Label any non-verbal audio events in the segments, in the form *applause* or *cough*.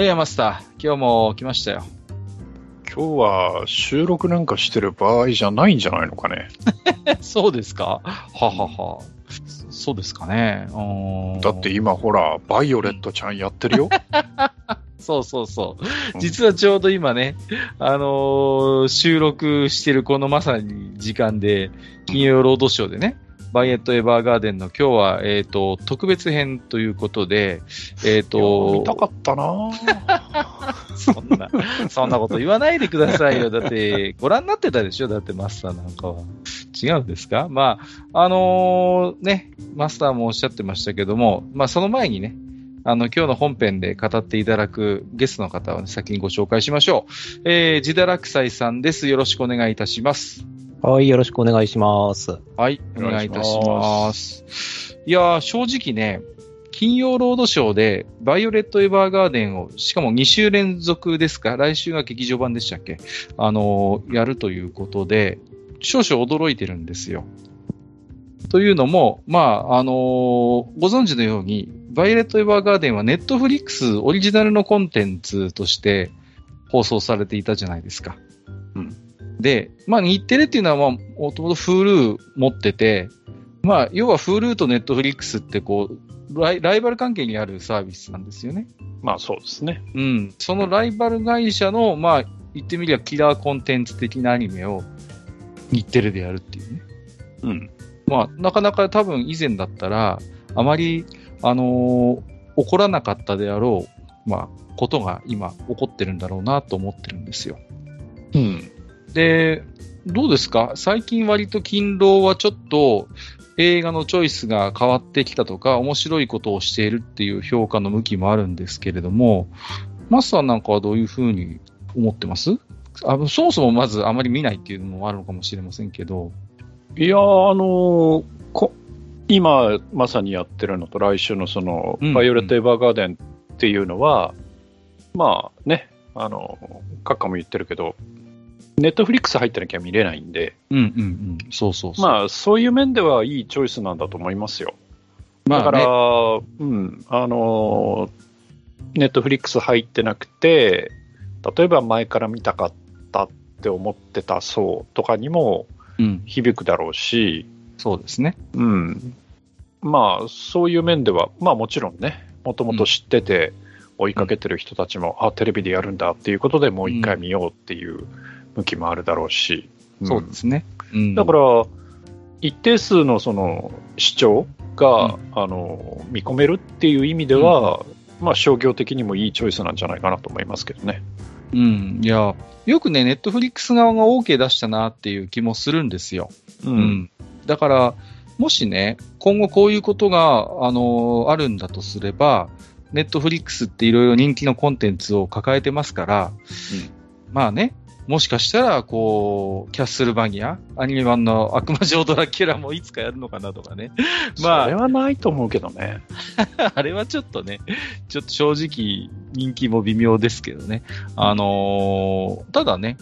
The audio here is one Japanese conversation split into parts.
やいや、マスター、今日も来ましたよ。今日は収録なんかしてる場合じゃないんじゃないのかね。*laughs* そうですか？ははは。そうですかね。だって今ほら、バイオレットちゃんやってるよ。*laughs* そうそうそう。実はちょうど今ね、あのー、収録してるこのまさに時間で、金曜ロードショーでね、バイエット・エヴァーガーデンの今日は、えっ、ー、と、特別編ということで、えっ、ー、と、見たかったな *laughs* そんな、そんなこと言わないでくださいよ。だって、ご覧になってたでしょ？だってマスターなんかは。違うんですか？まあ、あのー、ね、マスターもおっしゃってましたけども、まあその前にね、あの、今日の本編で語っていただくゲストの方を、ね、先にご紹介しましょう。えー、ジダラクサイさんです。よろしくお願いいたします。はい、よろしくお願いします。はい、お願いいたします。いや正直ね、金曜ロードショーで、バイオレット・エヴァーガーデンを、しかも2週連続ですか、来週が劇場版でしたっけ？あのー、やるということで、少々驚いてるんですよ。というのも、まあ、あのー、ご存知のように、バイオレット・エヴァーガーデンはネットフリックスオリジナルのコンテンツとして放送されていたじゃないですか。うん。で、まあ、日テレっていうのは、まあ、もともと Hulu 持ってて、まあ、要は Hulu と Netflix ってこうライ、ライバル関係にあるサービスなんですよね。まあ、そうですね。うん。そのライバル会社の、まあ、言ってみりゃキラーコンテンツ的なアニメを日テレでやるっていうね。うん。まあ、なかなか多分以前だったら、あまり、あのー、起こらなかったであろう、まあ、ことが今起こってるんだろうなと思ってるんですよ。うん。で、どうですか？最近割と勤労はちょっと映画のチョイスが変わってきたとか、面白いことをしているっていう評価の向きもあるんですけれども、マスターなんかはどういうふうに思ってます？あそもそもまずあまり見ないっていうのもあるのかもしれませんけど。いやあのこ今まさにやってるのと来週のその、うん、バイオレット・エヴァーガーデンっていうのは、まあね、あの、閣下も言ってるけど、ネットフリックス入ってなきゃ見れないんで、うんうんうん、そうそう。まあ、そういう面ではいいチョイスなんだと思いますよ。まあ、だから、ね、うん、あの、ネットフリックス入ってなくて、例えば前から見たかったって思ってた層とかにも響くだろうし、うん、そうですね。うん。まあ、そういう面では、まあもちろんね、もともと知ってて、追いかけてる人たちも、うん、あ、テレビでやるんだっていうことでもう一回見ようっていう向きもあるだろうし、うん、そうですね。うん、だから、一定数のその視聴が、うん、あの見込めるっていう意味では、まあ商業的にもいいチョイスなんじゃないかなと思いますけどね。うん、いや、よくね、ネットフリックス側が OK 出したなっていう気もするんですよ。うん。だから、もしね、今後こういうことが、あのあるんだとすれば、ネットフリックスっていろいろ人気のコンテンツを抱えてますから、うん、まあね、もしかしたら、こう、キャッスルバニア、アニメ版の悪魔城ドラキュラもいつかやるのかなとかね。*laughs* まあ。それはないと思うけどね。*laughs* あれはちょっとね、ちょっと正直、人気も微妙ですけどね。あのー、ただね、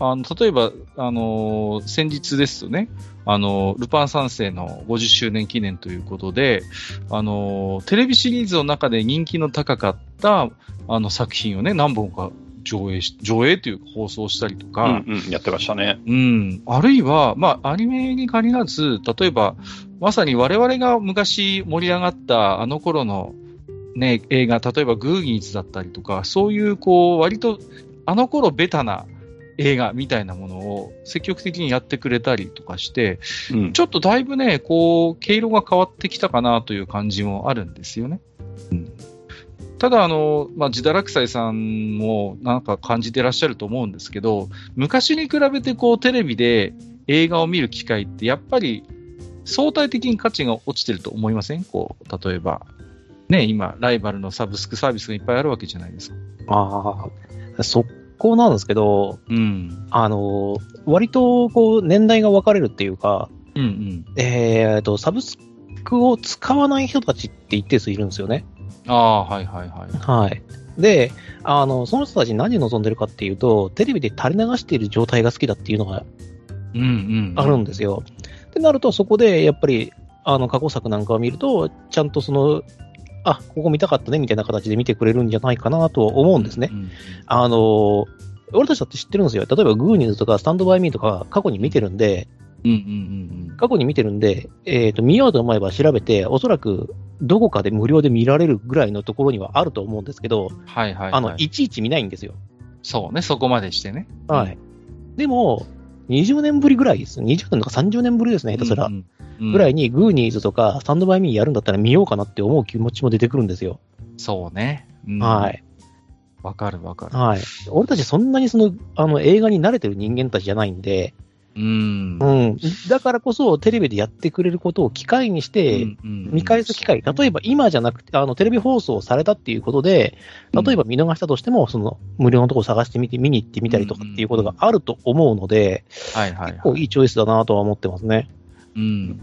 あの、例えば、あのー、先日ですとね、あのー、ルパン三世の50周年記念ということで、あのテレビシリーズの中で人気の高かった、あの作品をね、何本か上映し、上映というか放送したりとか、うんうん、やってましたね。うん。あるいは、まあ、アニメに限らず、例えば、まさに我々が昔盛り上がったあの頃のね、映画、例えばグーギーズだったりとか、そういうこう、割とあの頃ベタな映画みたいなものを積極的にやってくれたりとかして、うん、ちょっとだいぶね、こう、毛色が変わってきたかなという感じもあるんですよね。うんただ、あの、まあ、自堕落斎さんもなんか感じてらっしゃると思うんですけど、昔に比べてこうテレビで映画を見る機会ってやっぱり相対的に価値が落ちてると思いません？こう、例えば。ね、今、ライバルのサブスクサービスがいっぱいあるわけじゃないですか。ああ、そこなんですけど、うん。あの、割とこう年代が分かれるっていうか、うんうん。えっ、と、サブスクを使わない人たちって一定数いるんですよね。ああ、はいはいはい。はい。で、あの、その人たち何を望んでるかっていうと、テレビで垂れ流している状態が好きだっていうのがあるんですよ。ってなると、そこでやっぱり、あの、過去作なんかを見ると、ちゃんとその、あ、ここ見たかったねみたいな形で見てくれるんじゃないかなと思うんですね。うんうん、あの、俺たちだって知ってるんですよ。例えば、グーニーズとか、スタンドバイミーとか、過去に見てるんで、うんうんうん過去に見てるんで、えっ、ー、と、見ようと思えば調べて、おそらく、どこかで無料で見られるぐらいのところにはあると思うんですけど、はいはい、はい、あの、いちいち見ないんですよ。そうね、そこまでしてね。はい。でも、20年ぶりぐらいです。20年とか30年ぶりですね、下手すら。うんうん、ぐらいに、グーニーズとか、スタンドバイミーやるんだったら見ようかなって思う気持ちも出てくるんですよ。そうね。うん、はい。わかるわかる。はい。俺たちそんなにその、あの、映画に慣れてる人間たちじゃないんで、うん。うん。だからこそ、テレビでやってくれることを機会にして、見返す機会、例えば今じゃなくて、あの、テレビ放送されたっていうことで、例えば見逃したとしても、その、無料のとこ探してみて、見に行ってみたりとかっていうことがあると思うので、はいはい。結構いいチョイスだなとは思ってますね。うん。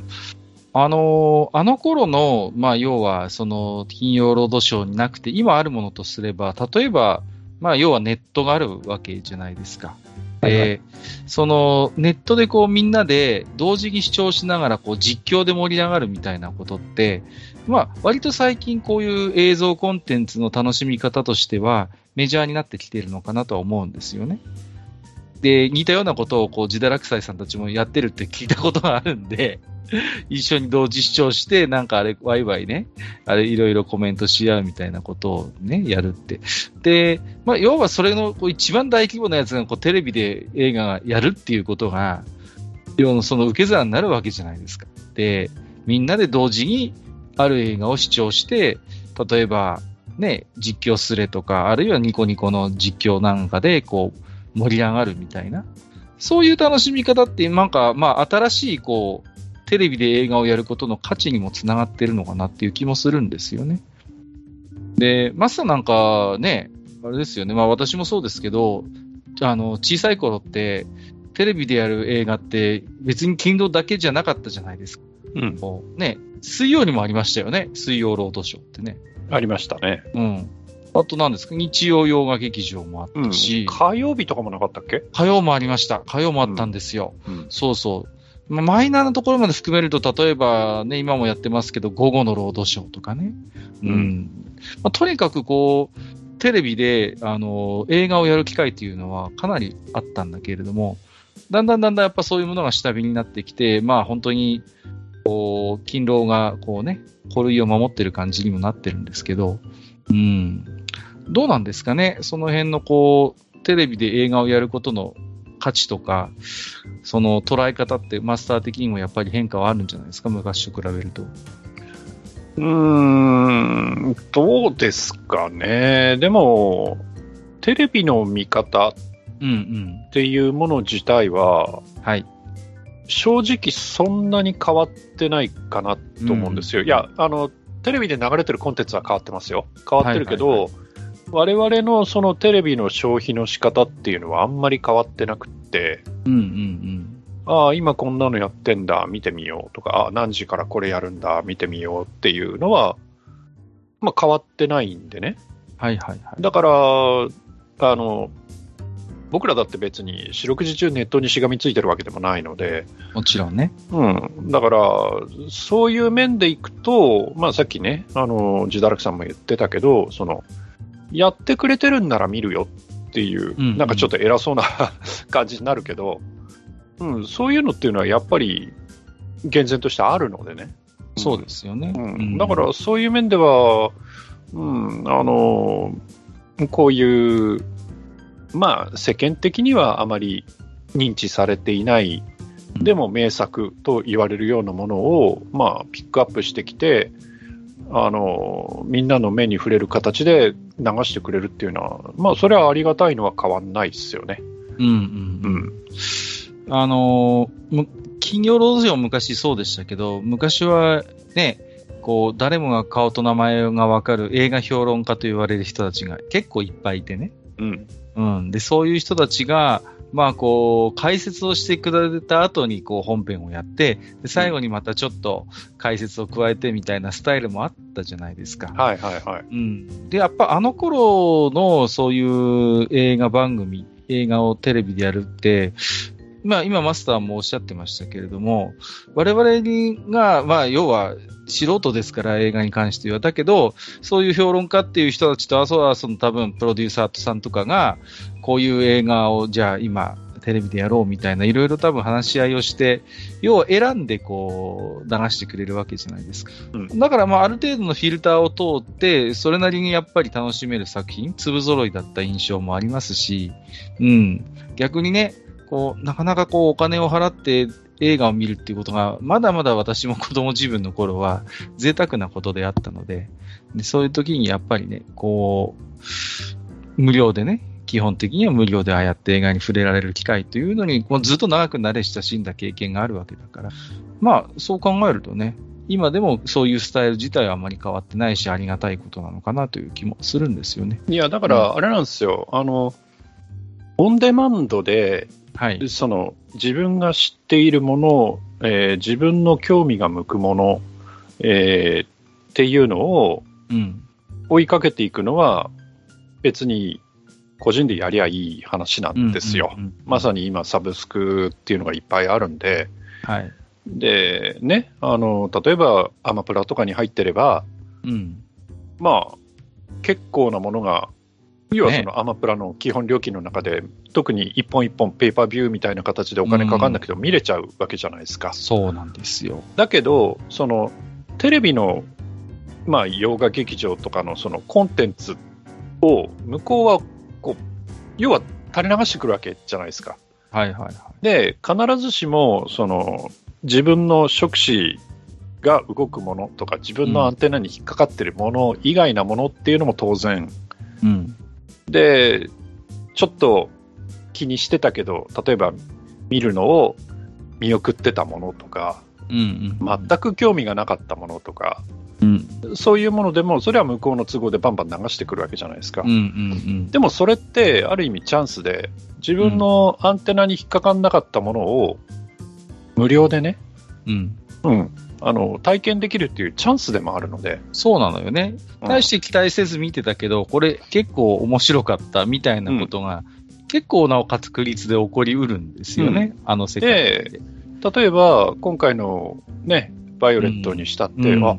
あのあの頃の、まあ、要は、その、金曜ロードショーになくて、今あるものとすれば、例えば、まあ、要はネットがあるわけじゃないですか。はいはい、そのネットでこうみんなで同時に視聴しながらこう実況で盛り上がるみたいなことって、まあ、割と最近こういう映像コンテンツの楽しみ方としてはメジャーになってきているのかなとは思うんですよね。で、似たようなことをこう自堕落斎さんたちもやってるって聞いたことがあるんで、*laughs* 一緒に同時視聴して、なんかあれ、ワイワイね、あれいろいろコメントし合うみたいなことをね、やるって。で、まあ、要はそれのこう一番大規模なやつがこうテレビで映画やるっていうことが、要のその受け皿になるわけじゃないですか。で、みんなで同時にある映画を視聴して、例えば、ね、実況すれとか、あるいはニコニコの実況なんかで、こう、盛り上がるみたいな。そういう楽しみ方って、なんか、まあ、新しい、こう、テレビで映画をやることの価値にもつながってるのかなっていう気もするんですよね。で、マスターなんかね、あれですよね、まあ私もそうですけど、あの、小さい頃って、テレビでやる映画って別に勤労だけじゃなかったじゃないですか。うん。ね、水曜にもありましたよね。水曜ロードショーってね。ありましたね。うん。あと何ですか？日曜洋画劇場もあったし、うん、火曜日とかもなかったっけ？火曜もありました。火曜もあったんですよ。うん、そうそう。まあ、マイナーなところまで含めると、例えばね、今もやってますけど、午後のロードショーとかね。うん。まあ、とにかくこう、テレビで、あの、映画をやる機会っていうのはかなりあったんだけれども、だんだんだんだんやっぱそういうものが下火になってきて、まあ本当に、こう、勤労がこうね、古類を守ってる感じにもなってるんですけど、うん。どうなんですかね？その辺のこう、テレビで映画をやることの価値とか、その捉え方ってマスター的にもやっぱり変化はあるんじゃないですか、昔と比べると。うーん、どうですかね？でも、テレビの見方っていうもの自体は、はい。正直そんなに変わってないかなと思うんですよ。うん、いや、あの、テレビで流れてるコンテンツは変わってますよ。変わってるけど、はいはいはい我々のそのテレビの消費の仕方っていうのはあんまり変わってなくって、うんうんうん、ああ、今こんなのやってんだ、見てみようとか、ああ、何時からこれやるんだ、見てみようっていうのは、まあ変わってないんでね。はいはいはい。だから、あの、僕らだって別に四六時中ネットにしがみついてるわけでもないので。もちろんね。うん。だから、そういう面でいくと、まあさっきね、あの、ジダラクさんも言ってたけど、その、やってくれてるんなら見るよっていう、うんうん、なんかちょっと偉そうな *laughs* 感じになるけど、うん、そういうのっていうのはやっぱり厳然としてあるのでね。そうですよね。うん、だからそういう面では、うん、あの、こういう、まあ世間的にはあまり認知されていない、でも名作と言われるようなものを、まあ、ピックアップしてきて、あの、みんなの目に触れる形で流してくれるっていうのは、まあ、それはありがたいのは変わんないですよね。うんうんうん。あのー、金曜ロードショー昔そうでしたけど、昔はね、こう、誰もが顔と名前がわかる映画評論家と言われる人たちが結構いっぱいいてね。うん。うん。で、そういう人たちが、まあこう、解説をしてくれた後にこう本編をやって、で最後にまたちょっと解説を加えてみたいなスタイルもあったじゃないですか。はいはいはい。うん。で、やっぱあの頃のそういう映画番組、映画をテレビでやるって、まあ今マスターもおっしゃってましたけれども、我々が、まあ要は素人ですから映画に関しては。だけど、そういう評論家っていう人たちと、あとはその多分プロデューサーさんとかが、こういう映画をじゃあ今テレビでやろうみたいな、いろいろ多分話し合いをして、要は選んでこう流してくれるわけじゃないですか。うん、だからまあある程度のフィルターを通って、それなりにやっぱり楽しめる作品、粒揃いだった印象もありますし、うん。逆にね、こう、なかなかこうお金を払って映画を見るっていうことが、まだまだ私も子供自分の頃は贅沢なことであったので、でそういう時にやっぱりね、こう、無料でね、基本的には無料でああやって映画に触れられる機会というのに、もうずっと長く慣れ親しんだ経験があるわけだから、まあ、そう考えるとね、今でもそういうスタイル自体はあまり変わってないし、ありがたいことなのかなという気もするんですよね。いや、だから、あれなんですよ、うん、あの、オンデマンドで、はい、その自分が知っているもの、えー、自分の興味が向くもの、えー、っていうのを追いかけていくのは、別に個人でやりゃいい話なんですよ。まさに今、サブスクっていうのがいっぱいあるんで、はい、で、ね、あの、例えばアマプラとかに入ってれば、うん、まあ、結構なものが、要はそのアマプラの基本料金の中で、ね、特に一本一本ペーパービューみたいな形でお金かかんなくても見れちゃうわけじゃないですか。うん、そうなんですよ。だけど、その、テレビの、まあ、洋画劇場とかのそのコンテンツを向こうはこう、要は垂れ流してくるわけじゃないですか。はいはいはい。で、必ずしも、その、自分の触手が動くものとか、自分のアンテナに引っかかってるもの以外なものっていうのも当然。うん。で、ちょっと気にしてたけど、例えば見るのを見送ってたものとか、うんうん、全く興味がなかったものとか、うん、そういうものでも、それは向こうの都合でバンバン流してくるわけじゃないですか。うんうんうん、でもそれって、ある意味チャンスで、自分のアンテナに引っかかんなかったものを、無料でね、うん、うん、あの体験できるっていうチャンスでもあるので。そうなのよね。大して期待せず見てたけど、これ結構面白かったみたいなことが、結構な確率で起こりうるんですよね、あの世界で。例えば、今回のね、バイオレットにしたって、うん、あ、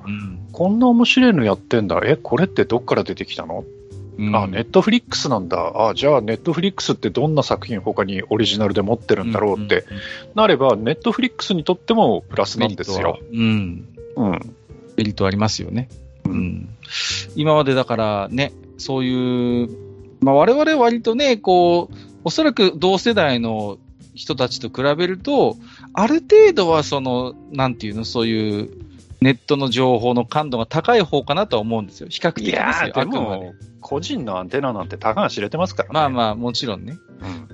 こんな面白いのやってんだ。え、これってどっから出てきたの、うん、あ、ネットフリックスなんだ。あ、じゃあネットフリックスってどんな作品他にオリジナルで持ってるんだろうって、なれば、ネットフリックスにとってもプラスなんですよ。うん。うん。メリットありますよね。うん。今までだからね、そういう、まあ我々割とね、こう、おそらく同世代の人たちと比べると、ある程度はその、なんていうの、そういうネットの情報の感度が高い方かなとは思うんですよ。比較的ですよ。いやでも、個人のアンテナなんてたかが知れてますからね。まあまあ、もちろんね。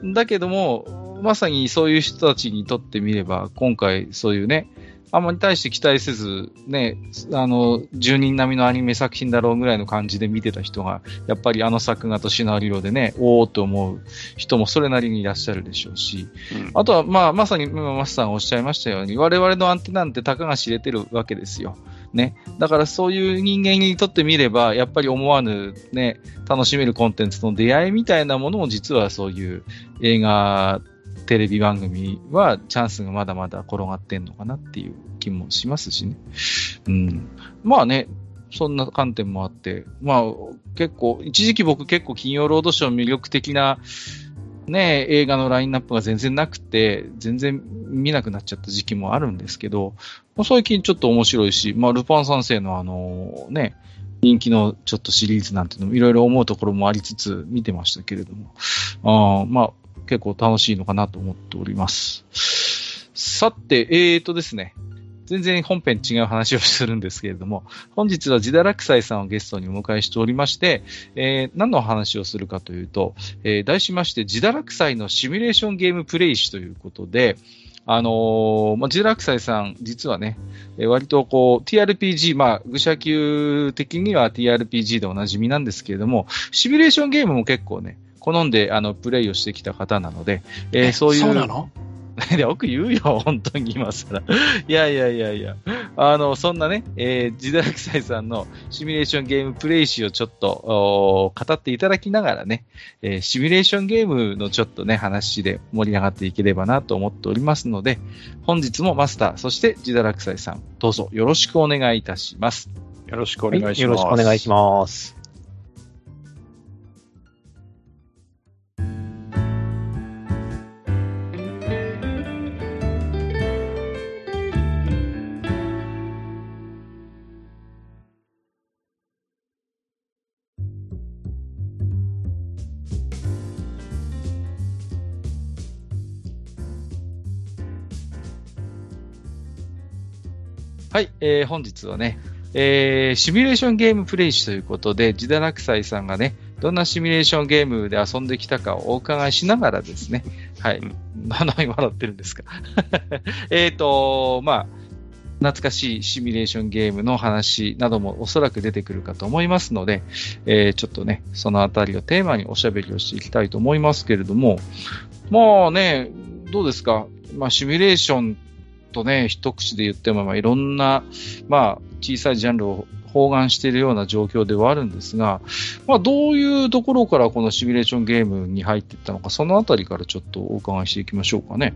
うん、だけども、まさにそういう人たちにとってみれば、今回そういうね、あんまり対して期待せず、ね、あの、10人並みのアニメ作品だろうぐらいの感じで見てた人が、やっぱりあの作画とシナリオでね、おおと思う人もそれなりにいらっしゃるでしょうし、うん、あとは、まあ、まさに今、マスターがおっしゃいましたように、我々のアンテナなんてたかが知れてるわけですよ。ね。だからそういう人間にとってみれば、やっぱり思わぬね、楽しめるコンテンツの出会いみたいなものも実はそういう映画テレビ番組はチャンスがまだまだ転がってんのかなっていう気もしますしね。うん。まあね、そんな観点もあって、まあ結構、一時期僕結構金曜ロードショー魅力的なね、映画のラインナップが全然なくて、全然見なくなっちゃった時期もあるんですけど、最近ちょっと面白いし、まあルパン三世のあのね、人気のちょっとシリーズなんていうのもいろいろ思うところもありつつ見てましたけれども、あまあ結構楽しいのかなと思っております。さて、えーとですね、全然本編違う話をするんですけれども、本日はジダラクサイさんをゲストにお迎えしておりまして、えー、何の話をするかというと、えー、題しまして、ジダラクサイのシミュレーションゲームプレイ史ということで、あのー、まあ、ジダラクサイさん、実はね、えー、割とこう、TRPG、まあ、愚者級的には TRPG でおなじみなんですけれども、シミュレーションゲームも結構ね、好んで、あの、プレイをしてきた方なので、えー、そういう。そうなの？*laughs* よく言うよ、本当に今更。*laughs* いやいやいやいや。あの、そんなね、えー、ジダラクサイさんのシミュレーションゲームプレイ史をちょっと語っていただきながらね、えー、シミュレーションゲームのちょっとね、話で盛り上がっていければなと思っておりますので、本日もマスター、そしてジダラクサイさん、どうぞよろしくお願いいたします。よろしくお願いします。よろしくお願いします。はい、えー、本日はね、えー、シミュレーションゲームプレイ史ということで、ジダラクサイさんがね、どんなシミュレーションゲームで遊んできたかをお伺いしながらですね、はい、何笑ってるんですか？*laughs* えっと、まあ、懐かしいシミュレーションゲームの話などもおそらく出てくるかと思いますので、えー、ちょっとね、そのあたりをテーマにおしゃべりをしていきたいと思いますけれども、まあね、どうですか？まあ、シミュレーションとね、一口で言っても、まあ、いろんな、まあ、小さいジャンルを包含しているような状況ではあるんですが、まあ、どういうところからこのシミュレーションゲームに入っていったのか、そのあたりからちょっとお伺いしていきましょうかね。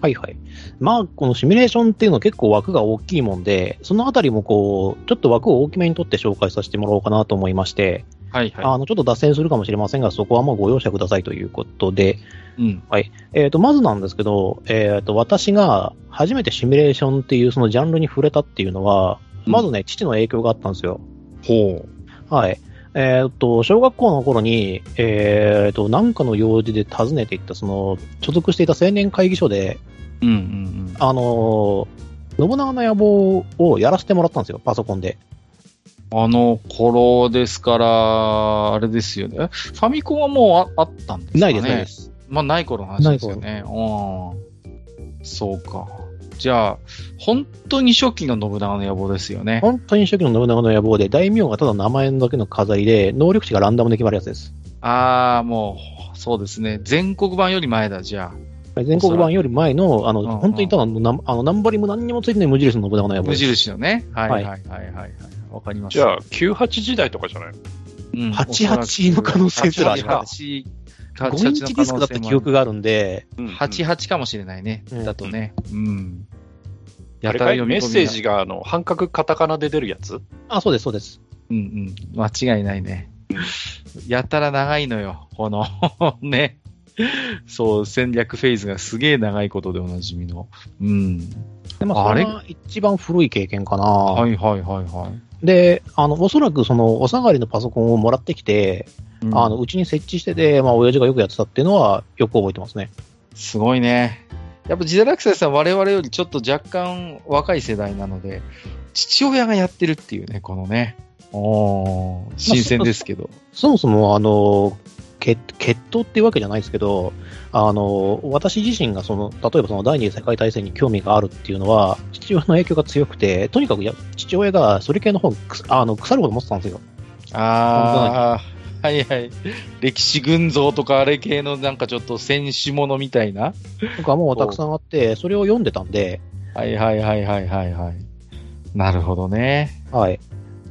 はいはい。まあ、このシミュレーションっていうのは結構枠が大きいもんで、そのあたりもこう、ちょっと枠を大きめにとって紹介させてもらおうかなと思いまして、はいはい。あの、ちょっと脱線するかもしれませんが、そこはもうご容赦くださいということで、うん。はい。えっ、ー、と、まずなんですけど、えっ、ー、と、私が初めてシミュレーションっていうそのジャンルに触れたっていうのは、うん、まずね、父の影響があったんですよ。ほう。はい。えっ、ー、と、小学校の頃に、えっ、と、なんかの用事で訪ねていった、その、所属していた青年会議所で、うんうんうん。あの信長の野望をやらせてもらったんですよ、パソコンで。あの頃ですから、あれですよね。ファミコンはもうあったんですかねないです、ないです。まあ、ない頃の話ですよね。うん。そうか。じゃあ、本当に初期の信長の野望ですよね。本当に初期の信長の野望で、大名がただ名前だけの飾りで、能力値がランダムで決まるやつです。ああ、もう、そうですね。全国版より前だ、じゃあ。全国版より前の、あの、うんうん、本当にただの、あの、ナンバリも何にもついてない無印の信長の野望無印のね。はいはいはいはいはい。わかりました。じゃあ、98時代とかじゃないの？うん、88の可能性すらあります。5インチディスクだった記憶があるんで、88かもしれないね。だとね。うん。やたら読みメッセージが、あの、半角カタカナで出るやつ？あ、そうです、そうです。うんうん。間違いないね。やたら長いのよ。この *laughs* ね。そう、戦略フェーズがすげえ長いことでおなじみの。うん。で、まあ、それが一番古い経験かな。はいはいはいはい。で、あの、おそらくその、お下がりのパソコンをもらってきて、うん、あの、うちに設置してて、まあ、親父がよくやってたっていうのは、よく覚えてますね。すごいね。やっぱ、ジダラクサイさん、我々よりちょっと若干若い世代なので、父親がやってるっていうね、このね。お新鮮ですけど。まあ、そそもそも、あの、血血統っていうわけじゃないですけど、あの、私自身がその、例えばその第二次世界大戦に興味があるっていうのは、父親の影響が強くて、とにかくや父親がそれ系の本、あの、腐るほど持ってたんですよ。ああ、はいはい。歴史群像とかあれ系のなんかちょっと戦士ものみたいな。とかもうたくさんあって、それを読んでたんで。はいはいはいはいはいはい。なるほどね。はい。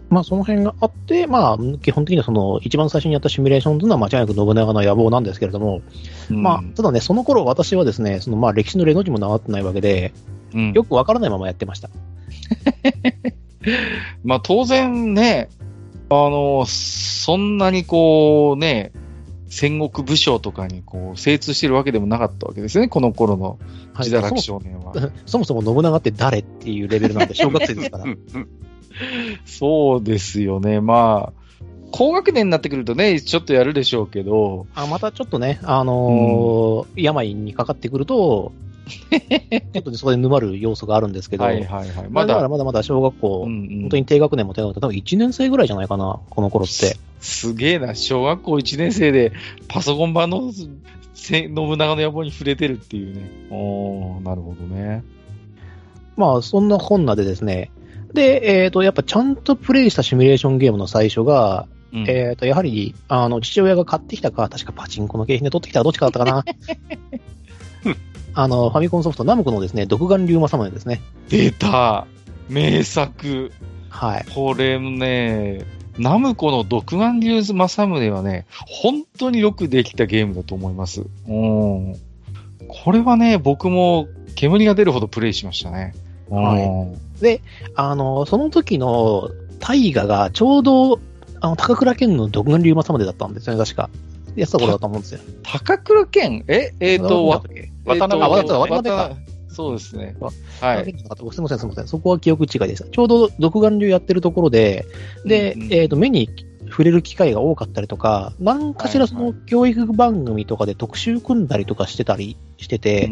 まあ、その辺があって、まあ、基本的にはその、一番最初にやったシミュレーションというのは間違いなく信長の野望なんですけれども、うん、まあ、ただね、その頃私はですね、そのまあ、歴史の例の字も習ってないわけで、うん、よくわからないままやってました。*laughs* まあ、当然ね、あの、そんなにこうね、戦国武将とかにこう精通してるわけでもなかったわけですね、この頃の自堕落少年は、はいそも。そも信長って誰っていうレベルなんで、*laughs* 小学生ですから。*laughs* そうですよね。まあ、高学年になってくるとね、ちょっとやるでしょうけど。あまたちょっとね、あのーうん、病にかかってくると、*laughs* ちょっとそこで沼る要素があるんですけど、はいはいはい。まだまだまだ小学校、うんうん、本当に低学年も低学年、多分1年生ぐらいじゃないかな、この頃って。すげえな、小学校1年生でパソコン版の信長の野望に触れてるっていうね。おなるほどね。まあ、そんな本なでですね、で、えっ、ー、と、やっぱちゃんとプレイしたシミュレーションゲームの最初が、うん、えっ、ー、と、やはり、あの、父親が買ってきたか、確かパチンコの景品で取ってきたか、どっちかだったかな。*laughs* あの、ファミコンソフト、ナムコのですね、独眼竜政宗ですね。出た名作はい。これね、ナムコの独眼竜政宗はね、本当によくできたゲームだと思います。うん。これはね、僕も煙が出るほどプレイしましたね。はい。で、あの、その時の大河がちょうど、あの、高倉健の独眼竜政宗だったんですよね、確か。やってた頃だと思うんですよ。高倉健？え？えっ、ー、と、渡辺、渡辺、渡辺か。そうですね。はい。すみません、すみません。そこは記憶違いでした。ちょうど独眼竜やってるところで、で、うんうん、えっ、ー、と、目に触れる機会が多かったりとか、何かしらその教育番組とかで特集組んだりとかしてたりしてて、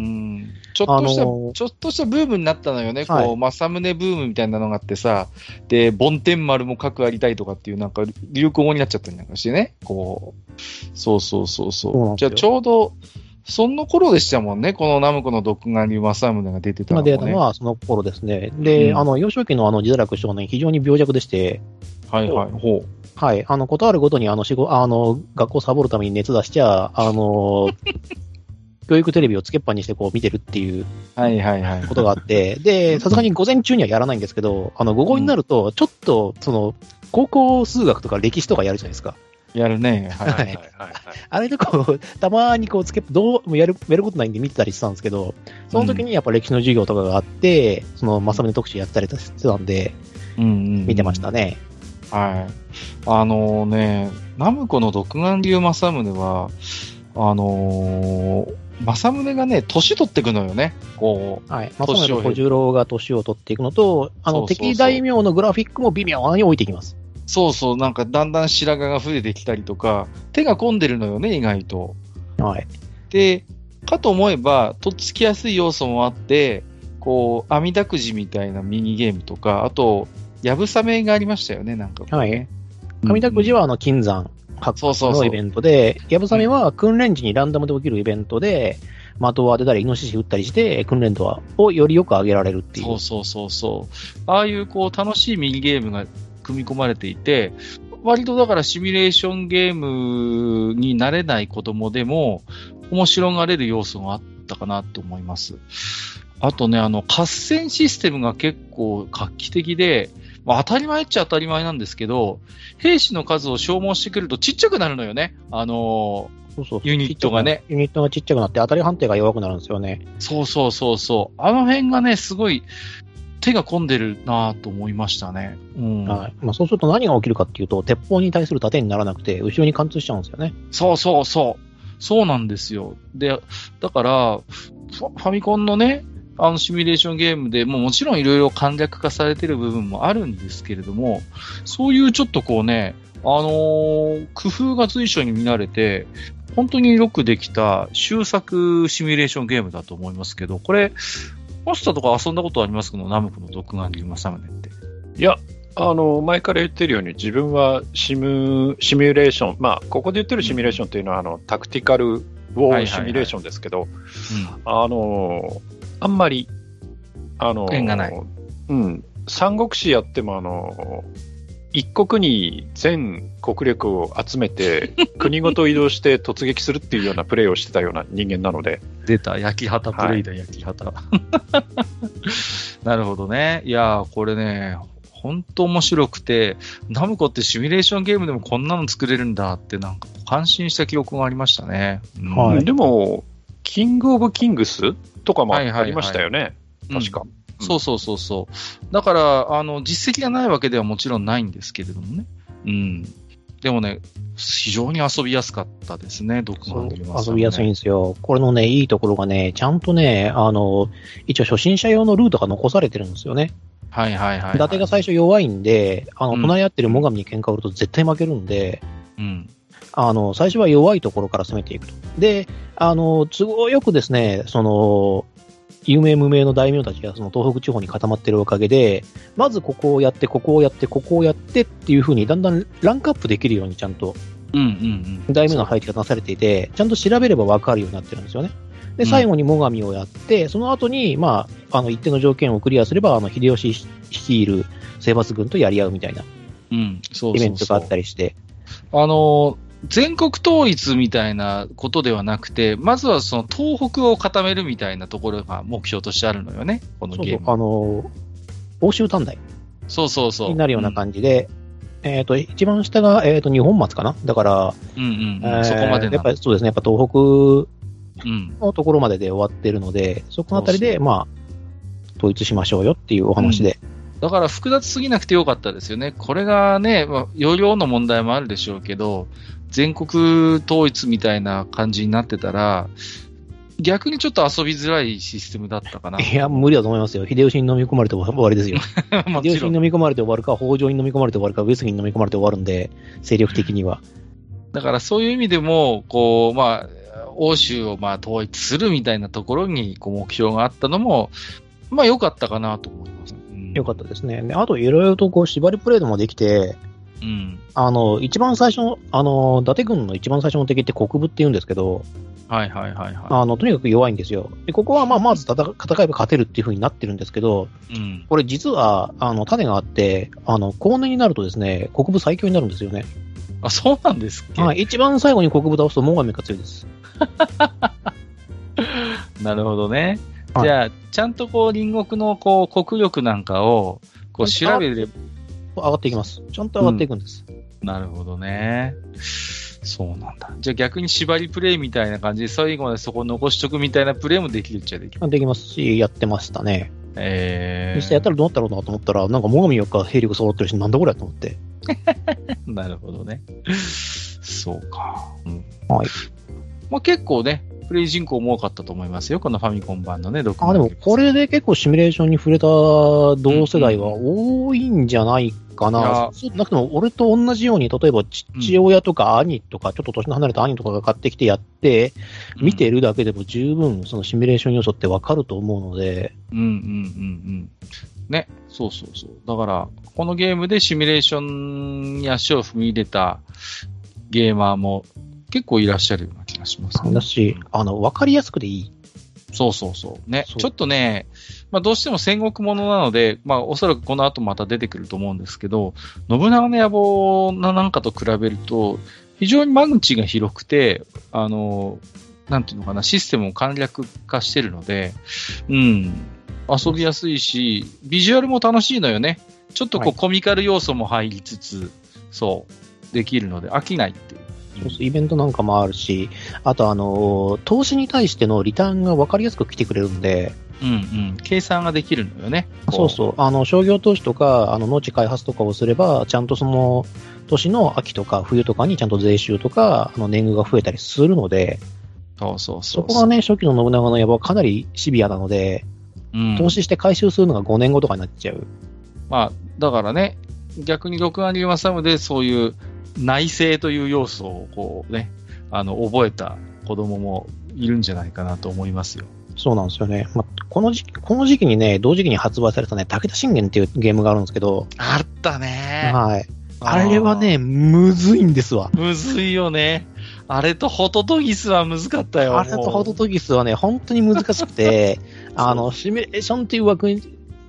ちょっとした、あのー、ちょっとしたブームになったのよね、こう、正宗ブームみたいなのがあってさ、で、梵天丸も核ありたいとかっていう、なんか流行語になっちゃったりなんかしてね、こう、そうそうそうそう。じゃあちょうど、その頃でしたもんね、このナムコの独眼竜正宗が出てたのね。出たのはその頃ですね。で、うん、あの、幼少期のあの、自堕落少年、非常に病弱でして、はいはい、ほう。はい。あの、ことあるごとに、あの、仕事、あの、学校サボるために熱出しちゃ、あの、*laughs* 教育テレビをつけっぱにしてこう見てるっていうはいはいはい。ことがあって、で、さすがに午前中にはやらないんですけど、あの、午後になると、ちょっと、その、高校数学とか歴史とかやるじゃないですか。やるね。はいはいはい、あれでこう、たまにこうつけ、どうもやる、やることないんで見てたりしてたんですけど、その時にやっぱ歴史の授業とかがあって、うん、その、まさみの特集やったりしてたんで、うんうん、見てましたね。はい。あのね、ナムコの独眼竜政宗は、あのー、政宗がね、年取っていくのよね。こう。はい。政宗小十郎が年を取っていくのと、あの、敵大名のグラフィックも微妙に置いていきます。そうそう、なんかだんだん白髪が増えてきたりとか、手が込んでるのよね、意外と。はい。で、かと思えば、とっつきやすい要素もあって、こう、網だくじみたいなミニゲームとか、あと、やぶさめがありましたよね、なんか、ね。はい。網だくじはあの、金山発掘のイベントで、やぶさめは訓練時にランダムで起きるイベントで、的を当てたり、イノシシ撃ったりして、訓練度をよりよく上げられるっていう。そうそうそうそう。ああいうこう楽しいミニゲームが組み込まれていて、割とだからシミュレーションゲームになれない子供でも面白がれる要素があったかなと思います。あとね、あの、合戦システムが結構画期的で、まあ、当たり前っちゃ当たり前なんですけど、兵士の数を消耗してくるとちっちゃくなるのよね。あのー、そうそうユニットがね。ユニットがちっちゃくなって当たり判定が弱くなるんですよね。そうそうそうそう。あの辺がね、すごい手が込んでるなと思いましたね。うん。はい。まあ、そうすると何が起きるかっていうと、鉄砲に対する盾にならなくて、後ろに貫通しちゃうんですよね。そうそうそう。そうなんですよ。で、だから、ファミコンのね、あのシミュレーションゲームでももちろんいろいろ簡略化されてる部分もあるんですけれども、そういうちょっとこうね、あのー、工夫が随所に見られて、本当によくできた終作シミュレーションゲームだと思いますけど、これ、マスターとか遊んだことありますか？ナムコの独眼竜政宗って。いや、あの、前から言ってるように、自分はシム、シミュレーション、まあ、ここで言ってるシミュレーションっていうのは、あの、タクティカルウォーシミュレーションですけど、あの、あんまり、あの、縁がない。うん。三国志やっても、あの、一国に全国力を集めて、*laughs* 国ごと移動して突撃するっていうようなプレイをしてたような人間なので。出た、焼き旗プレイだ、はい、焼き旗。*laughs* なるほどね。いやこれね、本当面白くて、ナムコってシミュレーションゲームでもこんなの作れるんだって、なんか感心した記憶がありましたね。うん、はい。でも、キングオブキングスとかもありましたよね。はいはいはい、確か。うん、そうそうそうそう。だから、あの、実績がないわけではもちろんないんですけれどもね。うん。でもね、非常に遊びやすかったですね、ドッグマン、ね、遊びやすいんですよ。これのね、いいところがね、ちゃんとね、あの、一応初心者用のルートが残されてるんですよね。はいはいはい、はい。伊達が最初弱いんで、あの、隣り合ってる最上に喧嘩売ると絶対負けるんで、うん。あの、最初は弱いところから攻めていくと。で、あの、都合よくですね、その、有名無名の大名たちがその東北地方に固まってるおかげで、まずここをやって、ここをやって、ここをやってっていうふうに、だんだんランクアップできるようにちゃんと、大名の配置がなされていて、ちゃんと調べれば分かるようになってるんですよね。で、最後に最上をやって、その後に、まあ、あの、一定の条件をクリアすれば、あの、秀吉率いる征伐軍とやり合うみたいな、うん、そうイベントがあったりして。あの、全国統一みたいなことではなくて、まずはその東北を固めるみたいなところが目標としてあるのよね、このゲーム。そうそうあの、欧州短大。そうそうそう。になるような感じで、うん、えっ、ー、と、一番下が、えっ、ー、と、日本松かな？だから、うんうん、えー、そこまでやっぱりそうですね、やっぱ東北のところまでで終わってるので、そこのあたりで、まあ、統一しましょうよっていうお話で。うんだから複雑すぎなくてよかったですよね。これがね、まあ、容量の問題もあるでしょうけど、全国統一みたいな感じになってたら、逆にちょっと遊びづらいシステムだったかな。いや、無理だと思いますよ。秀吉に飲み込まれて終わりですよ。*laughs* 秀吉に飲み込まれて終わるか、北条に飲み込まれて終わるか、上杉に飲み込まれて終わるんで、勢力的には。だからそういう意味でも、こう、まあ、欧州をまあ統一するみたいなところにこう目標があったのも、まあ良かったかなと思います。うん、よかったですね。あといろいろとこう縛りプレイでもできて、うん、あの、一番最初の、あの、伊達軍の一番最初の敵って国分って言うんですけど、はいはいはい、はい。あの、とにかく弱いんですよ。で、ここはまあ、まず戦戦えば勝てるっていう風になってるんですけど、うん、これ実は、あの、種があって、あの、後年になるとですね、国分最強になるんですよね。あ、そうなんですかはい、一番最後に国分倒すと、最上が強いです。*laughs* なるほどね。じゃあ、ちゃんとこう、隣国のこう、国力なんかを、こう、調べれば、上がっていきます。ちゃんと上がっていくんです。うん、なるほどね。そうなんだ。じゃあ逆に縛りプレイみたいな感じで最後までそこ残しとくみたいなプレイもできるっちゃできるできますし、やってましたね。えー。実際やったらどうなったろうなと思ったら、なんか最上よか兵力揃ってるし、なんだこれやと思って。*laughs* なるほどね。そうか。うん、はい。まあ結構ね、プレイ人口も多かったと思いますよ、このファミコン版のね、あ、でもこれで結構シミュレーションに触れた同世代は多いんじゃないかな。そうなくても、俺と同じように、例えば父親とか兄とか、ちょっと年の離れた兄とかが買ってきてやって、見てるだけでも十分そのシミュレーション要素ってわかると思うので。うんうんうんうん。ね、そうそうそう。だから、このゲームでシミュレーションに足を踏み入れたゲーマーも結構いらっしゃるような気がします、ね。だし、あの、わかりやすくでいい。そうそうそう。ね。ちょっとね、まあどうしても戦国ものなので、まあおそらくこの後また出てくると思うんですけど、信長の野望なんかと比べると、非常に間口が広くて、あの、なんていうのかな、システムを簡略化してるので、うん、遊びやすいし、ビジュアルも楽しいのよね。ちょっとこう、コミカル要素も入りつつ、そう、できるので飽きないっていう。そうそうイベントなんかもあるし、あとあの、投資に対してのリターンが分かりやすく来てくれるんで、うんうん、計算ができるのよね。そうそう。あの、商業投資とか、あの、農地開発とかをすれば、ちゃんとその、年の秋とか冬とかにちゃんと税収とか、あの、年貢が増えたりするので、そうそうそうそこがね、初期の信長の野望はかなりシビアなので、うん、投資して回収するのが5年後とかになっちゃう。まあ、だからね、逆に六割マサムでそういう内政という要素をこうね、あの、覚えた子供もいるんじゃないかなと思いますよ。そうなんですよね。まこの時期、この時期にね、同時期に発売されたね、武田信玄っていうゲームがあるんですけど。あったねはい。あれはね、むずいんですわ。むずいよね。あれとホトトギスは難かったよ。あれとホトトギスはね、本当に難しくて、*laughs* あの、シミュレーションっていう枠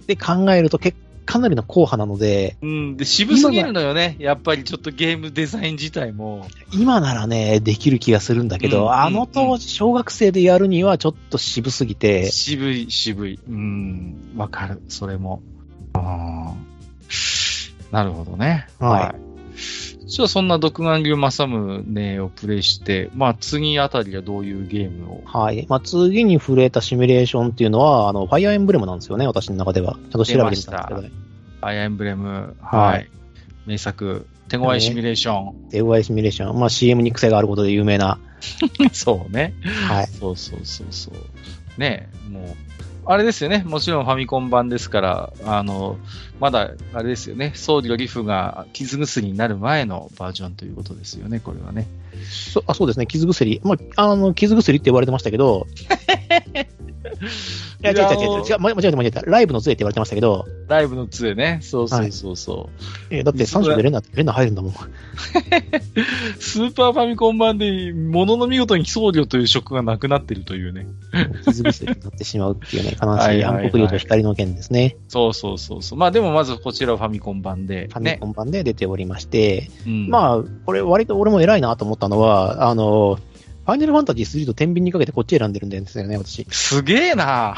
で考えると結かなりの硬派なので。うん、で、渋すぎるのよね。やっぱりちょっとゲームデザイン自体も。今ならね、できる気がするんだけど、うん、あの当時、小学生でやるにはちょっと渋すぎて。渋い、渋い。うん、わかる。それも。あなるほどね。はい。はいじゃあそんな独眼竜正宗をプレイして、まあ次あたりはどういうゲームを？はい。まあ次に触れたシミュレーションっていうのは、あの、ファイアーエンブレムなんですよね、私の中では。ちゃんと調べてみたんですけどね。ファイアーエンブレム、はい。はい、名作、手強いシミュレーション。手強いシミュレーション。まあ CM に癖があることで有名な。*laughs* そうね。はい。そうそうそうそう。ねもう、あれですよね。もちろんファミコン版ですから、あの、まだ、あれですよね。僧侶リフが傷薬になる前のバージョンということですよね、これはね。そあそうですね、傷薬。まあ、あの、傷薬って言われてましたけど、*laughs* いや、違う違う違う、違う、間違えた間違えた。ライブの杖って言われてましたけど。ライブの杖ね。そうそうそうそう。はい、えだって3色でレナ、レナ入るんだもん。スーパーファミコン版で、ものの見事に僧侶という職がなくなってるというね。傷薬になってしまうっていうね、悲しい暗黒竜と光の剣ですね。そうそうそうそう。まあでもまずこちらはファミコン版で、ね。ファミコン版で出ておりまして、うん、まあ、これ割と俺も偉いなと思ったのは、あの、ファイナルファンタジー3と天秤にかけてこっち選んでるんですよね、私。すげえな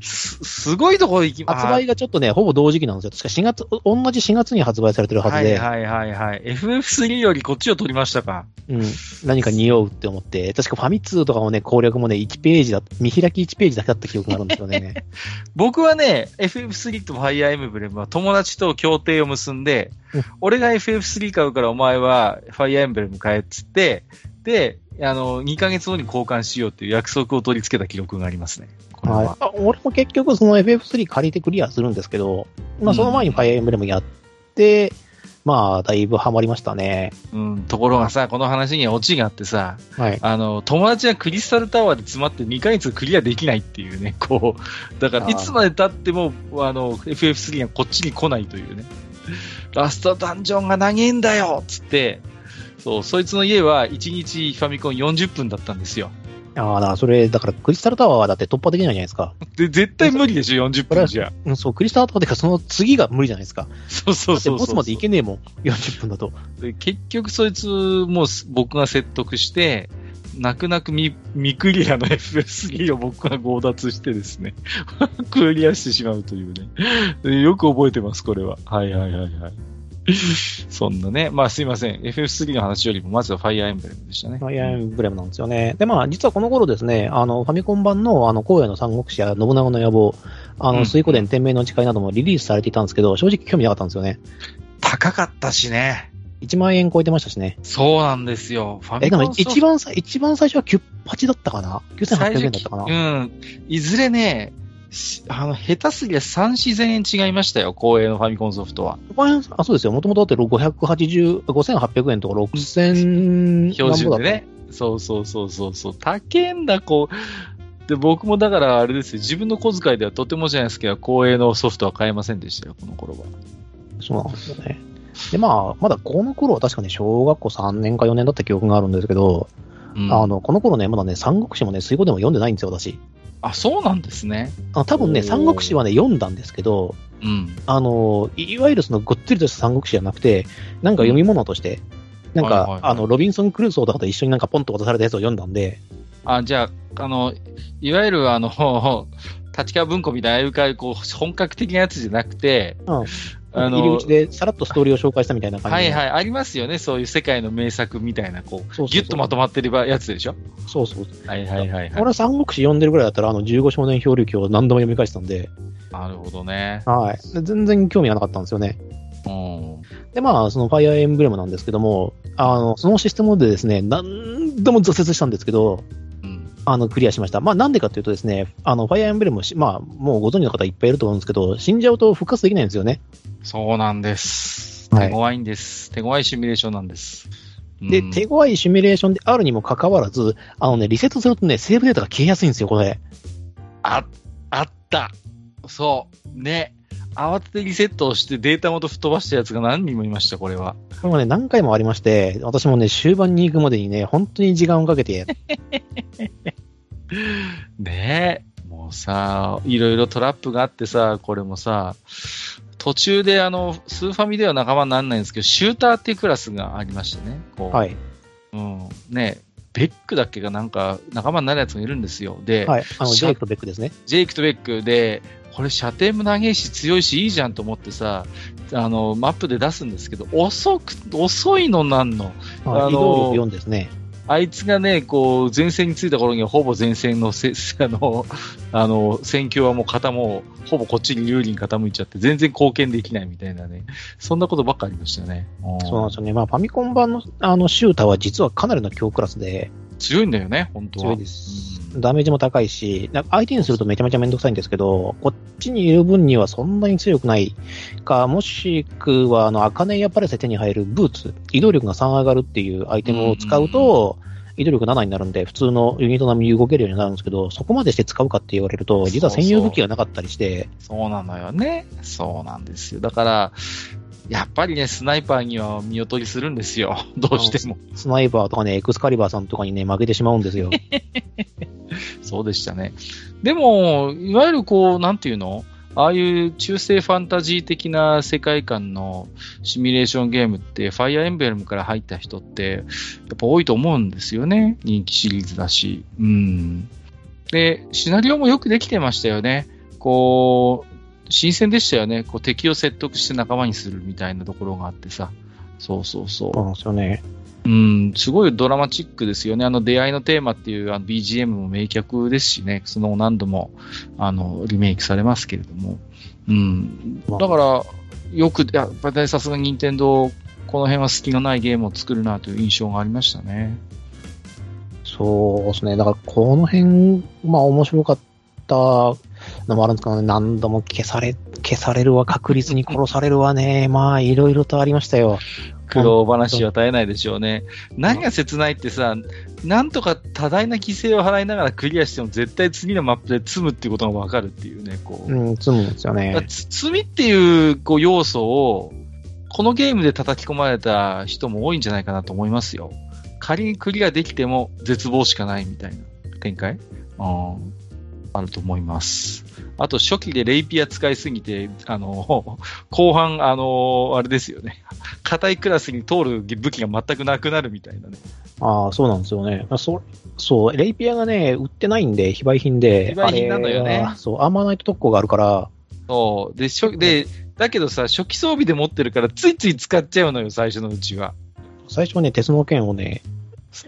す、すごいところ行きます。発売がちょっとね、ほぼ同時期なんですよ。確か4月、同じ4月に発売されてるはずで。はいはいはいはい。FF3 よりこっちを取りましたか。うん。何か匂うって思って。確かファミ通とかもね、攻略もね、1ページだ、見開き1ページだけだった記憶があるんですよね。*laughs* 僕はね、FF3 とファイアーエムブレムは友達と協定を結んで、うん、俺が FF3 買うからお前はファイアーエムブレム買えっつって、で、あの、2ヶ月後に交換しようっていう約束を取り付けた記録がありますね。はい。俺も結局その FF3 借りてクリアするんですけど、まあその前にファイアーエンブレムやって、うん、まあだいぶハマりましたね。うん。ところがさ、この話にはオチがあってさ、はい。あの、友達がクリスタルタワーで詰まって2ヶ月クリアできないっていうね、*laughs* こう、だからいつまで経っても、あの、FF3 がこっちに来ないというね。ラストダンジョンが長いんだよつって、そう、そいつの家は1日ファミコン40分だったんですよ。ああ、だからそれ、だからクリスタルタワーはだって突破できないじゃないですか。で、絶対無理でしょ、40分じゃ。うん、そう、クリスタルタワーってかその次が無理じゃないですか。そうそうそうボスまでいけねえもん、40分だと。で結局そいつ、もう僕が説得して、泣く泣くミミクリアの FS3 を僕が強奪してですね、*laughs* クリアしてしまうというね。よく覚えてます、これは。はいはいはいはい。*laughs* そんなね。まあすいません。FF3 の話よりも、まずはファイアーエンブレムでしたね。ファイアーエンブレムなんですよね。で、まあ実はこの頃ですね、あの、ファミコン版の、あの、荒野の三国志や信長の野望、あの、水湖伝天命の誓いなどもリリースされていたんですけど、正直興味なかったんですよね。高かったしね。1万円超えてましたしね。そうなんですよ。ファミコンえ、でも一番さ、一番最初は98だったかな ?9800 円だったかな？うん。いずれね、あの、下手すりゃ3自然円違いましたよ、光栄のファミコンソフトは。あ、そうですよ。もともとだって580、5800円とか6000標準でね。そうそうそうそうそう。高えんだ、こう。で、僕もだからあれですよ。自分の小遣いではとてもじゃないですけど、光栄のソフトは買えませんでしたよ、この頃は。そうなんですよね。で、まあ、まだこの頃は確かに小学校3年か4年だった記憶があるんですけど、うん、あの、この頃ね、まだね、三国志もね、水滸でも読んでないんですよ、私。あ、そうなんですね。あ多分ね、三国志はね、読んだんですけど、うん、あの、いわゆるそのごっつりとした三国志じゃなくて、なんか読み物として、うん、なんか、はいはいはい、あの、ロビンソン・クルーソーとかと一緒になんかポンと渡されたやつを読んだんで。あ、じゃあ、あの、いわゆるあの、*laughs* 立川文庫みたいな、ああいうか、こう、本格的なやつじゃなくて、うん、あの入り口でさらっとストーリーを紹介したみたいな感じはいはい、ありますよね。そういう世界の名作みたいな、こう、ぎゅっとまとまってるやつでしょ？そうそう。はいはいはい、はい。俺は三国志読んでるぐらいだったら、あの、15少年漂流記を何度も読み返したんで。なるほどね。はい。全然興味がなかったんですよね。うん。で、まあ、そのファイアーエンブレムなんですけども、あの、そのシステムでですね、何度も挫折したんですけど、あの、クリアしました。まあ、なんでかというとですね、あの、ファイアーエンブレム、まあ、もうご存知の方いっぱいいると思うんですけど、死んじゃうと復活できないんですよね。そうなんです。手強いんです。はい、手強いシミュレーションなんです。で、うん、手強いシミュレーションであるにもかかわらず、あのね、リセットするとね、セーブデータが消えやすいんですよ、これ。あ、あった。そう。ね。慌ててリセットをしてデータ元吹っ飛ばしたやつが何人もいました、これは。これもね、何回もありまして、私もね、終盤に行くまでにね、本当に時間をかけて。*laughs* ねえ、もうさ、いろいろトラップがあってさ、これもさ、途中であの、スーファミでは仲間にならないんですけど、シューターっていうクラスがありましてね。こうはい。うん。ねベックだっけがなんか仲間になるやつがいるんですよ。で、はい、あのジェイクとベックですね。ジェイクとベックで、これ射程も長いし強いしいいじゃんと思ってさ、あの、マップで出すんですけど、遅く、遅いのなんの。あ、あの、移動力4ですね。あいつがね、こう、前線についた頃にはほぼ前線のせ、*laughs* あの、あの、戦況はもう肩も、ほぼこっちに有利に傾いちゃって、全然貢献できないみたいなね、そんなことばっかありましたね。そうなんですよね。まあ、ファミコン版の、あの、シューターは実はかなりの強クラスで。強いんだよね、本当は。強いです。うん、ダメージも高いし、相手にするとめちゃめちゃめんどくさいんですけど、こっちにいる分にはそんなに強くないか、もしくは、あの、アカネやパレスで手に入るブーツ、移動力が3上がるっていうアイテムを使うと、うんうん移動力7になるんで、普通のユニット並みに動けるようになるんですけど、そこまでして使うかって言われると、実は専用武器がなかったりしてそうなのよね。そうなんですよ。だから、やっぱりね、スナイパーには見劣りするんですよ。*laughs* どうしても。スナイパーとかね、エクスカリバーさんとかにね、負けてしまうんですよ。*laughs* そうでしたね。でも、いわゆるこう、なんていうの？ああいう中世ファンタジー的な世界観のシミュレーションゲームって、ファイアーエンブレムから入った人って、やっぱ多いと思うんですよね。人気シリーズだし。うん。で、シナリオもよくできてましたよね。こう、新鮮でしたよね。こう敵を説得して仲間にするみたいなところがあってさ。そうそうそう。そうなんですよね。うん、すごいドラマチックですよね。あの、出会いのテーマっていうあの BGM も名曲ですしね。その何度も、あの、リメイクされますけれども。うん。だから、よく、やっぱりさすが任天堂この辺は隙のないゲームを作るなという印象がありましたね。そうですね。だから、この辺、まあ面白かったのもあるんですけど、ね、何度も消され、消されるわ、確率に殺されるわね。まあ、いろいろとありましたよ。苦労話は絶えないでしょうね。何が切ないってさ、なんとか多大な犠牲を払いながらクリアしても絶対次のマップで積むっていうことがわかるっていうね、こう。うん、積むんですよね。積みっていうこう要素を、このゲームで叩き込まれた人も多いんじゃないかなと思いますよ。仮にクリアできても絶望しかないみたいな展開ああると思います。あと初期でレイピア使いすぎて、あの、後半、あの、あれですよね。硬いクラスに通る武器が全くなくなるみたいなね。ああ、そうなんですよね。そそう、レイピアがね、売ってないんで、非売品で。非売品なのよね。そう、アーマーナイト特攻があるから。そう。で、初で、だけどさ、初期装備で持ってるから、ついつい使っちゃうのよ、最初のうちは。最初はね、鉄の剣をね、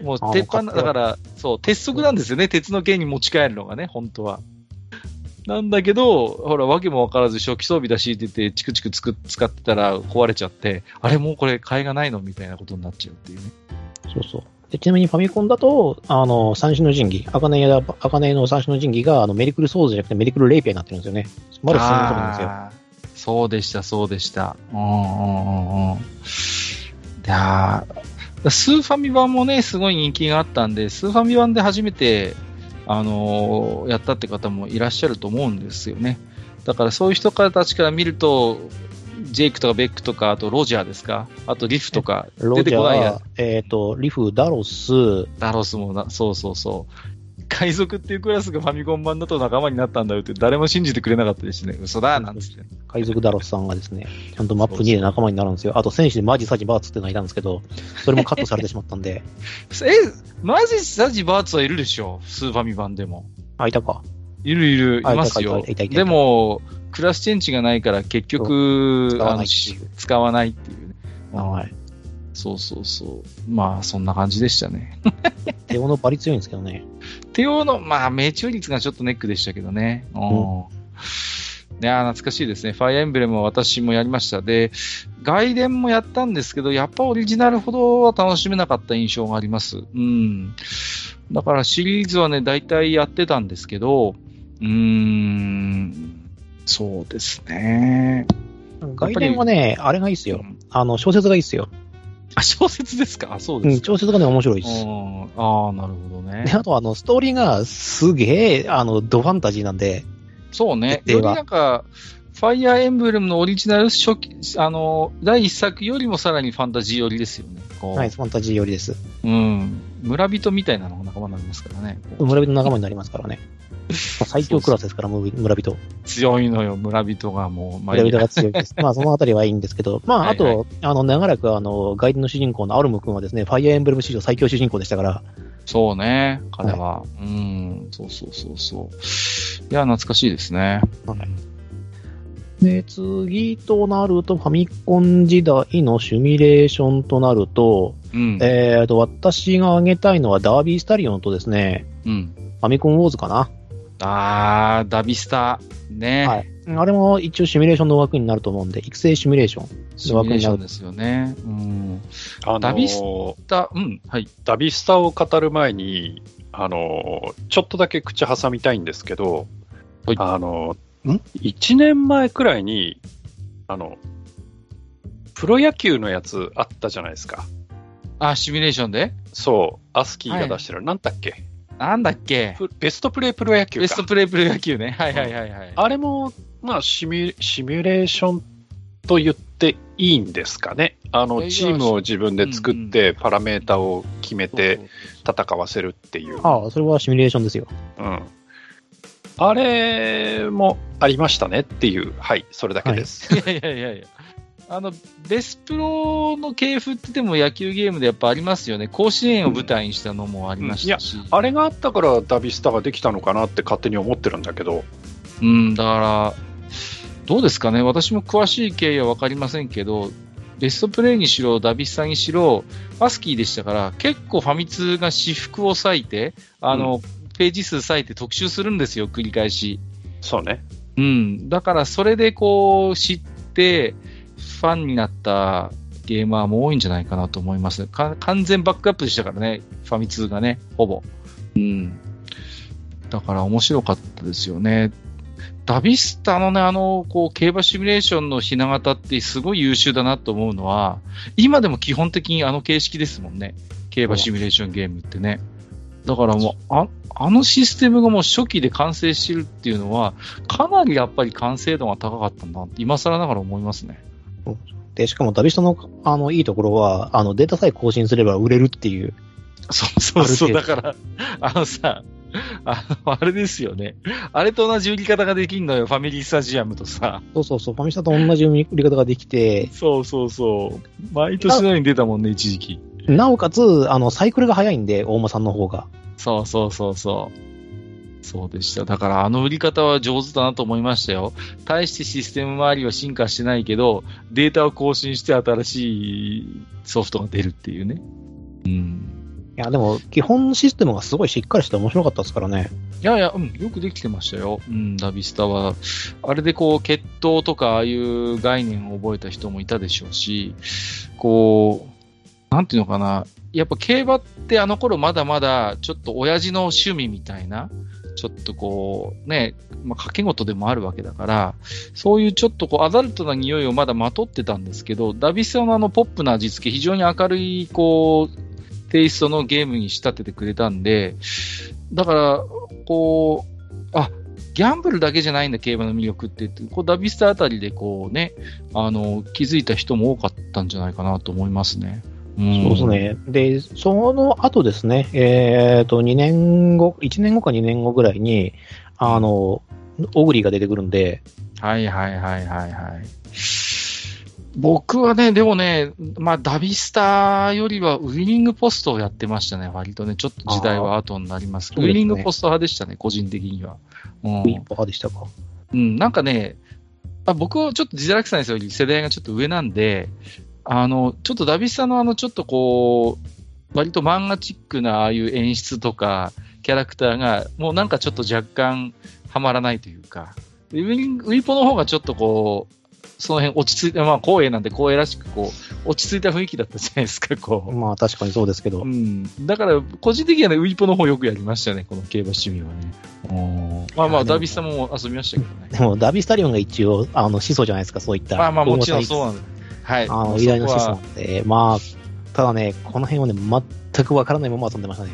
もう鉄板、だから、そう、鉄則なんですよね、鉄の剣に持ち帰るのがね、本当は。なんだけど、ほら、わけもわからず初期装備だしって言って、チクチクつく使ってたら壊れちゃって、あれもうこれ替えがないのみたいなことになっちゃうっていうね。そうそう。でちなみにファミコンだと、あの、三種の神器、赤根赤根の三種の神器が、あの、メリクルソードじゃなくてメリクルレイピアになってるんですよね。まだ進んでるんですよ。そうでした、そうでした。うんうんうんうん。いやスーファミ版もね、すごい人気があったんで、スーファミ版で初めて、あのー、やったって方もいらっしゃると思うんですよね。だからそういう人たちから見ると、ジェイクとかベックとか、あとロジャーですか、あとリフとか、出てこないや。えっ、ー、と、リフ、ダロス。ダロスもな、そうそうそう。海賊っていうクラスがファミコン版だと仲間になったんだよって誰も信じてくれなかったですね。嘘だなんつって。海賊ダロスさんがですね、ちゃんとマップ2で仲間になるんですよ。あと戦士でマジサジバーツってのがいたんですけど、それもカットされてしまったんで。*laughs* え、マジサジバーツはいるでしょ？スーファミ版でも。あ、いたか。いるいる、いますよ。でも、クラスチェンジがないから結局、使わない使わないっていうね。はい。そうそうそう。まあ、そんな感じでしたね。*laughs* テオのバリ強いんですけどね。テオの、まあ、命中率がちょっとネックでしたけどね。うん。ね、懐かしいですね。ファイアーエンブレムは私もやりました。で、外伝もやったんですけど、やっぱオリジナルほどは楽しめなかった印象があります。うん。だからシリーズはね、大体やってたんですけど、うーん、そうですね。外伝はね、あれがいいっすよ。あの、小説がいいっすよ。あ、小説ですか？そうですか、うん、小説がね、面白いです。ああ、なるほどね。で、あと、あの、ストーリーがすげえ、あの、ドファンタジーなんで。そうね。よりなんか、ファイアーエンブレムのオリジナル初期、あの、第一作よりもさらにファンタジー寄りですよね。はい、ファンタジー寄りです。うん。村人みたいなのが仲間になりますからね。村人の仲間になりますからね。*laughs* 最強クラスですから、村人。強いのよ、村人がもう。村人が強いです。*laughs* まあ、そのあたりはいいんですけど、まあ、あと、はいはい、あの、長らく、あの、ガイドの主人公のアルム君はですね、ファイアーエンブレム史上最強主人公でしたから。そうね、彼は。はい、うん、そうそうそうそう。いや、懐かしいですね。はい。で、次となると、ファミコン時代のシミュレーションとなると、うん、えっ、と、私が挙げたいのはダービースタリオンとですね、うん、ファミコンウォーズかな。あー、ダビスタ。ね。はい。あれも一応シミュレーションの枠になると思うんで、育成シミュレーションの枠になる。ですよね。うん。あのー、ダビスタ、うん、はい。ダビスタを語る前に、あのー、ちょっとだけ口挟みたいんですけど、はい、あのー、ん ?1 年前くらいに、あの、プロ野球のやつあったじゃないですか。あ、シミュレーションで？そう、アスキーが出してる、はい、なんだっけ？なんだっけ？ベストプレイプロ野球ベストプレイプロ野球ね。はいはいはいはい。あれも、まあシミュ、シミュレーションと言っていいんですかね。あの、チームを自分で作って、パラメータを決めて戦わせるっていう。ああ、それはシミュレーションですよ。うん。あれもありましたねっていう、はい、それだけです。はい、いやいやいやいや。あの、ベスプロの系譜ってでも野球ゲームでやっぱありますよね。甲子園を舞台にしたのもありましたし。うん、いや、あれがあったからダビスタができたのかなって勝手に思ってるんだけど。うん、だから、どうですかね。私も詳しい経緯はわかりませんけど、ベストプレイにしろ、ダビスタにしろ、アスキーでしたから、結構ファミ通が私服を割いて、あの、うん、ページ数割いて特集するんですよ、繰り返し。そうね。うん。だからそれでこう知って、ファンになったゲーマーも多いんじゃないかなと思います。完全バックアップでしたからね、ファミ通がね、ほぼ。うん。だから面白かったですよね。ダビスタのね、あの、こう、競馬シミュレーションのひな形ってすごい優秀だなと思うのは、今でも基本的にあの形式ですもんね。競馬シミュレーションゲームってね。だからもう、ああのシステムがもう初期で完成してるっていうのは、かなりやっぱり完成度が高かったんだって、今更ながら思いますね。で、しかもダビスタの、あの、いいところは、あの、データさえ更新すれば売れるっていう。そうそうそう、だから、あのさ、あの、あれですよね。あれと同じ売り方ができるのよ、ファミリースタジアムとさ。そうそうそう、ファミスタと同じ売り方ができて。そうそうそう。毎年のように出たもんね、一時期。なおかつ、あの、サイクルが早いんで、大間さんの方が。そうそうそうそう。そうでした。だからあの売り方は上手だなと思いましたよ。大してシステム周りは進化してないけど、データを更新して新しいソフトが出るっていうね。うん。いや、でも、基本システムがすごいしっかりして面白かったですからね。いやいや、うん、よくできてましたよ。うん、ダビスタは。あれでこう、血統とか、ああいう概念を覚えた人もいたでしょうし、こう、なんていうのかな。やっぱ競馬ってあの頃まだまだ、ちょっと親父の趣味みたいな、ちょっとこう、ね、まあ、掛け事でもあるわけだから、そういうちょっとこう、アダルトな匂いをまだまとってたんですけど、ダビスタのあのポップな味付け、非常に明るい、こう、テイストのゲームに仕立ててくれたんで、だから、こう、あ、ギャンブルだけじゃないんだ、競馬の魅力ってこうダビスタあたりでこうね、あの、気づいた人も多かったんじゃないかなと思いますね。うん、そうですね。で、その後ですね、えっ、ー、と、2年後、1年後か2年後ぐらいに、あの、オグリが出てくるんで。はいはいはいはいはい。僕はね、でもね、まあ、ダビスタよりはウィニングポストをやってましたね、割とね。ちょっと時代は後になりますけど、ね、ウィニングポスト派でしたね、個人的には。うん、ウィニング派でしたか。うん、なんかね、あ僕はちょっとジダラクさんですより世代がちょっと上なんで、あの、ちょっとダビスタのあの、ちょっとこう、割と漫画チックなああいう演出とか、キャラクターが、もうなんかちょっと若干はまらないというか、ウィウィポの方がちょっとこう、その辺落ち着いて、まあ、光栄なんで光栄らしく、こう、落ち着いた雰囲気だったじゃないですか、こう。まあ、確かにそうですけど。うん。だから、個人的にはね、ウィポの方よくやりましたね、この競馬趣味はね。まあまあ、ダビスタも遊びましたけどね。でも、ダビスタリオンが一応、あの、始祖じゃないですか、そういった。まあまあ、もちろんそうなんです。はい。あの、偉大な始祖なんで、まあ、ただね、この辺はね、全くわからないまま遊んでましたね。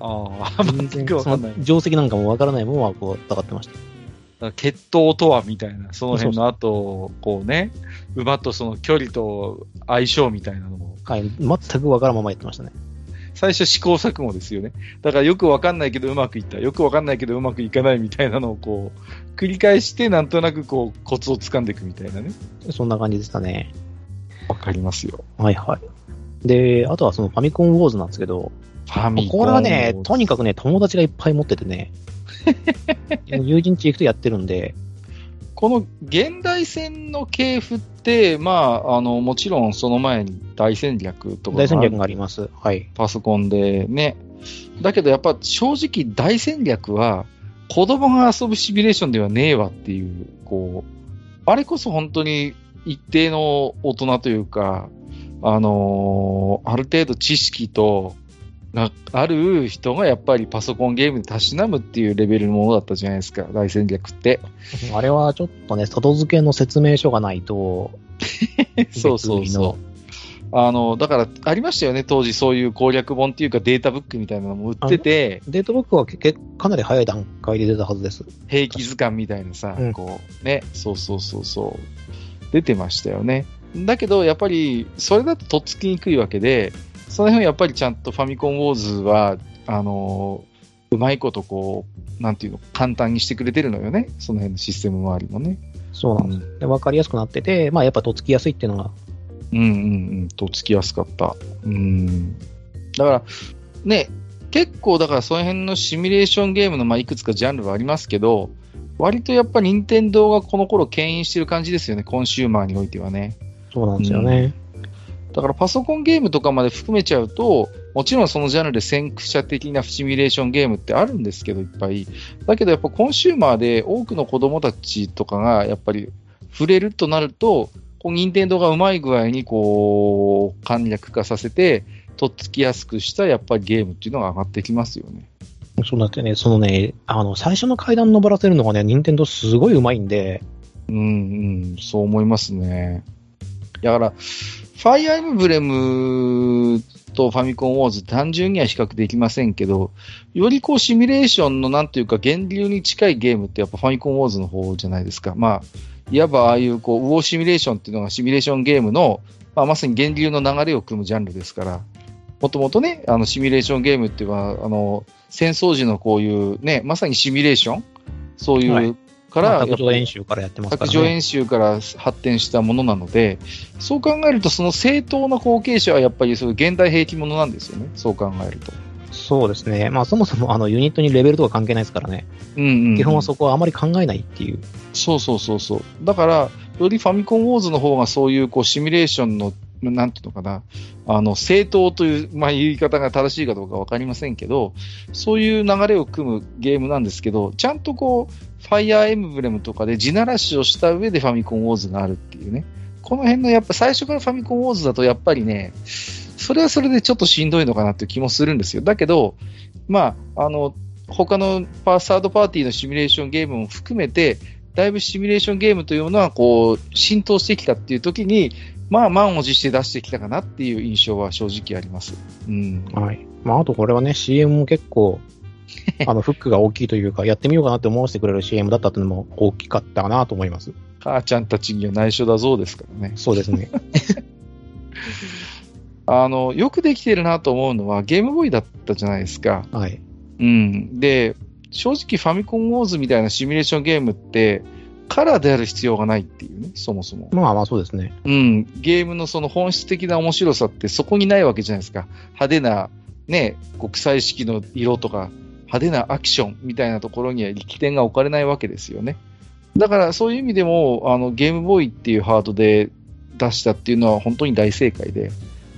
ああ、全くわかんない。定石なんかもわからないまま、こう、戦ってました。血統とはみたいな、その辺の後、こうね、馬とその距離と相性みたいなのも。はい、全くわからんままやってましたね。最初試行錯誤ですよね。だからよくわかんないけどうまくいった。よくわかんないけどうまくいかないみたいなのをこう、繰り返してなんとなくこう、コツをつかんでいくみたいなね。そんな感じでしたね。わかりますよ。はいはい。で、あとはそのファミコンウォーズなんですけど、ファミコンこれはね、とにかくね、友達がいっぱい持っててね、*laughs* 友人地行くとやってるんで。この現代戦の系譜って、まあ、あの、もちろんその前に大戦略とか。大戦略があります。はい。パソコンでね。だけどやっぱ正直大戦略は子供が遊ぶシミュレーションではねえわっていう、こう、あれこそ本当に一定の大人というか、あのー、ある程度知識とがある人がやっぱりパソコンゲームでたしなむっていうレベルのものだったじゃないですか、大戦略って。*laughs* あれはちょっとね、外付けの説明書がないと、*laughs* そうそうそう。*laughs* あの、だから、ありましたよね、当時そういう攻略本っていうかデータブックみたいなのも売ってて。データブックはけかなり早い段階で出たはずです。兵器図鑑みたいなさ、うん、こう、ね、そうそうそうそう。出てましたよね。だけど、やっぱり、それだととっつきにくいわけで、その辺はやっぱりちゃんとファミコンウォーズは、あのうまいことこう、なんていうの、簡単にしてくれてるのよね。その辺のシステム周りもね。そうなんです。で、わかりやすくなってて、まあやっぱとっつきやすいっていうのがうんうんうん、とっつきやすかった。うん。だから、ね、結構だからその辺のシミュレーションゲームのまあいくつかジャンルはありますけど、割とやっぱり任天堂がこの頃牽引してる感じですよね、コンシューマーにおいてはね。そうなんですよね。うん、だからパソコンゲームとかまで含めちゃうと、もちろんそのジャンルで先駆者的なシミュレーションゲームってあるんですけど、いっぱい。だけどやっぱコンシューマーで多くの子供たちとかがやっぱり触れるとなると、こう、任天堂がうまい具合に、こう、簡略化させて、とっつきやすくした、やっぱりゲームっていうのが上がってきますよね。そうだってね、そのね、あの、最初の階段登らせるのがね、任天堂すごいうまいんで。うんうん、そう思いますね。だから、ファイアエムブレムとファミコンウォーズ単純には比較できませんけど、よりこうシミュレーションのなんていうか源流に近いゲームってやっぱファミコンウォーズの方じゃないですか。まあ、いわばああいうこう、ウォーシミュレーションっていうのがシミュレーションゲームの、まあ、まさに源流の流れを組むジャンルですから、もともとね、あの、シミュレーションゲームっていうのは、あの、戦争時のこういうね、まさにシミュレーション？そういう、はいから、卓上演習からやってますから、ね、演習から発展したものなので、そう考えると、その正当な後継者はやっぱりそういう現代兵器ものなんですよね、そう考えると。そうですね。まあそもそもあのユニットにレベルとか関係ないですからね。うんうん、うん、基本はそこはあまり考えないっていう。そうそうそうそう。だから、よりファミコンウォーズの方がそういうこうシミュレーションの、なんていうのかな、あの、正当という、まあ言い方が正しいかどうかわかりませんけど、そういう流れを組むゲームなんですけど、ちゃんとこう、ファイアーエムブレムとかで地ならしをした上でファミコンウォーズがあるっていうね。この辺のやっぱ最初からファミコンウォーズだとやっぱりね、それはそれでちょっとしんどいのかなっていう気もするんですよ。だけど、まあ、あの、他のパーサードパーティーのシミュレーションゲームも含めて、だいぶシミュレーションゲームというものは、こう、浸透してきたっていう時に、まあ、満を持して出してきたかなっていう印象は正直あります。うん。はい。まあ、あとこれはね、CM も結構、*laughs* あの、フックが大きいというか、やってみようかなって思わせてくれる CM だったっていうのも大きかったかなと思います。母ちゃんたちには内緒だぞですからね。そうですね。*laughs* あの、よくできてるなと思うのは、ゲームボーイだったじゃないですか。はい。うん。で、正直ファミコンウォーズみたいなシミュレーションゲームって、カラーである必要がないっていうね、そもそも。まあまあそうですね。うん。ゲームのその本質的な面白さってそこにないわけじゃないですか。派手な、ね、国際式の色とか、派手なアクションみたいなところには力点が置かれないわけですよね。だからそういう意味でも、あの、ゲームボーイっていうハードで出したっていうのは本当に大正解で。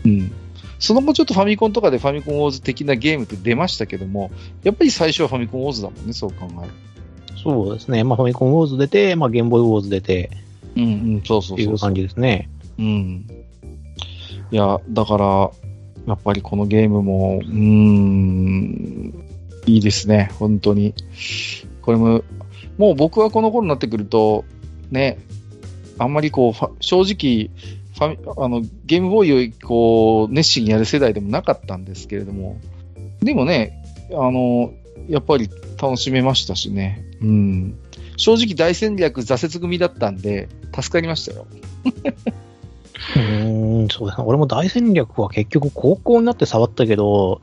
うん。その後ちょっとファミコンとかでファミコンウォーズ的なゲームって出ましたけども、やっぱり最初はファミコンウォーズだもんね、そう考えるそうですね。まあファミコンウォーズ出て、まあゲームボーイウォーズ出て、うんうん、そうそうそう。いう感じですね。うん。いや、だから、やっぱりこのゲームも、うーん、いいですね、本当に。これも、もう僕はこの頃になってくると、ね、あんまりこう、正直、ファあのゲームボーイをこう熱心にやる世代でもなかったんですけれども、でもね、あの、やっぱり楽しめましたしね。うん。正直大戦略挫折組だったんで、助かりましたよ。うん、そうですね。俺も大戦略は結局高校になって触ったけど、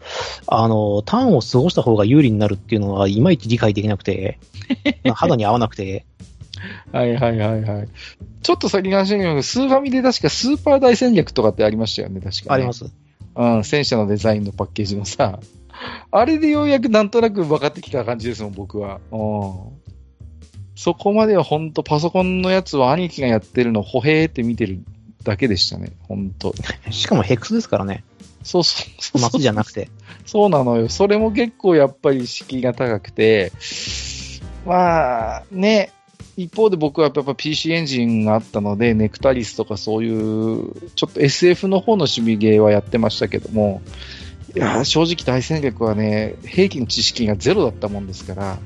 あの、ターンを過ごした方が有利になるっていうのはいまいち理解できなくて、*laughs* 肌に合わなくて。はいはいはいはい。ちょっと先の話だけど、スーファミで確かスーパー大戦略とかってありましたよね、確か、ね、あります。うん、戦車のデザインのパッケージのさ。*laughs* あれでようやくなんとなく分かってきた感じですもん、僕は。うん。そこまでは本当パソコンのやつは兄貴がやってるの、ほへーって見てるだけでしたね、本当 *laughs* しかもヘクスですからね。そうそうそう松じゃなくて。そうなのよ。それも結構やっぱり敷居が高くて、まあ、ね、一方で僕はやっぱ PC エンジンがあったので、ネクタリスとかそういう、ちょっと SF の方の趣味ゲーはやってましたけども、いや正直大戦略はね、兵器の知識がゼロだったもんですから、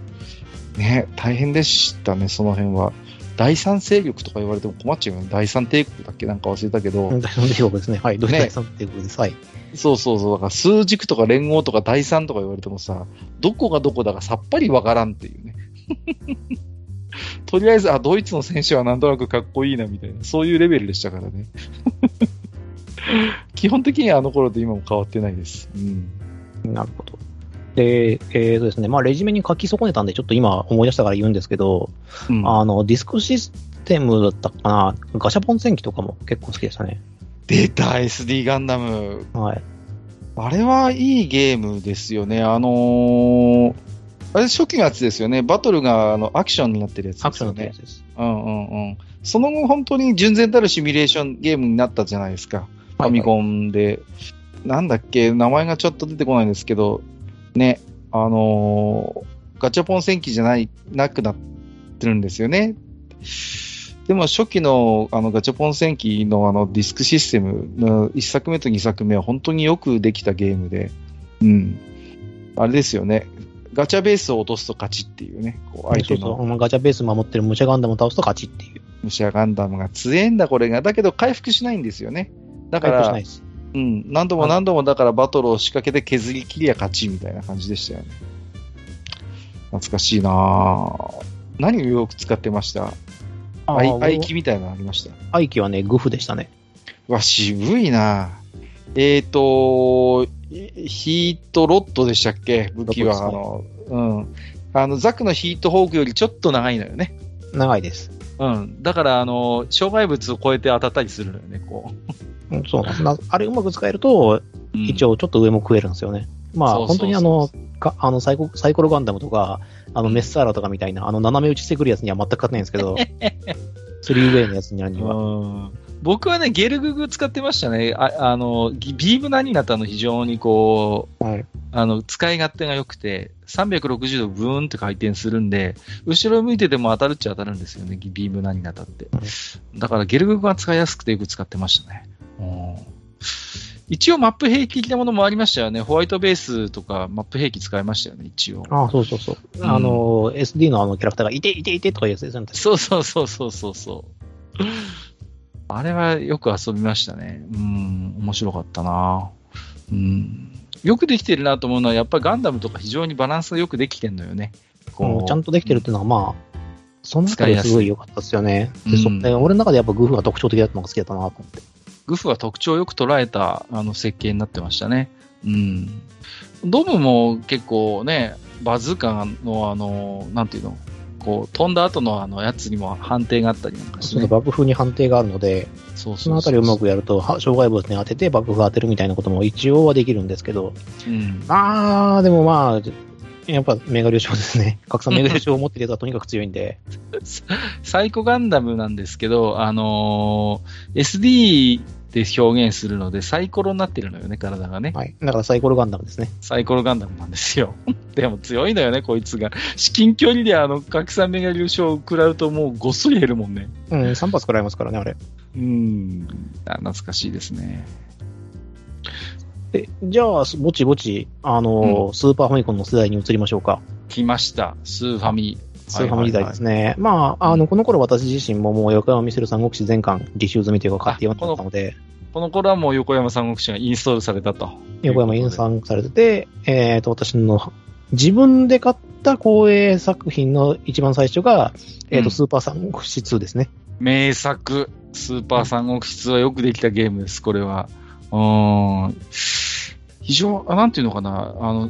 ね、大変でしたね、その辺は。第三勢力とか言われても困っちゃうよね。第三帝国だっけなんか忘れたけど。*laughs* 第三帝国ですね。はい。ね、第三帝国です。はい。そうそうそう。だから数軸とか連合とか第三とか言われてもさ、どこがどこだかさっぱりわからんっていうね。*laughs* とりあえず、あ、ドイツの選手はなんとなくかっこいいなみたいな、そういうレベルでしたからね。*laughs* 基本的にはあの頃と今も変わってないです。うん。なるほど。で、えーとですね、まあ、レジュメに書き損ねたんで、ちょっと今思い出したから言うんですけど、うん、あの、ディスクシステムだったかな、ガシャポン戦記とかも結構好きでしたね。出た、SD ガンダム。はい。あれはいいゲームですよね。あのー、あれ初期のやつですよね。バトルがあのアクションになってるやつですよね。アクションのやつです。うんうんうん。その後本当に純然たるシミュレーションゲームになったじゃないですか。ファミコンで。はいはい、なんだっけ、名前がちょっと出てこないんですけど、ね、あのー、ガチャポン戦記じゃない、なくなってるんですよね。でも初期のあのガチャポン戦記のあのディスクシステムの1作目と2作目は本当によくできたゲームで、うん。あれですよね。ガチャベースを落とすと勝ちっていうね、こう相手の。そうそうガチャベース守ってる武者ガンダムを倒すと勝ちっていう。武者ガンダムが強えんだ、これが。だけど回復しないんですよね。だから、うん、何度も何度もだからバトルを仕掛けて削り切りゃ勝ちみたいな感じでしたよね。懐かしいなぁ。何をよく使ってました？アイキみたいなのありました？アイキはね、グフでしたね。わ、渋いなえっ、ー、と、ヒートロッドでしたっけ？武器は、あの、うん。あの、ザクのヒートホークよりちょっと長いのよね。長いです。うん。だから、あの、障害物を超えて当たったりするのよね、こう。そうなんあれうまく使えると、一応ちょっと上も食えるんですよね。うん、まあ、本当にあの、かあのサイコサイコロガンダムとか、あのメッサーラとかみたいな、あの斜め打ちしてくるやつには全く勝てないんですけど、スリーウェイのやつには。僕はね、ゲルググ使ってましたね。ああの、ビームナニナタの非常にこう、はい、あの、使い勝手が良くて、360度ブーンって回転するんで、後ろ向いてても当たるっちゃ当たるんですよね、ビームナニナタって。だからゲルググが使いやすくてよく使ってましたね。一応マップ兵器的なものもありましたよね。ホワイトベースとかマップ兵器使いましたよね、一応。ああ、そうそうそう。うん、あの、SD のあのキャラクターがいていていてとかいうやつですね。そうそうそうそうそうそう。あれはよく遊びましたね。うん、面白かったな。うん。よくできてるなと思うのは、やっぱりガンダムとか非常にバランスがよくできてるのよね。こうちゃんとできてるっていうのは、まあ、その中ですごい良かったですよね。で、そ俺の中でやっぱグフが特徴的だったのが好きだったなと思って。グフは特徴をよく捉えたあの設計になってましたね。うん。ドムも結構ね、バズーカのあの、なんていうの、こう、飛んだ後のあのやつにも判定があったりなんかして、ね、その爆風に判定があるので、そうそのあたりをうまくやると、障害物に当てて爆風当てるみたいなことも一応はできるんですけど、うん、あー、でもまあ、やっぱメガリュー賞ですね。*laughs* 拡散メガリュー賞を持ってるやつはとにかく強いんで。*laughs* サイコガンダムなんですけど、あのー、SD で表現するので、サイコロになってるのよね、体がね。はい。だからサイコロガンダムですね。サイコロガンダムなんですよ。*laughs* でも強いのよね、こいつが。至近距離であの、拡散メガ優勝を食らうともうごっそり減るもんね。うん、3発食らいますからね、あれ。うん。懐かしいですね。え、じゃあ、ぼちぼち、あの、うん、スーパーファミコンの世代に移りましょうか。来ました。スーファミ。スーファミ時代ですね。まあ、あの、この頃私自身ももう横山見せる三国志全巻、履修済みというか買って読んでたので。この頃はもう横山三国志がインストールされたと。横山インストールされてて、えっ、ー、と、私の自分で買った光栄作品の一番最初が、えっ、ー、と、スーパー三国志2ですね。名作。スーパー三国志2はよくできたゲームです、これは。うん。非常、あ、なんていうのかな。あの、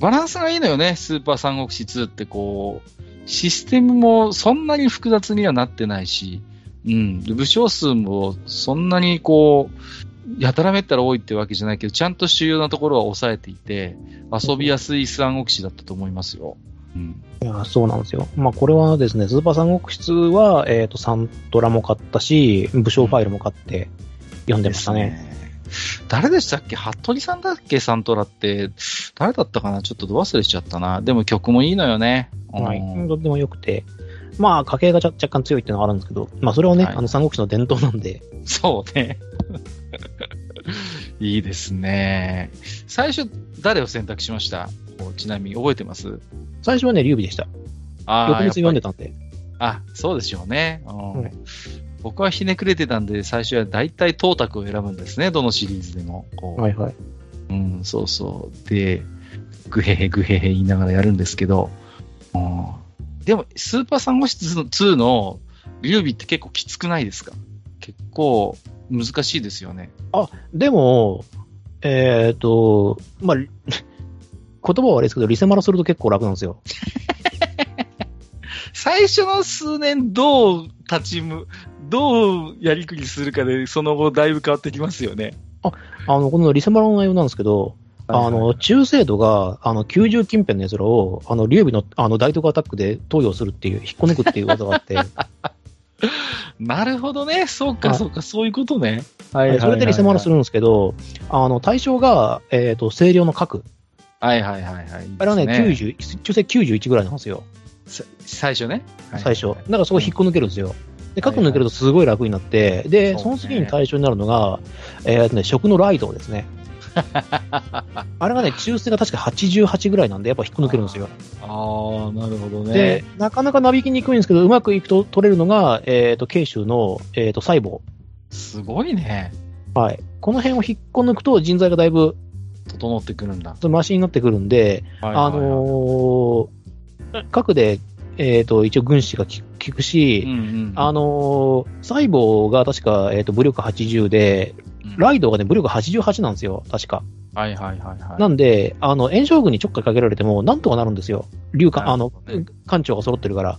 バランスがいいのよね、スーパー三国志2ってこう、システムもそんなに複雑にはなってないし、うん、武将数もそんなにこう、やたらめったら多いってわけじゃないけど、ちゃんと主要なところは抑えていて、遊びやすい三国志だったと思いますよ。うん、いやそうなんですよ。まあ、これはですね、スーパー三国志は、えっ、ー、と、サントラも買ったし、武将ファイルも買って読んでましたね。ね誰でしたっけ？服部さんだっけ？サントラって。誰だったかな？ちょっとど忘れしちゃったな。でも曲もいいのよね。はい。とっても良くて。まあ、家系が若干強いっていうのがあるんですけど、まあ、それはね、はい、あの、三国志の伝統なんで。そうね。*laughs* いいですね。最初、誰を選択しました？ちなみに覚えてます？最初はね、劉備でした。ああ。翌日読んでたんで。あ、そうでしょうね。うん、僕はひねくれてたんで、最初は大体トータクを選ぶんですね、どのシリーズでも。はいはい。うん、そうそう。で、グヘヘグヘヘ言いながらやるんですけど、うん、でも、スーパーサンゴ室2の劉備って結構きつくないですか？結構難しいですよね。あ、でも、えっ、ー、と、まあ、言葉は悪いですけど、リセマラすると結構楽なんですよ。*laughs* 最初の数年どう立ちむ、どうやりくりするかで、その後だいぶ変わってきますよね。あ、あの、このリセマラの内容なんですけど、あの、中精度が、あの、90近辺の奴らを、あの、劉備の、あの、大徳アタックで投与するっていう、引っこ抜くっていう技があって。*laughs* なるほどね。そうか、そうか、そういうことね。はい、それでリセマラするんですけど、あの、対象が、えっ、ー、と、清涼の核。はいはいはいはい。あれはね、ね90、中性91ぐらいなんですよ。最初ね。最初。だからそこ引っこ抜けるんですよ。で、核抜けるとすごい楽になって、で、その次に対象になるのが、えっ、ー、とね、食のライドですね。*laughs* あれがね、中性が確か88ぐらいなんで、やっぱ引っこ抜けるんですよ。ああ、なるほどね。で、なかなかなびきにくいんですけど、うまくいくと取れるのが、えっ、ー、と、慶州の、えっ、ー、と、細胞。すごいね。はい。この辺を引っこ抜くと人材がだいぶ、整ってくるんだ。マシになってくるんで、はいはいはい、あのー、核で、えっ、ー、と、一応軍師が効くし、うんうんうん、あのー、細胞が確か、えっ、と、武力80で、ライドがね、武力88なんですよ、確か。はいはいはい、はい。なんで、あの、炎症軍にちょっかいかけられても、なんとかなるんですよ。竜艦、あの、艦長が揃ってるから。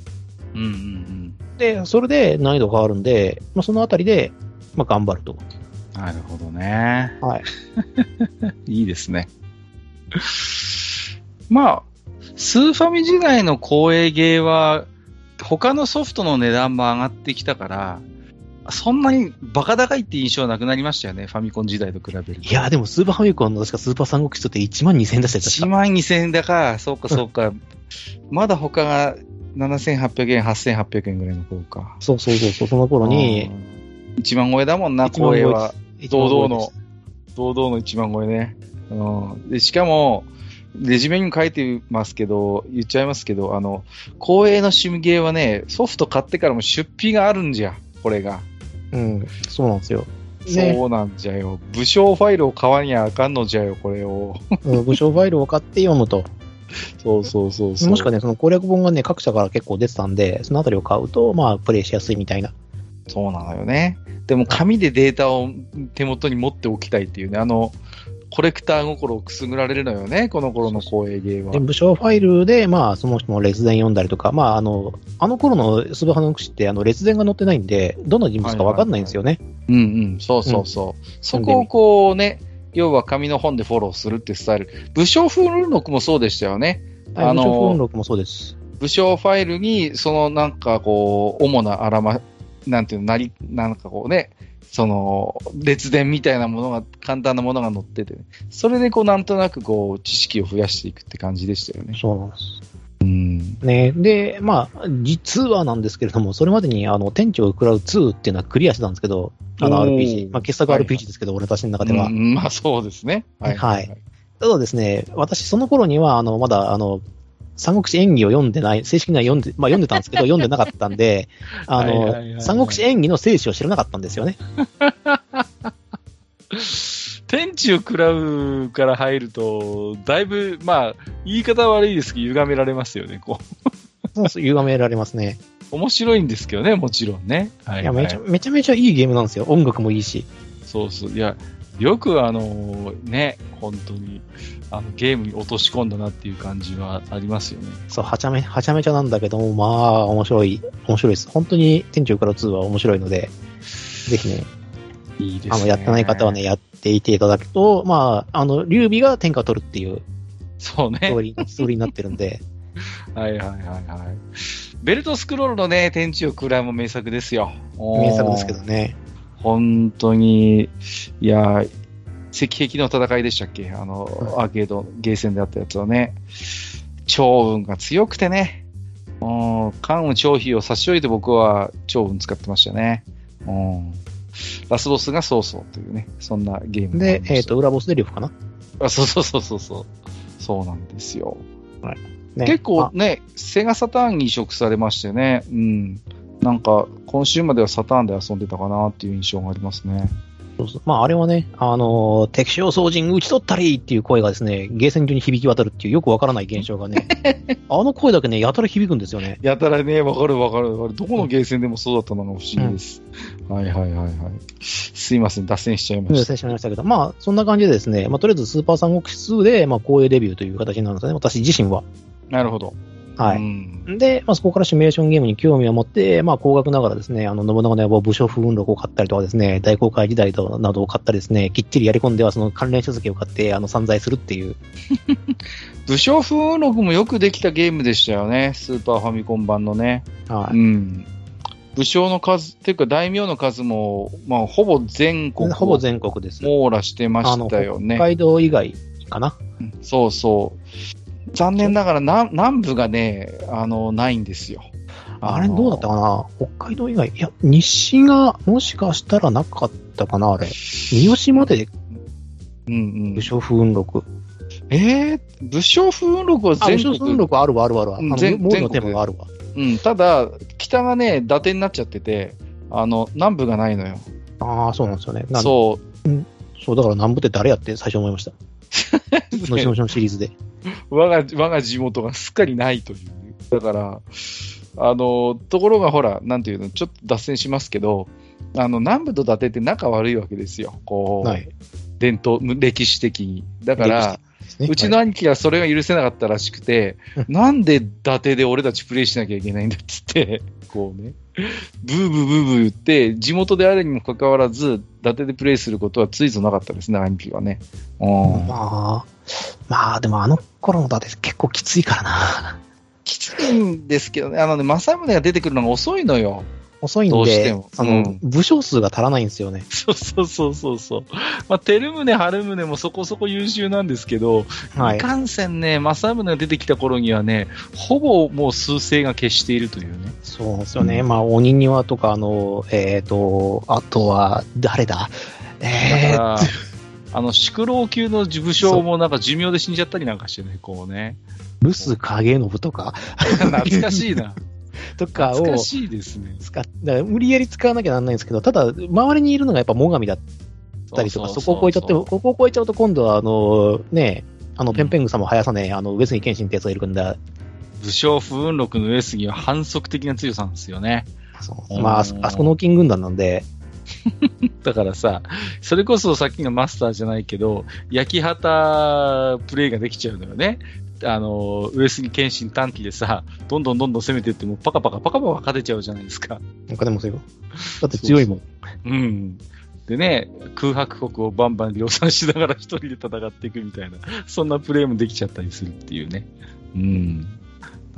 うんうんうん。で、それで難易度変わるんで、まあ、そのあたりで、まあ、頑張ると。なるほどね。はい。*laughs* いいですね。まあ、スーファミ時代の光栄ゲーは、他のソフトの値段も上がってきたから、そんなにバカ高いって印象はなくなりましたよね、ファミコン時代と比べると。いや、でもスーパーファミコンの確かスーパー三国志って1万2000円出したやつ1万2000円だか、そうかそうか。まだ他が7800円、8800円ぐらいの頃か。そうそうそうそう、その頃に。1万超えだもんな、光栄は。堂々の、堂々の1万超えね。うん、でしかも、レジュメにも書いてますけど、言っちゃいますけど、あの、光栄の趣味ゲーはね、ソフト買ってからも出費があるんじゃ、これが。うん、そうなんですよ。ね、そうなんじゃよ。武将ファイルを買わにゃあかんのじゃよ、これを。うん、武将ファイルを買って読むと。そうそうそうそう。もしくはね、その攻略本がね、各社から結構出てたんで、そのあたりを買うと、まあ、プレイしやすいみたいな。そうなのよね。でも、紙でデータを手元に持っておきたいっていうね、あの、コレクター心をくすぐられるのよね、この頃の光栄ゲーは。で、武将ファイルで、まあ、その人の列伝読んだりとか、まあ、あの、あの頃のスバハの口って、あの、列伝が載ってないんで、どの人物かわかんないんですよね。うんうん、そうそうそう。うん、そこをこうね、要は紙の本でフォローするってスタイル。武将風録もそうでしたよね。はい、あの、武将風録もそうです。武将ファイルに、そのなんかこう、主なあらま、なんていうの、なり、なんかこうね、その、列伝みたいなものが、簡単なものが載ってて、それでこう、なんとなくこう、知識を増やしていくって感じでしたよね。そうなんです。うん。ねで、まあ、実はなんですけれども、それまでに、あの、店長を食らう2っていうのはクリアしてたんですけど、あの RPG。まあ、傑作 RPG ですけど、はい、俺たちの中では。まあ、そうですね。はい。はい。ただですね、私、その頃には、あの、まだ、あの、三国志演技を読んでない、正式には読んで、まあ読んでたんですけど、読んでなかったんで、*laughs* あの、三国志演技の聖史を知らなかったんですよね。*laughs* 天地を食らうから入ると、だいぶ、まあ、言い方悪いですけど、歪められますよね、こう。*laughs* そうそう、歪められますね。面白いんですけどね、もちろんね。はい、はい、いやめちゃ、めちゃめちゃいいゲームなんですよ。音楽もいいし。そうそう。いや、よくあのね、本当に、あのゲームに落とし込んだなっていう感じはありますよね。そう、はちゃめ、はちゃめちゃなんだけども、まあ、面白い、面白いです。本当に店長から2は面白いので、ぜひね、いいですね。あの、やってない方はね、やっていていただくと、まあ、あの、劉備が天下取るっていう、そうね。ストーリー、ストーリーになってるんで。*laughs* はいはいはいはい。ベルトスクロールのね、天地を食らうも名作ですよ。名作ですけどね。本当に、いや、石壁の戦いでしたっけ？あの、アーケード、ゲーセンであったやつはね。超運が強くてね。うん、関羽超飛を差し置いて僕は超運使ってましたね。うん。ラスボスがそうそうというね、そんなゲームで、えっ、ー、と、裏ボスでリフかな？あそうそうそうそうそう。そうなんですよ。はい。ね、結構ね、セガサターンに移植されましてね、うん。なんか、今週まではサターンで遊んでたかなっていう印象がありますね。そうそう。まあ、あれはね、あのー、敵将操人打ち取ったりっていう声がですね、ゲーセン中に響き渡るっていうよくわからない現象がね、*laughs* あの声だけね、やたら響くんですよね。やたらね、わかるわかるわかる。どこのゲーセンでもそうだったのが不思議です。うん、はいはいはいはい。すいません、脱線しちゃいました。脱線しちゃいましたけど、まあ、そんな感じでですね、まあ、とりあえずスーパー三国志2で、まあ、光栄デビューという形になるんですね、私自身は。なるほど。はい。で、まあ、そこからシミュレーションゲームに興味を持って、まあ、高額ながらですね、あの、信長の野望武将風雲録を買ったりとかですね、大航海時代などを買ったりですね、きっちりやり込んではその関連書籍を買って、あの、散財するっていう。*laughs* 武将風雲録もよくできたゲームでしたよね、スーパーファミコン版のね。はい。うん。武将の数、っていうか大名の数も、まあ、ほぼ全国。ほぼ全国です。網羅してましたよね。北海道以外かな。そうそう。残念ながら南南部がね、あの、ないんですよ。あれどうだったかな？北海道以外。いや、西がもしかしたらなかったかなあれ。三好まで、うんうん。武将風雲録。えー、武将風雲録は全国。武将風雲録あるわ、あるわ、あるわ。あの、全のテーマがあるわ。うん、ただ、北がね、伊達になっちゃってて、あの、南部がないのよ。ああ、そうなんですよね。そう。うん、そう、だから南部って誰やって最初思いました？*laughs* のしのしのシリーズで。我が、我が地元がすっかりないという。だから、あの、ところがほら、なんていうの、ちょっと脱線しますけど、あの、南部と伊達って仲悪いわけですよ。こう、はい、伝統、歴史的に。だから、ね、うちの兄貴はそれが許せなかったらしくて、はい、なんで伊達で俺たちプレイしなきゃいけないんだっつって、こうね、ブーブーブーブー言って、地元であるにもかかわらず、伊達でプレイすることはついぞなかったですね、兄貴はね。まあ、まあでもあの頃の伊達結構きついからな。きついんですけどね、あのね、正宗が出てくるのが遅いのよ。遅いんで、あの、うん、武将数が足らないんですよね。*laughs* そうそうそうそうそう。まあ、照宗、春宗もそこそこ優秀なんですけど、はい、いかんせんね、正宗が出てきた頃にはね、ほぼもう数勢が消しているというね。そうですよね。うん、まあ、鬼庭とか、あの、えっ、ー、と、あとは、誰だ？えー、あの、宿老級の武将もなんか寿命で死んじゃったりなんかしてね、こうね。留守影信とか。*laughs* 懐かしいな。*laughs* とかを、懐かしいですね。無理やり使わなきゃなんないんですけど、ただ、周りにいるのがやっぱ最上だったりとか、そこを超えちゃって、ここを超えちゃうと今度は、あの、ね、あの、ペンペングサも速さね、あの、上杉謙信ってやつがいるんだ。武将不運録の上杉は反則的な強さなんですよね。そうまあ、あそこの金軍団なんで、*laughs* だからさ、それこそさっきのマスターじゃないけど、焼き旗プレイができちゃうのよね。あの、上杉謙信短期でさ、どんどんどんどん攻めていっても、パカパカパカパカ勝てちゃうじゃないですか。勝てますよ。だって強いもん。うん。でね、空白国をバンバン量産しながら一人で戦っていくみたいな、そんなプレイもできちゃったりするっていうね。うん。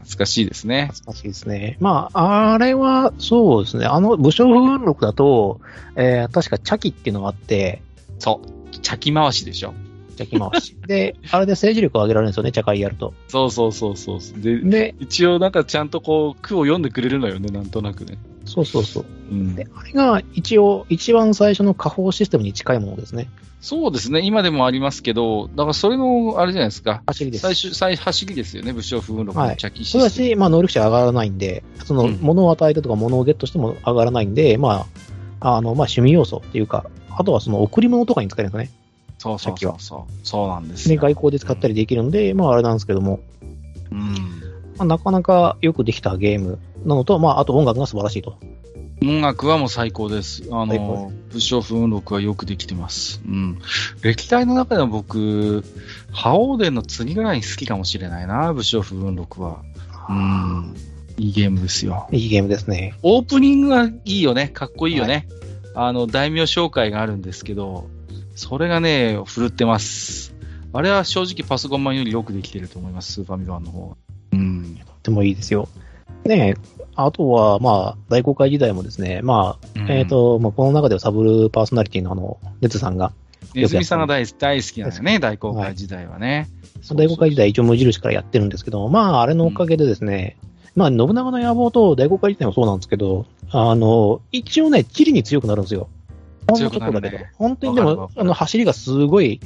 懐かしいですね。懐かしいですね。まあ、あれは、そうですね。あの、武将風雲録だと、えー、確か茶器っていうのがあって、そう。茶器回しでしょ。茶器回し。で、あれで政治力を上げられるんですよね、茶会やると。そうそうそうそう。で、で一応なんかちゃんとこう、句を読んでくれるのよね、なんとなくね。そうそうそう。うん、で、あれが一応、一番最初の下方システムに近いものですね。そうですね、今でもありますけど、だからそれの、あれじゃないですか。走りです。最終、最、走りですよね、武将風録の茶器システム。はい、そうだし、まあ、能力者上がらないんで、その、物を与えてとか物をゲットしても上がらないんで、まあ、あの、まあ、趣味要素っていうか、あとはその贈り物とかに使えるんですかね。そうそうそうそう。そうなんですね。外交で使ったりできるんで、うん、まああれなんですけども。うん。まあ、なかなかよくできたゲームなのと、まああと音楽が素晴らしいと。音楽はもう最高です。あの、武将風雲録はよくできてます。うん。歴代の中でも僕、覇王伝の次ぐらい好きかもしれないな、武将風雲録は。うん。いいゲームですよ。いいゲームですね。オープニングがいいよね。かっこいいよね。はい、あの、大名紹介があるんですけど、それがね、振るってます。あれは正直パソコン版よりよくできてると思います、スーファミ版の方が。うん。とてもいいですよ。ねあとは、まあ、大公開時代もですね、まあ、うん、えっ、ー、と、まあ、この中ではサブルパーソナリティのあの、ネツさんが。ネズミさんが大大好きなんですよね、大公開時代はね。はい、大公開時代一応無印からやってるんですけど、まあ、あれのおかげでですね、うん、まあ、信長の野望と大公開時代もそうなんですけど、あの、一応ね、地理に強くなるんですよ。ほんのちょっとだけど。本当にでも、あの、走りがすごい、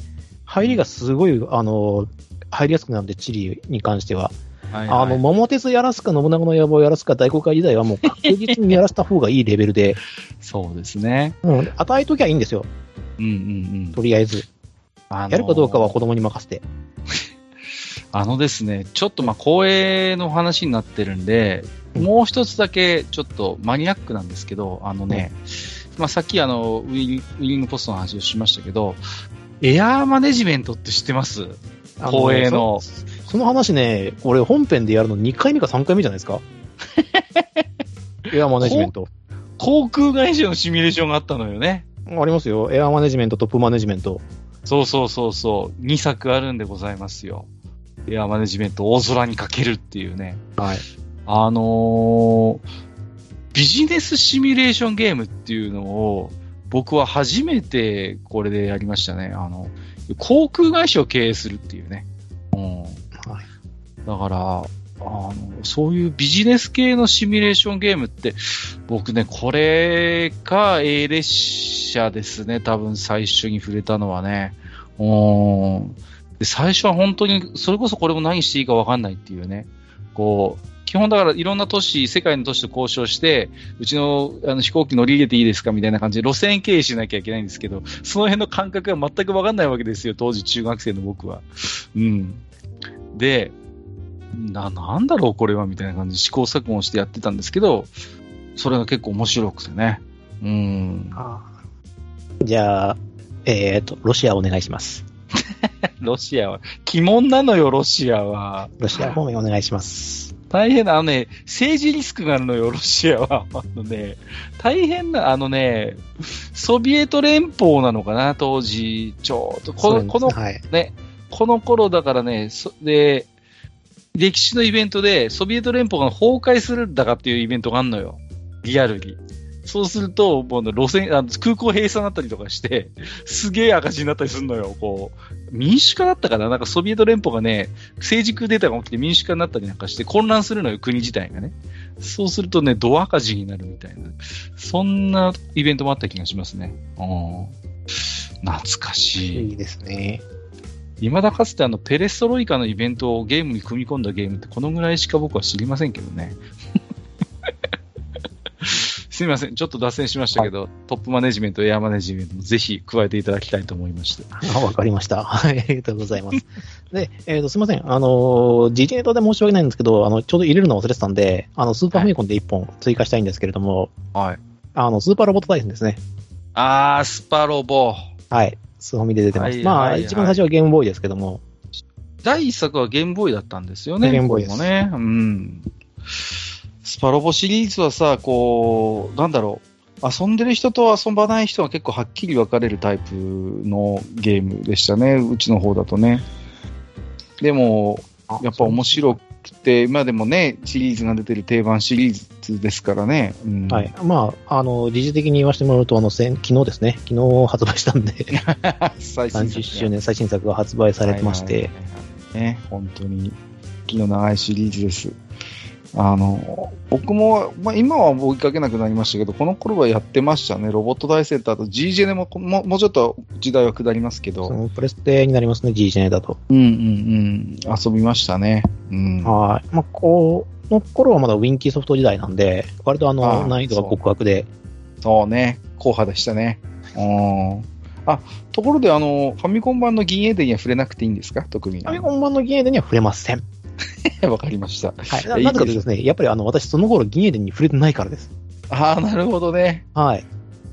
入りがすごい、あの、入りやすくなるんで、チリに関しては。はいはい、あの、桃鉄やらすか、信長の野望やらすか、大公開時代はもう確実にやらせた方がいいレベルで。そうですね。うん、与えときゃいいんですよ。うんうんうん。とりあえず。あのー、やるかどうかは子供に任せて。*laughs* あのですね、ちょっとまあ、光栄の話になってるんで、もう一つだけちょっとマニアックなんですけど、あのね、まあ、さっきあのウィリングポストの話をしましたけど、エアーマネジメントって知ってます？光栄のそ。その話ね、俺本編でやるの2回目か3回目じゃないですか？*laughs* エアーマネジメント。航空会社のシミュレーションがあったのよね。ありますよ。エアーマネジメント、トップマネジメント。そうそうそうそう。2作あるんでございますよ。エアーマネジメント、大空にかけるっていうね。はい。あのー、ビジネスシミュレーションゲームっていうのを、僕は初めてこれでやりましたね。あの、航空会社を経営するっていうね。うん。はい。だから、あの、そういうビジネス系のシミュレーションゲームって、僕ね、これか A 列車ですね、多分最初に触れたのはね。うん。で最初は本当に、それこそこれも何していいか分かんないっていうね。こう、基本だからいろんな都市、世界の都市と交渉して、うちのあの飛行機乗り入れていいですかみたいな感じで路線経営しなきゃいけないんですけど、その辺の感覚が全くわかんないわけですよ、当時中学生の僕は。うん。で、な、なんだろうこれはみたいな感じで試行錯誤してやってたんですけど、それが結構面白くてね。うん。じゃあ、えっ、ー、と、ロシアお願いします。*laughs* ロシアは、鬼門なのよ、ロシアは。ロシア方面お願いします。大変な、あのね、政治リスクがあるのよ、ロシアは。あのね、大変な、あのね、ソビエト連邦なのかな、当時、ちょうど、この、この、はい、ね、この頃だからね、そで、歴史のイベントで、ソビエト連邦が崩壊するんだかっていうイベントがあるのよ。リアルに。そうすると、もう路線、あの空港閉鎖になったりとかして、*laughs* すげえ赤字になったりするのよ。こう、民主化だったかな？なんかソビエト連邦がね、政治クーデターが起きて民主化になったりなんかして混乱するのよ、国自体がね。そうするとね、ド赤字になるみたいな。そんなイベントもあった気がしますね。うん。懐かしい。いいですね。未だかつてあの、ペレストロイカのイベントをゲームに組み込んだゲームってこのぐらいしか僕は知りませんけどね。すみません、ちょっと脱線しましたけど、はい、トップマネジメント、エアマネジメントもぜひ加えていただきたいと思いまして。あ、*laughs* わかりました。はい、ありがとうございます。で、えっ、ー、と、すみません、あの、G ネタで申し訳ないんですけど、あの、ちょうど入れるの忘れてたんで、あの、スーパーファミコンで1本追加したいんですけれども、はい。あの、スーパーロボット大戦ですね。あー、スパロボ。はい。スファミで出てます。はい、まあ、一番最初はゲームボーイですけども。第一作はゲームボーイだったんですよね。ゲームボーイです。ね。うん。スパロボシリーズはさ、こう、なんだろう。遊んでる人と遊ばない人は結構はっきり分かれるタイプのゲームでしたね、うちの方だとね。でも、やっぱ面白くて、今でもね、シリーズが出てる定番シリーズですからね。うん、はい。まあ、あの、理事的に言わせてもらうと、あの、昨日ですね、昨日発売したんで、*laughs* 30周年最新作が発売されてまして。はいはいはいはい、ね、本当に、気の長いシリーズです。あの、僕も、まあ、今は追いかけなくなりましたけど、この頃はやってましたね。ロボット大センターと G ジェネもももうちょっと時代は下りますけど。プレステになりますね、G ジェネだと。うんうんうん。遊びましたね。うん。はい。まあ、この頃はまだウィンキーソフト時代なんで、割とあの、難易度が極悪で。そうね。硬派でしたね。うん。あ、ところであの、ファミコン版の銀英伝には触れなくていいんですか？特に。ファミコン版の銀英伝には触れません。*laughs* わかりました。はい。なぜかというとですね、やっぱりあの、私その頃銀英伝に触れてないからです。ああ、なるほどね。はい。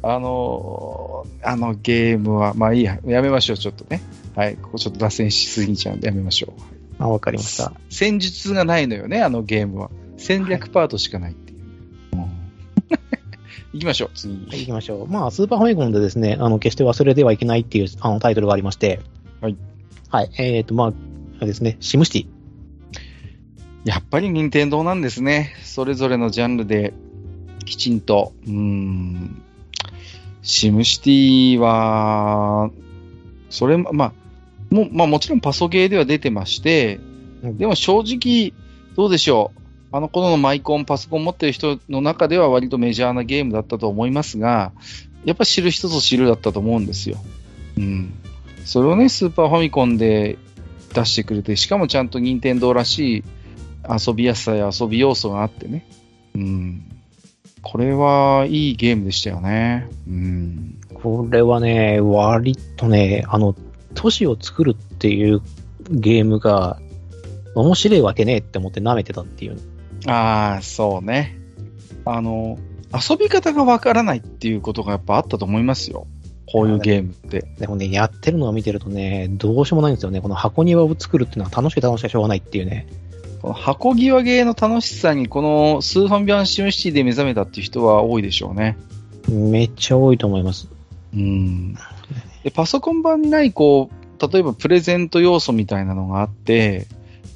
あのー、あのゲームは、まあいいや、やめましょう、ちょっとね。はい。ここちょっと脱線しすぎちゃうんでやめましょう。あ、わかりました。戦術がないのよね、あのゲームは。戦略パートしかないっていう。はい、*laughs* 行きましょう、次。はい、行きましょう。まあ、スーパーファミコンでですね、あの、決して忘れてはいけないっていうあのタイトルがありまして、はい。はい。えっ、ー、と、まあ、ですね、シムシティ。やっぱり任天堂なんですね。それぞれのジャンルできちんと。うん。シムシティは、それ、まあ、も、まあもちろんパソゲーでは出てまして、でも正直、どうでしょう。あの頃のマイコン、パソコン持ってる人の中では割とメジャーなゲームだったと思いますが、やっぱ知る人ぞ知るだったと思うんですよ。うん。それをね、スーパーファミコンで出してくれて、しかもちゃんと任天堂らしい遊びやすさや遊び要素があってね。うん。これはいいゲームでしたよね。うん。これはね、割とね、あの、都市を作るっていうゲームが面白いわけねえって思って舐めてたっていう。ああ、そうね。あの、遊び方がわからないっていうことがやっぱあったと思いますよ。こういうゲームって。でもね、やってるのを見てるとね、どうしようもないんですよね。この箱庭を作るっていうのは楽しくて楽しくてしょうがないっていうね。この箱際ゲーの楽しさに、このスーファンビアンシムシティで目覚めたっていう人は多いでしょうね。めっちゃ多いと思います。うん。でパソコン版にない、こう、例えばプレゼント要素みたいなのがあって、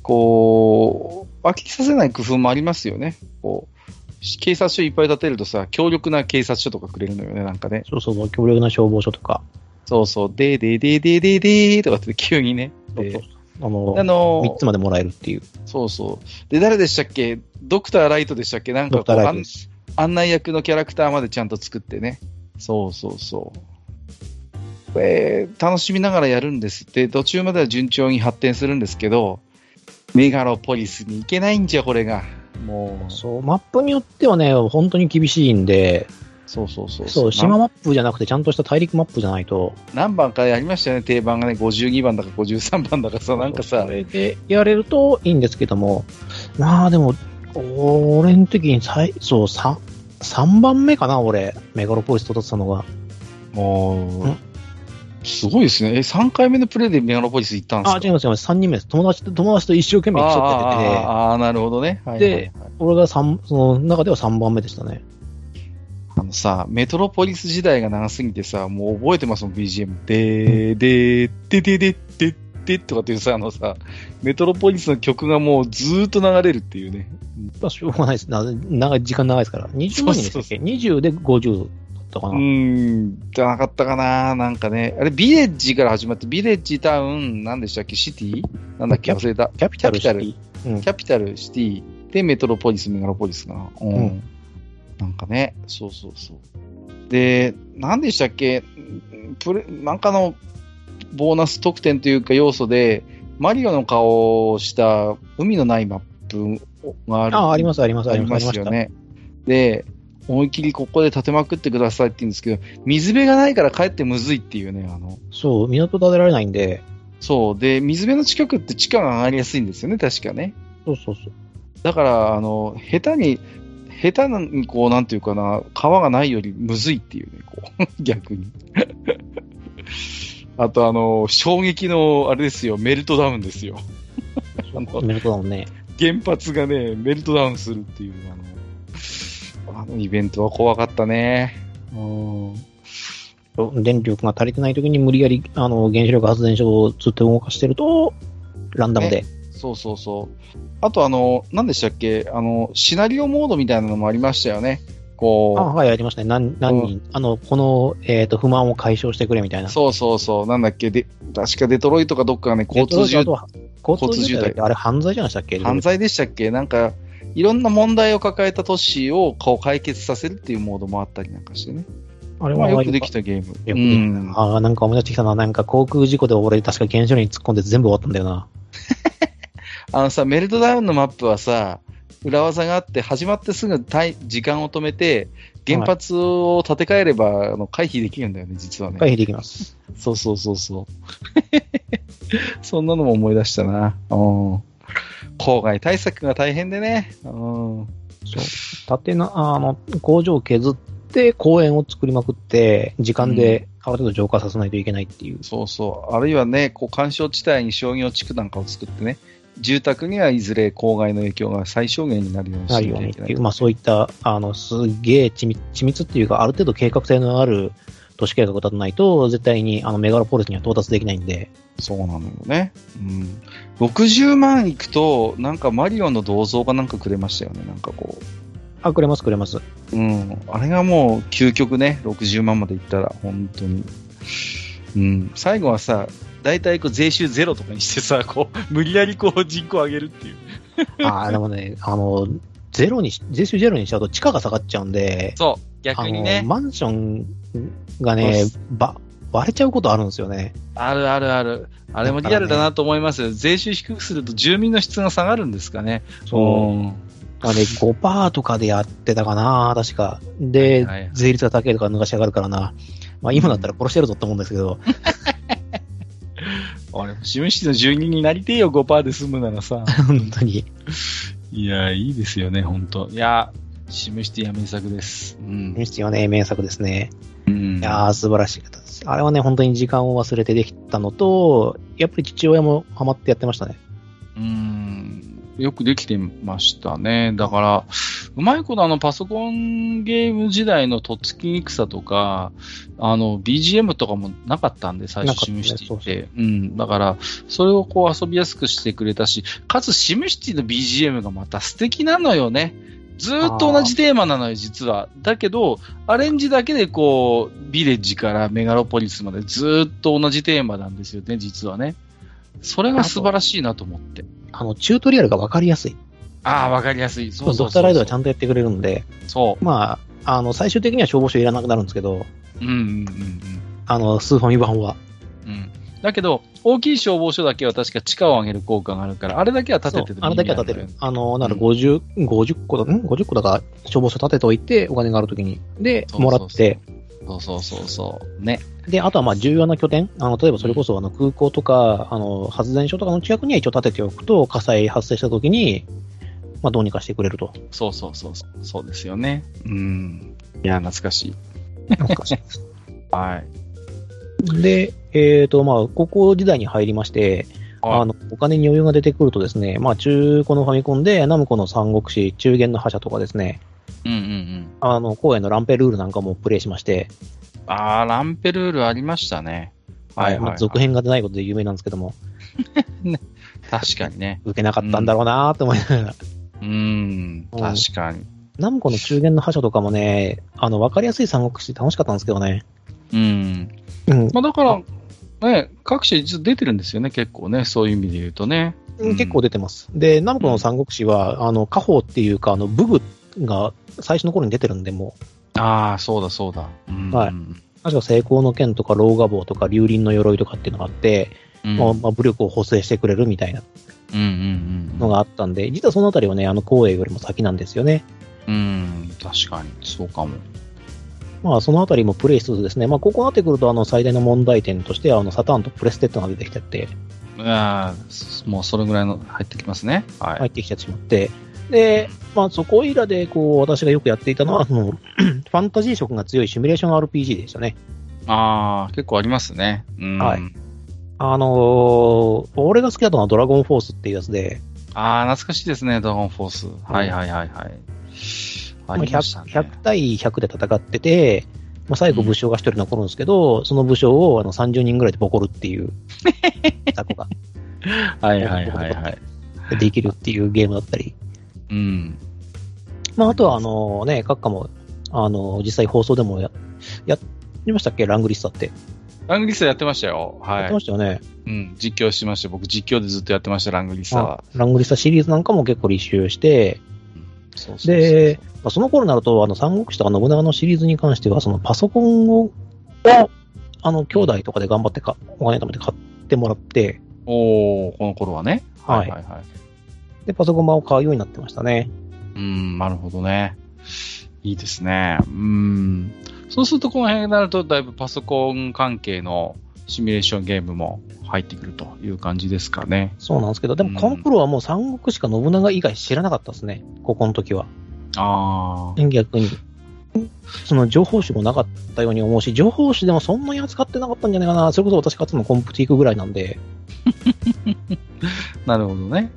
こう、飽きさせない工夫もありますよね。こう、警察署いっぱい建てるとさ、強力な警察署とかくれるのよね、なんかね。そうそうそう、強力な消防署とか。そうそう、でーでーでーでーでーでーとかって急にね。そうそうあの、あのー、3つまでもらえるっていう。そうそう。で、誰でしたっけ？ドクターライトでしたっけ？なんかこう案、案内役のキャラクターまでちゃんと作ってね。そうそうそう。これ、楽しみながらやるんですって、途中までは順調に発展するんですけど、メガロポリスに行けないんじゃ、これが。もう。そう、マップによってはね、本当に厳しいんで、そうそうそうそう。島マップじゃなくて、ちゃんとした大陸マップじゃないと。何番かやりましたよね、定番がね、52番だか53番だかさ、なんかさ。それでやれるといいんですけども、まあでも、俺の時に最、そう、3、3番目かな、俺、メガロポリスとったのが。もう、すごいですね。え、3回目のプレイでメガロポリス行ったんですか？あ、違います、違います。3人目です。友達と、友達と一生懸命競っててああ、なるほどね。はいはいはい、で、俺が3、その中では3番目でしたね。あのさ、メトロポリス時代が長すぎてさ、もう覚えてますもん、BGM。でー、でー、でででででとかっていうさ、あのさ、メトロポリスの曲がもうずーっと流れるっていうね。まあ、しょうがないです。長い、時間長いですから。20万人でしたっけ ?20 で50ったかな。うん、じゃなかったかな、なんかね。あれ、ビレッジから始まって、ビレッジタウン、なんでしたっけ、シティ？なんだっけ、忘れた。キャピタルシティ。キャピタル、シティ、で、メトロポリス、メガロポリスかな。うん。うん、なんかね、そうそうそう。で、なんでしたっけ、プレ、なんかの、ボーナス特典というか要素で、マリオの顔をした海のないマップがある。あ、あります、あります、ありますよね。で、思いっきりここで立てまくってくださいって言うんですけど、水辺がないからかえってむずいっていうね、あの。そう、港建てられないんで。そう。で、水辺の近くって地価が上がりやすいんですよね、確かね。そうそうそう。だから、あの、下手に、下手に、こう、なんていうかな、川がないよりむずいっていうね、こう、*laughs* 逆に。*laughs* あと、あの、衝撃の、あれですよ、メルトダウンですよ。*laughs* メルトダウンね。原発がね、メルトダウンするっていう、あの、あのイベントは怖かったね。うん電力が足りてない時に無理やりあの原子力発電所をずっと動かしてると、ランダムで、ね、そうそうそう。あと、あの、何でしたっけ？あの、シナリオモードみたいなのもありましたよね。こう。あはい、ありましたね。何、何人、うん、あの、この、えっ、ー、と、不満を解消してくれみたいな。そうそうそう。なんだっけ？で、確かデトロイトかどっかね、交通渋滞。交通渋滞。あれ犯罪じゃないでしたっけ？犯罪でしたっけ？なんか、いろんな問題を抱えた都市をこう解決させるっていうモードもあったりなんかしてね。あれはよくできたゲーム。よくできた。ああ、なんか思い出してきたな。なんか航空事故で俺確か原子炉に突っ込んで全部終わったんだよな。*laughs* あのさ、メルトダウンのマップはさ、裏技があって、始まってすぐ時間を止めて、原発を建て替えれば、あの回避できるんだよね、実はね。回避できます。そうそうそうそう。*laughs* そんなのも思い出したな。うん。郊外対策が大変でね。うん。そう。縦な、あの、工場を削って、公園を作りまくって、時間である程度浄化させないといけないっていう。うん、そうそう。あるいはね、こう、干渉地帯に商業地区なんかを作ってね、住宅にはいずれ郊外の影響が最小限になるようにしないといけない。まあそういった、あの、すげえ緻密緻密っていうか、ある程度計画性のある都市計画を立たないと、絶対にあのメガロポリスには到達できないんで。そうなのよね。うん。60万いくと、なんかマリオの銅像がなんかくれましたよね、なんかこう。あ、くれます、くれます。うん。あれがもう究極ね、60万までいったら、本当に。うん。最後はさ、大体こう税収ゼロとかにしてさ、*laughs* こう、無理やりこう人口上げるっていう。*laughs* ああ、でもね、あの、ゼロに、税収ゼロにしちゃうと地価が下がっちゃうんで、そう、逆にね。マンションがね、ば、割れちゃうことあるんですよね。あるあるある。あれもリアルだなと思いますよ。ね、税収低くすると住民の質が下がるんですかね。そう。あれ5%とかでやってたかな、確か。で、はいはい、税率が高いとか抜かし上がるからな。まあ今だったら殺してやるぞって思うんですけど。*laughs* 俺、シムシティの住人になりてえよ、5%で済むならさ。*laughs* 本当に。いや、いいですよね、本当いや、シムシティは名作です。うん。シムシティはね、名作ですね。うん。いやー、素晴らしい方です。あれはね、本当に時間を忘れてできたのと、やっぱり父親もハマってやってましたね。うん。よくできてましたね。だから、うまいことあのパソコンゲーム時代のとっつきにくさとか、あの BGM とかもなかったんで、最初シムシティって。うん。だから、それをこう遊びやすくしてくれたし、かつシムシティの BGM がまた素敵なのよね。ずっと同じテーマなのよ、実は。だけど、アレンジだけでこう、ビレッジからメガロポリスまでずっと同じテーマなんですよね、実はね。それが素晴らしいなと思って。あの、チュートリアルがわかりやすい。ああ、わかりやすい。そうドクターライドはちゃんとやってくれるんで。そう。まあ、あの、最終的には消防署いらなくなるんですけど。うんうんうんうん。あの、スーファミ版は。うん。だけど、大きい消防署だけは確か地価を上げる効果があるから、あれだけは立ててるあれだけは立てる。あの、なら50、うん、50個だ、ん ?50 個だから消防署立てておいて、お金があるときに。で、もらって。そうそうそうそう。ね。で、あとはまあ重要な拠点、あの、例えばそれこそあの空港とか、あの、発電所とかの近くには一応立てておくと、火災発生した時に、まあどうにかしてくれると。そうそうそうそう。ですよね。うん。いや、懐かしい。懐かしいです。*laughs* はい。で、えっ、ー、と、まあ、高校時代に入りまして、あの、お金に余裕が出てくるとですね、まあ、中古のファミコンで、ナムコの三国志、中元の覇者とかですね、うんうんうん。あの、荒野のランペルールなんかもプレイしまして。ああ、ランペルールありましたね。はい、はい、まあ、続編が出ないことで有名なんですけども。*laughs* 確かにね。受けなかったんだろうなーって思いながら。うん、確かに。ナムコの中元の覇者とかもね、あの、わかりやすい三国志楽しかったんですけどね。うん。うん。まあだから、ね、各社実は出てるんですよね、結構ね、そういう意味で言うとね。うん、結構出てます。で、ナムコの三国志は、うん、あの、家宝っていうか、あの、武具が最初の頃に出てるんで、もう。ああ、そうだそうだ。うん、はい。確か成功の剣とか、老河棒とか、竜輪の鎧とかっていうのがあって、うん、まあ、武力を補正してくれるみたいなのがあったんで、実はそのあたりはね、あの、光栄よりも先なんですよね。うん、確かに、そうかも。まあ、そのあたりもプレイしつつですね、まあ、ここになってくると、あの、最大の問題点としては、あの、サターンとプレステとかが出てきてて、あもうそれぐらいの入ってきますね。はい。入ってきてしまって、で、まあ、そこいらで、こう、私がよくやっていたのは、その、*clears throat* ファンタジー色が強いシミュレーション RPG でしたね。ああ、結構ありますね。うん。はい。あのー、俺が好きだったのはドラゴンフォースっていうやつで。ああ、懐かしいですね、ドラゴンフォース。はいはいはいはい。ありましたね、100, 100対100で戦ってて、まあ、最後武将が一人残るんですけど、うん、その武将をあの30人ぐらいでボコるっていう、*laughs* 雑魚が。はいはいはいはい。できるっていうゲームだったり。うん。まあ、あとは、あのね、閣下も、あの、実際放送でもや、やりましたっけ？ラングリスタって。ラングリスタやってましたよ。はい。やってましたよね。うん、実況しました。僕実況でずっとやってました、ラングリスタは。ラングリスタシリーズなんかも結構履修して、そうそうで、まあ、その頃になると、あの、三国志とか信長のシリーズに関しては、そのパソコンを、あの、兄弟とかで頑張ってか、お金貯めて買ってもらって、おおこの頃はね。はい。はいはいで、パソコン版を買うようになってましたね。うん、なるほどね。いいですね。うん。そうすると、この辺になると、だいぶパソコン関係のシミュレーションゲームも入ってくるという感じですかね。そうなんですけど、でもこの頃はもう三国しか信長以外知らなかったですね。ここの時は。ああ。逆に。その情報誌もなかったように思うし、情報誌でもそんなに扱ってなかったんじゃないかな。それこそ私勝つのコンプティークぐらいなんで。*laughs* なるほどね。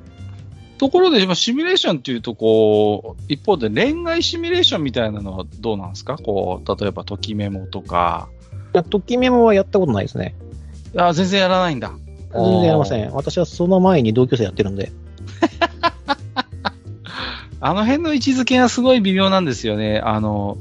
ところで、シミュレーションっていうと、こう、一方で恋愛シミュレーションみたいなのはどうなんですか？こう、例えば、ときメモとか。いや、ときメモはやったことないですね。あ全然やらないんだ。全然やりません。私はその前に同級生やってるんで。*laughs* あの辺の位置づけがすごい微妙なんですよね。あの、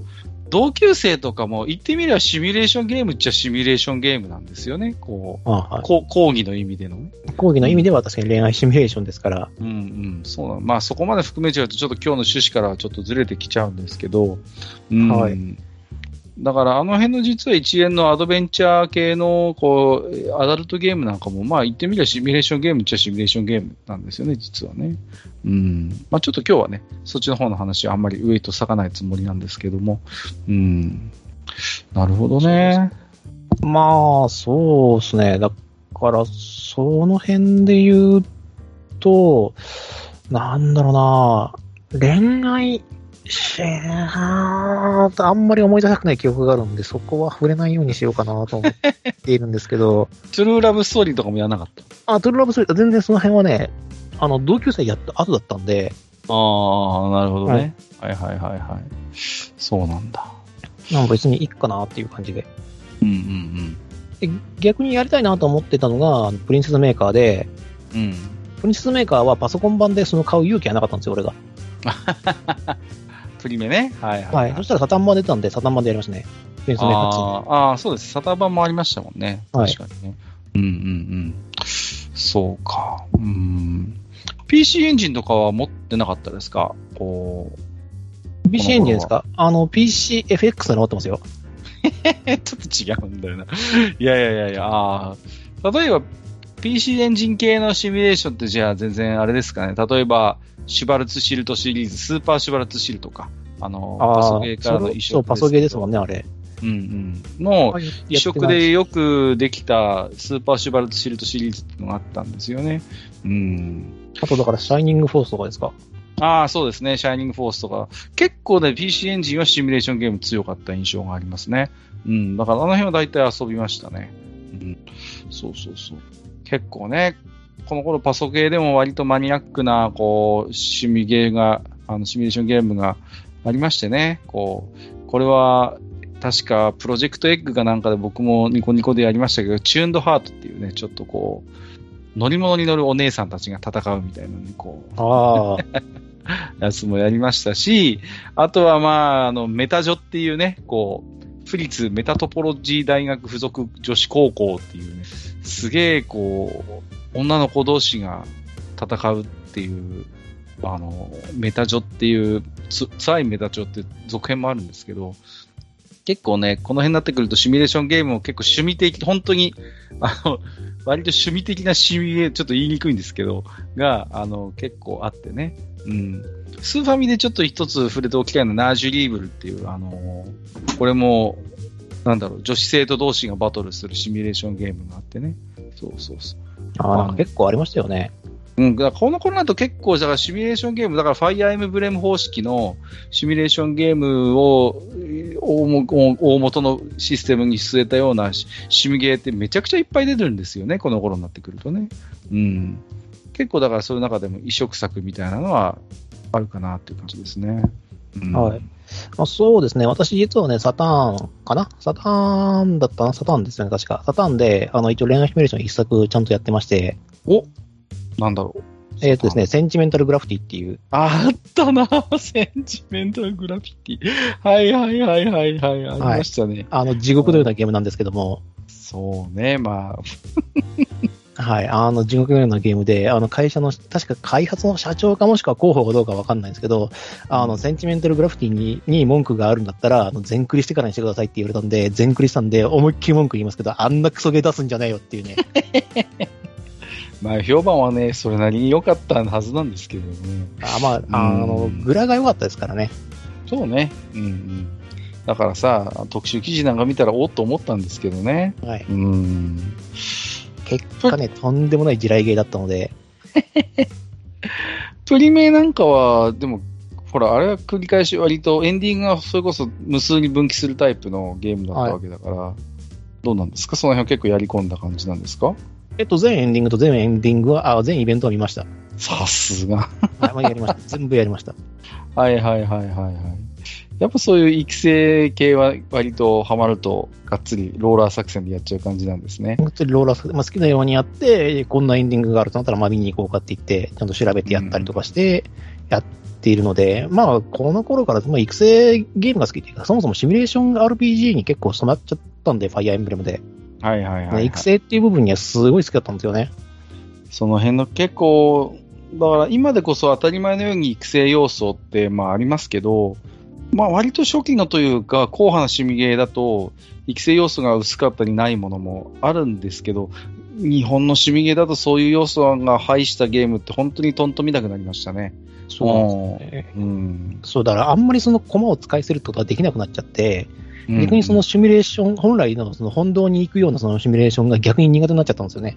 同級生とかも言ってみればシミュレーションゲームっちゃシミュレーションゲームなんですよね。こう、あはい、講義の意味での講義の意味では確かに恋愛シミュレーションですから。うんうん。そうなまあそこまで含めちゃうとちょっと今日の趣旨からはちょっとずれてきちゃうんですけど。うん、はい。だからあの辺の実は一連のアドベンチャー系のこうアダルトゲームなんかも、まあ言ってみればシミュレーションゲームっちゃシミュレーションゲームなんですよね、実はね。うん。まあちょっと今日はね、そっちの方の話はあんまりウエイト割かないつもりなんですけども。うん。なるほどね。まあ、そうですね。だから、その辺で言うと、なんだろうな恋愛あんまり思い出したくない記憶があるんで、そこは触れないようにしようかなと思っているんですけど。トゥルーラブストーリーとかもやらなかった？あ、トゥルーラブストーリー、全然その辺はね、あの、同級生やった後だったんで。ああ、なるほどね、はい。はいはいはいはい。そうなんだ。なんか別にいいかなっていう感じで。うんうんうん。で逆にやりたいなと思ってたのが、プリンセスメーカーで、うん。プリンセスメーカーはパソコン版でその買う勇気はなかったんですよ、俺が。*laughs* プリメね。はいはい、はい、そしたらサタン版出たんで、サタン版でやりましたね。スメーカー2。ああ、そうです。サタン版もありましたもんね。確かにね。うんうんうん。そうか。うん。PC エンジンとかは持ってなかったですか？こう。PC エンジンですか？あの、PCFX で持ってますよ。*laughs* ちょっと違うんだよな。いやいやいやいや、あ例えば、PC エンジン系のシミュレーションってじゃあ全然あれですかね。例えば、シュバルツシルトシリーズ、スーパーシュバルツシルトか。あの、あパソゲーからの移植そう、パソゲーですもんね、あれ。うんうん。の、移植でよくできたスーパーシュバルツシルトシリーズっていうのがあったんですよね。うん。あとだから、シャイニングフォースとかですか？ああ、そうですね。シャイニングフォースとか。結構ね、PC エンジンはシミュレーションゲーム強かった印象がありますね。うん。だからあの辺は大体遊びましたね。うん。そうそうそう。結構ね、この頃パソゲーでも割とマニアックな、こう、シミゲーが、あの、シミュレーションゲームがありましてね。こう、これは、確か、プロジェクトエッグかなんかで僕もニコニコでやりましたけど、チューンドハートっていうね、ちょっとこう、乗り物に乗るお姉さんたちが戦うみたいなのに、こう。ああ。やつもやりましたし、あとはまあ、あの、メタジョっていうね、こう、府立メタトポロジー大学附属女子高校っていうね、すげえこう、女の子同士が戦うっていう、あの、メタジョっていう、つ、辛いメタジョって続編もあるんですけど、結構ね、この辺になってくるとシミュレーションゲームも結構趣味的、本当に、あの、割と趣味的なシミュちょっと言いにくいんですけど、が、あの、結構あってね。うん。スーファミでちょっと一つ触れておきたいのは、ナージュリーブルっていう、あの、これも、なんだろう、女子生徒同士がバトルするシミュレーションゲームがあってね。そうそうそう。ああ、結構ありましたよね。うん、だこの頃だと結構、だからシミュレーションゲーム、だからファイアーエムブレム方式のシミュレーションゲームを大元のシステムに据えたようなシミゲーってめちゃくちゃいっぱい出てるんですよね、この頃になってくるとね。うん。結構だからそういう中でも異色作みたいなのはあるかなっていう感じですね。うん、はい。まあ、そうですね。私実はね、サターンかな？サターンだったな？サターンですよね、確か。サターンで、あの、一応恋愛シミュレーション一作ちゃんとやってまして。おなんだろう。えっ、ー、とですね、センチメンタルグラフィティっていう。あったな *laughs* センチメンタルグラフィティ。はいはいはいはいはい、ありましたね。はい、あの、地獄のようなゲームなんですけども。そうね、まあ。はい、あの、地獄のようなゲームで、あの、会社の、確か開発の社長かもしくは広報かどうかわかんないんですけど、あの、センチメンタルグラフィティにに文句があるんだったら、あの、全クリしてからにしてくださいって言われたんで、全クリしたんで、思いっきり文句言いますけど、あんなクソゲー出すんじゃないよっていうね。*laughs* まあ、評判はね、それなりに良かったはずなんですけどね。あまあ、あの、グラが良かったですからね。そうね。うんうん。だからさ、特集記事なんか見たらおっと思ったんですけどね。はい。うん。結果ね、とんでもない地雷ゲーだったので。プリメなんかは、でも、ほら、あれは繰り返し割とエンディングがそれこそ無数に分岐するタイプのゲームだったわけだから、はい、どうなんですか？その辺は結構やり込んだ感じなんですか？えっと、全エンディングと全エンディングは、あ、全イベントを見ました。さすが。はい、まあ、やりました。全部やりました。はいはいはいはいはい。やっぱそういう育成系は割とハマると、がっつりローラー作戦でやっちゃう感じなんですね。がっつりローラー作戦、まあ、好きなようにやって、こんなエンディングがあるとなったら、まあ見に行こうかって言って、ちゃんと調べてやったりとかして、やっているので、うん、まあ、この頃から、まあ、育成ゲームが好きっていうか、そもそもシミュレーション RPG に結構染まっちゃったんで、ファイアーエンブレムで。はいはいはい、はい、育成っていう部分にはすごい好きだったんですよね。その辺の結構、だから今でこそ当たり前のように育成要素ってまあありますけど、まあ割と初期のというか、硬派な趣味ゲーだと、育成要素が薄かったりないものもあるんですけど、日本の趣味ゲーだとそういう要素が排したゲームって本当にとんと見たくなりましたね。そうね。うん。そうだからあんまりその駒を使い捨てることができなくなっちゃって、逆にそのシミュレーション、本来のその本堂に行くようなそのシミュレーションが逆に苦手になっちゃったんですよね。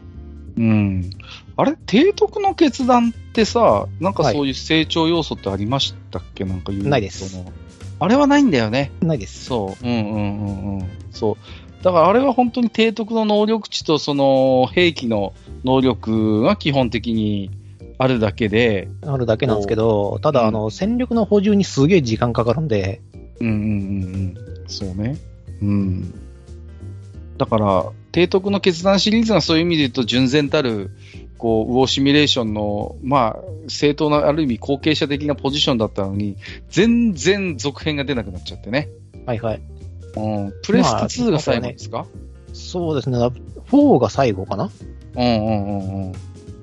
うん。あれ、提督の決断ってさ、なんかそういう成長要素ってありましたっけ、はい、なんか言うないです。あれはないんだよね。ないです。そう。うんうんうんうん。そう。だからあれは本当に提督の能力値とその兵器の能力が基本的にあるだけで。あるだけなんですけど、ただ、あの、戦力の補充にすげえ時間かかるんで。うんうんうんうん。そうね。うん。だから、提督の決断シリーズがそういう意味で言うと、純然たる、こう、ウォーシミュレーションの、まあ、正当な、ある意味後継者的なポジションだったのに、全然続編が出なくなっちゃってね。はいはい。うん。プレステ2が最後ですか、まあね、そうですね。4が最後かな？うんうんうんうん。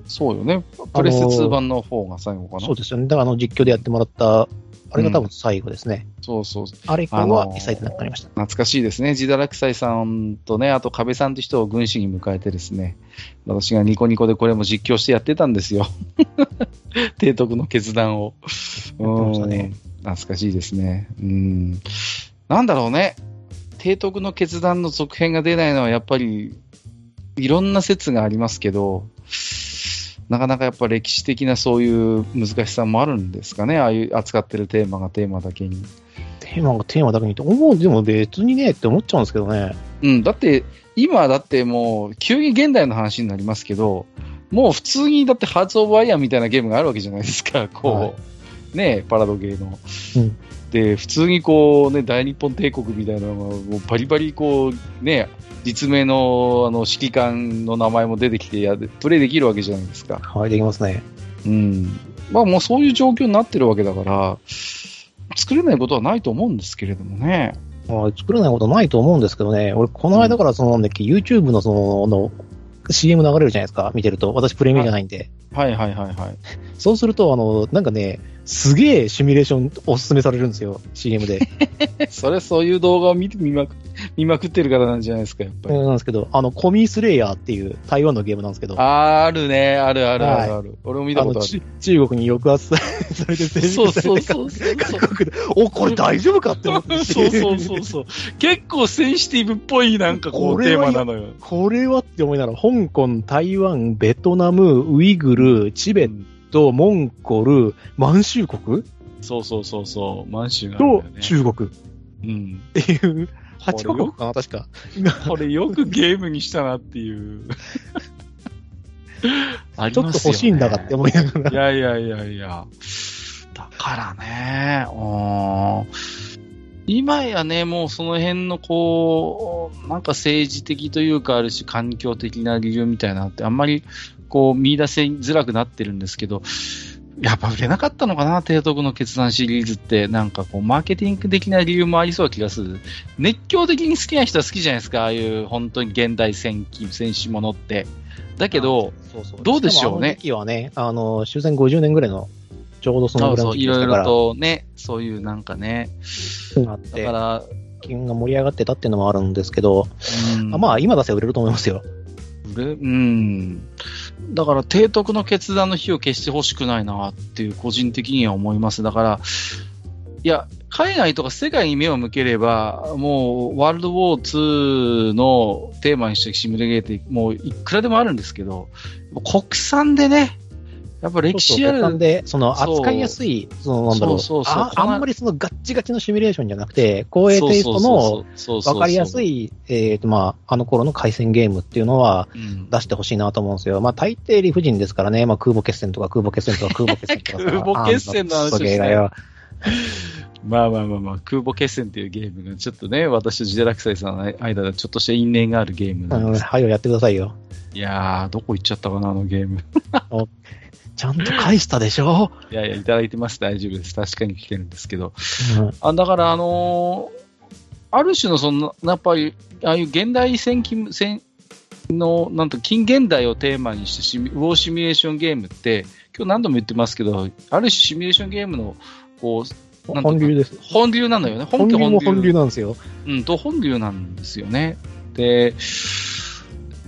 そうよね。プレステ2版の4が最後かな。そうですよね。だからあの実況でやってもらったあれが多分最後ですね。うん、そうそう。あれ以降は一切なくなりました。懐かしいですね。自堕落斎さんとね、あと壁さんという人を軍師に迎えてですね、私がニコニコでこれも実況してやってたんですよ。*laughs* 提督の決断を。ね。懐かしいですね。うん。なんだろうね。提督の決断の続編が出ないのはやっぱり、いろんな説がありますけど、なかなかやっぱ歴史的なそういう難しさもあるんですかね、ああいう扱ってるテーマがテーマだけに。テーマがテーマだけにって思う、でも別にねって思っちゃうんですけどね。うん、だって、今だってもう、急に現代の話になりますけど、もう普通にだってハーツ・オブ・ワイヤーみたいなゲームがあるわけじゃないですか、こう、はい、ね、パラドゲーの。うん、で、普通にこうね、大日本帝国みたいなのが、もうバリバリこう、ね、実名のあの指揮官の名前も出てきてや、プレイできるわけじゃないですか。はい、できますね。うん。まあもうそういう状況になってるわけだから、作れないことはないと思うんですけれどもね。あ作れないことないと思うんですけどね、俺、この間からその、ね、うん、YouTube のその、の CM 流れるじゃないですか、見てると。私、プレミアじゃないんで。はいはいはいはい。そうすると、あの、なんかね、すげえシミュレーションおすすめされるんですよ、CM で。*laughs* それそういう動画を見て見まく *laughs* 見まくってるからなんじゃないですか、やっぱり。なんですけど、あの、コミースレイヤーっていう台湾のゲームなんですけど。あるね、あるあるあるある。はい、俺も見たことある。中国に抑圧されてそうそうそうそう。お、これ大丈夫かって思って。そうそうそうそう。結構センシティブっぽいなんかこうテーマなのよ。これはって思いながら、香港、台湾、ベトナム、ウイグル、チベット、モンゴル、満州国？そうそうそうそう、満州が、ね、と中国。うん。っていう8カ国かな、確か。*laughs* これよくゲームにしたなっていう。*laughs* ありますよ、ね、ちょっと欲しいんだかって思いながら。いやいやいやいや。だからね、今やね、もうその辺のこう、なんか政治的というか、ある種環境的な理由みたいなって、あんまりこう見出せづらくなってるんですけど、やっぱ売れなかったのかな、提督の決断シリーズって、なんかこう、マーケティング的な理由もありそうな気がする。熱狂的に好きな人は好きじゃないですか、ああいう本当に現代戦記、戦士ものって。だけど、そうそうどうでしょうね。あの時期はね、あの、終戦50年ぐらいの、ちょうどそのぐらいの時期そうそう、いろいろとね、そういうなんかね、あって、だから、気が盛り上がってたっていうのもあるんですけど、うん、あまあ、今出せば売れると思いますよ。売れうん。だから、提督の決断の火を消してほしくないなっていう、個人的には思います。だから、いや、海外とか世界に目を向ければ、もう、ワールドウォー2のテーマにしてシミュレーゲーって、もういくらでもあるんですけど、国産でね、やっぱ歴史ある。で、その扱いやすい、そのなんだろうあ、あんまりそのガッチガチのシミュレーションじゃなくて、光栄テイストの分かりやすい、えっ、と、まあ、あの頃の回線ゲームっていうのは出してほしいなと思うんですよ。うん、まあ、大抵理不尽ですからね、まあ、空母決戦とか空母決戦とか *laughs* 空母決戦とか。空母決戦の話ですね。*laughs* まあまあまあまあ、空母決戦っていうゲームがちょっとね、私とジデラクサイさんの間でちょっとした因縁があるゲームなんです。はい、やってくださいよ。いやー、どこ行っちゃったかな、あのゲーム。*laughs* ちゃんと返したでしょ？いやいや、いただいてます、大丈夫です。確かに来てるんですけど。うん、あだから、あのー、ある種の、その、やっぱり、ああいう現代戦記戦の、なんと、近現代をテーマにしてシミ、ウォーシミュレーションゲームって、今日何度も言ってますけど、ある種シミュレーションゲームの、こう、本流です。本流なのよね。本流も本流なんですよ。うん、と本流なんですよね。で、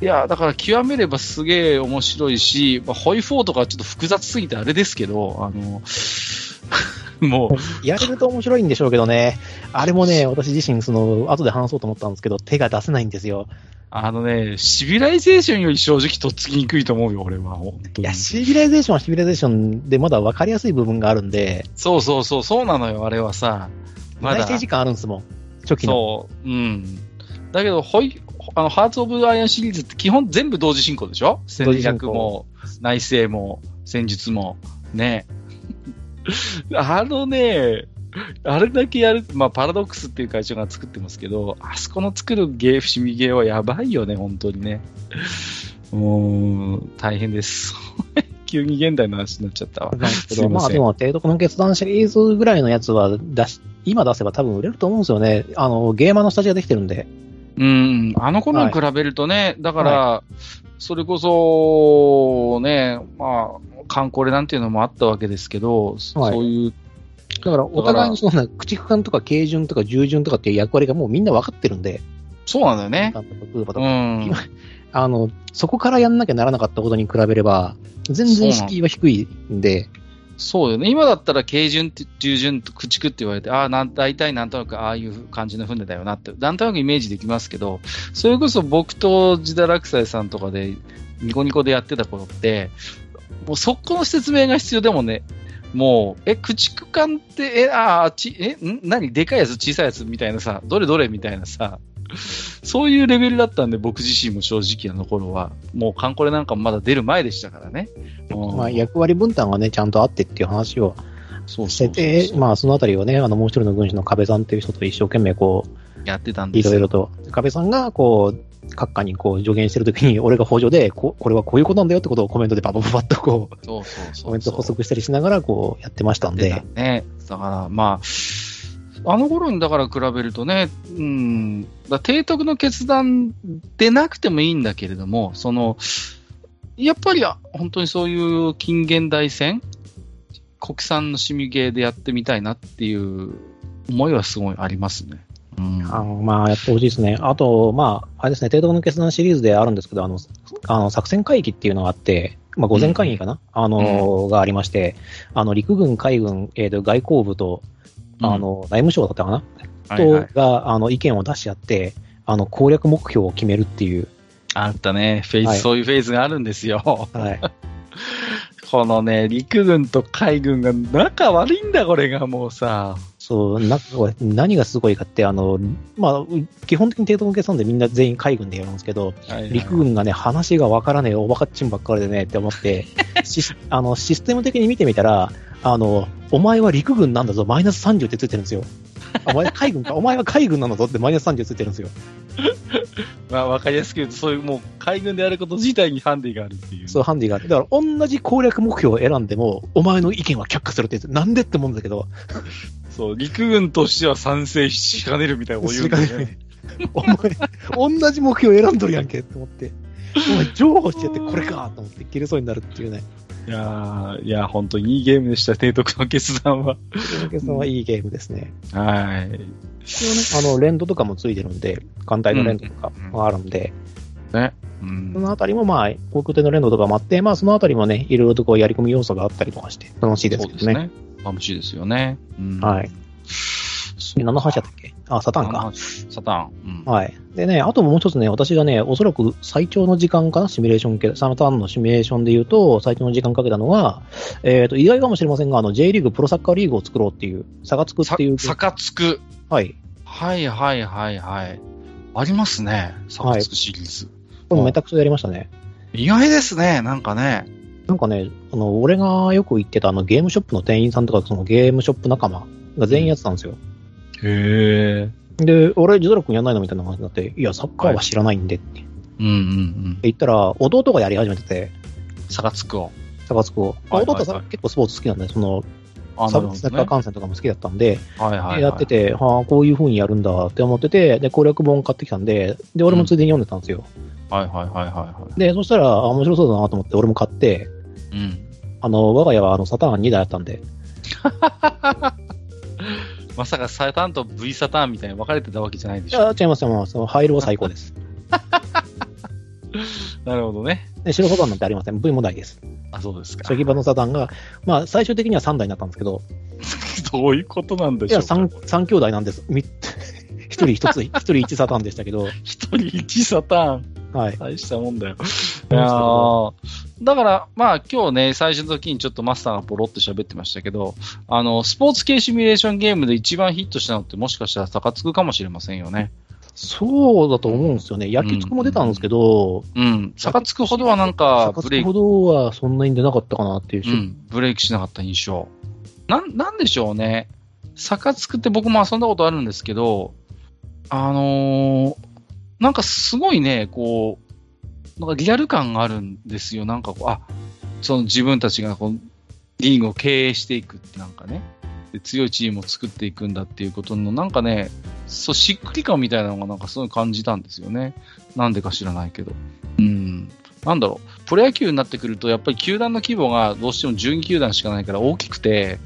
いや、だから極めればすげえ面白いし、まあ、ホイフォーとかちょっと複雑すぎてあれですけど、あの、*laughs* もう。やれると面白いんでしょうけどね。あれもね、私自身、その、後で話そうと思ったんですけど、手が出せないんですよ。あのね、シビライゼーションより正直とっつきにくいと思うよ、俺は。いや、シビライゼーションはシビライゼーションでまだ分かりやすい部分があるんで。そうそうそう、そうなのよ、あれはさ。まだ。内時間あるんですもん。初期の。そう、うん。だけど、ホイ、あの、ハーツ・オブ・アイアンシリーズって基本全部同時進行でしょ？戦略も、内政も、戦術も、ね。*laughs* あのね、あれだけやる、まあ、パラドックスっていう会社が作ってますけど、あそこの作るゲー、伏見ゲーはやばいよね、本当にね。もう、大変です。*laughs* 急に現代の話になっちゃったわ。まあでも、提督の決断シリーズぐらいのやつは出し、今出せば多分売れると思うんですよね。あの、ゲーマーの下地ができてるんで。うん、あの頃に比べるとね、はい、だから、はい、それこそ、ね、まあ、カンコレなんていうのもあったわけですけど、はい、そういう。だから、お互いのその駆逐艦とか軽巡とか従順とかっていう役割がもうみんな分かってるんで。そうなんだよね。うん、あの、そこからやんなきゃならなかったことに比べれば、全然敷居は低いんで。そうよね。今だったら、軽順って、従順駆逐って言われて、ああ、なん大体なんとなくああいう感じの船だよなって、なんとなくイメージできますけど、それこそ僕とジダラクサイさんとかで、ニコニコでやってた頃って、もうそこの説明が必要でもね、もう、え、駆逐艦って、え、ああ、ち、え、ん？何？でかいやつ、小さいやつ？みたいなさ、どれどれ？みたいなさ、*laughs* そういうレベルだったんで、僕自身も正直あの頃は、もうカンコレなんかもまだ出る前でしたからね。まあ、役割分担がね、ちゃんとあってっていう話をしてて、まあ、そのあたりをね、あの、もう一人の軍師の壁さんっていう人と一生懸命こう、やってたんですいろいろと。壁さんが、こう、閣下にこう助言してるときに、*laughs* 俺が補助でこ、これはこういうことなんだよってことをコメントでババババッとこう、そうそうそうコメント補足したりしながらこうやってましたんで。ね。だから、まあ、あの頃にだから比べるとね、うん、だ提督の決断でなくてもいいんだけれども、その、やっぱり本当にそういう近現代戦、国産のシミゲーでやってみたいなっていう思いはすごいありますね。うん、あのまあ、やってほしいですね。あと、まあ、あれですね、提督の決断シリーズであるんですけど、あの、あの作戦会議っていうのがあって、まあ、午前会議かな、うん、あの、うん、がありまして、あの、陸軍、海軍、えー、外交部と、あの、内務省だったかな、と、はいはい、が、あの、意見を出し合って、あの、攻略目標を決めるっていう。あったね。フェイズ、はい、そういうフェーズがあるんですよ。はい。*laughs* このね、陸軍と海軍が仲悪いんだ、これがもうさ。そう、な何がすごいかって、あの、まあ、基本的に帝統計算でみんな全員海軍でやるんですけど、はいはいはい、陸軍がね、話がわからねえ、おばかっちんばっかりでねって思ってシスあの、システム的に見てみたら、あの、お前は陸軍なんだぞ、マイナス30ってついてるんですよ。お前は海軍か、*laughs* お前は海軍なんだぞってマイナス30ついてるんですよ。*laughs* まあ、わかりやすく言うと、そういうもう海軍であること自体にハンディがあるっていう。そう、ハンディがある。だから、同じ攻略目標を選んでも、お前の意見は却下するって言なんでって思うんだけど。そう、陸軍としては賛成しかねるみたいなこと言うんだよね。*laughs* お前、同じ目標選んどるやんけって思って。お前、譲歩しちゃってこれかと思って切れそうになるっていうね。いやいや、本当にいいゲームでした、*laughs* 提督の決断は。提督の決断はいいゲームですね。はい。一応ね、あの、連動とかもついてるんで、艦隊の連動とかもあるんで、うん、ね。うん、そのあたりもまあ、航空艇の連動とかもあって、まあ、そのあたりもね、いろいろとこう、やり込み要素があったりとかして、楽しいですけどね。ね楽しいですよね。うん、はい。何の話だったっけ？あ、サタンか。サタン。うん、はい。でね、あともう一つね、私がね、おそらく最長の時間かな、シミュレーション系、サタンのシミュレーションで言うと、最長の時間かけたのは、えっ、ー、と、意外かもしれませんが、あの、J リーグプロサッカーリーグを作ろうっていう、差がつくっていう。差がつく。はい。はいはいはいはい。ありますね、差がつくシリーズ。はい、これめちゃくちゃやりましたね。意外ですね、なんかね。なんかね、あの、俺がよく行ってたあのゲームショップの店員さんとか、そのゲームショップ仲間が全員やってたんですよ。へえ。で、俺、ジドラ君やんないのみたいな話になって、いや、サッカーは知らないんでって。うんうんうん。言ったら、弟がやり始めてて。サガツクを。サガツクを。弟は結構スポーツ好きなんで、その、サッカー観戦とかも好きだったんで、はいはいやってて、はあ、こういう風にやるんだって思ってて、で、攻略本買ってきたんで、で、俺もついでに読んでたんですよ。はいはいはいはい。で、そしたら、面白そうだなと思って、俺も買って、うん。あの、我が家はあの、サターン2台あったんで。*laughs* まさかサターンと V サターンみたいに分かれてたわけじゃないでしょ。いや、違いますよ。そのハイルは最高です。*laughs* なるほどね。で白サタンなんてありません。V もないです。あ、そうですか。初期版のサタンが、まあ、最終的には3台になったんですけど。*laughs* どういうことなんでしょういや、3、3兄弟なんです。一人一つ、*laughs* 一人一サタンでしたけど。一人一サタン。はい。大したもんだよ。いやだから、まあ今日ね、最初の時にちょっとマスターがポロって喋ってましたけど、あの、スポーツ系シミュレーションゲームで一番ヒットしたのってもしかしたら高津かもしれませんよね。そうだと思うんですよね。野球つくも出たんですけど、うん。坂つくほどはなんか、ブレイク。ほどはそんなに出なかったかなっていう、うん、ブレイクしなかった印象。なん、なんでしょうね。坂つくって僕も遊んだことあるんですけど、あのー、なんかすごいね、こう、なんかリアル感があるんですよ。なんかこう、あ、その自分たちがこう、リーグを経営していくってなんかね。で強いチームを作っていくんだっていうことの、なんかね、そう、しっくり感みたいなのがなんかすごい感じたんですよね。なんでか知らないけど。うん。なんだろう。プロ野球になってくると、やっぱり球団の規模がどうしても12球団しかないから大きくて、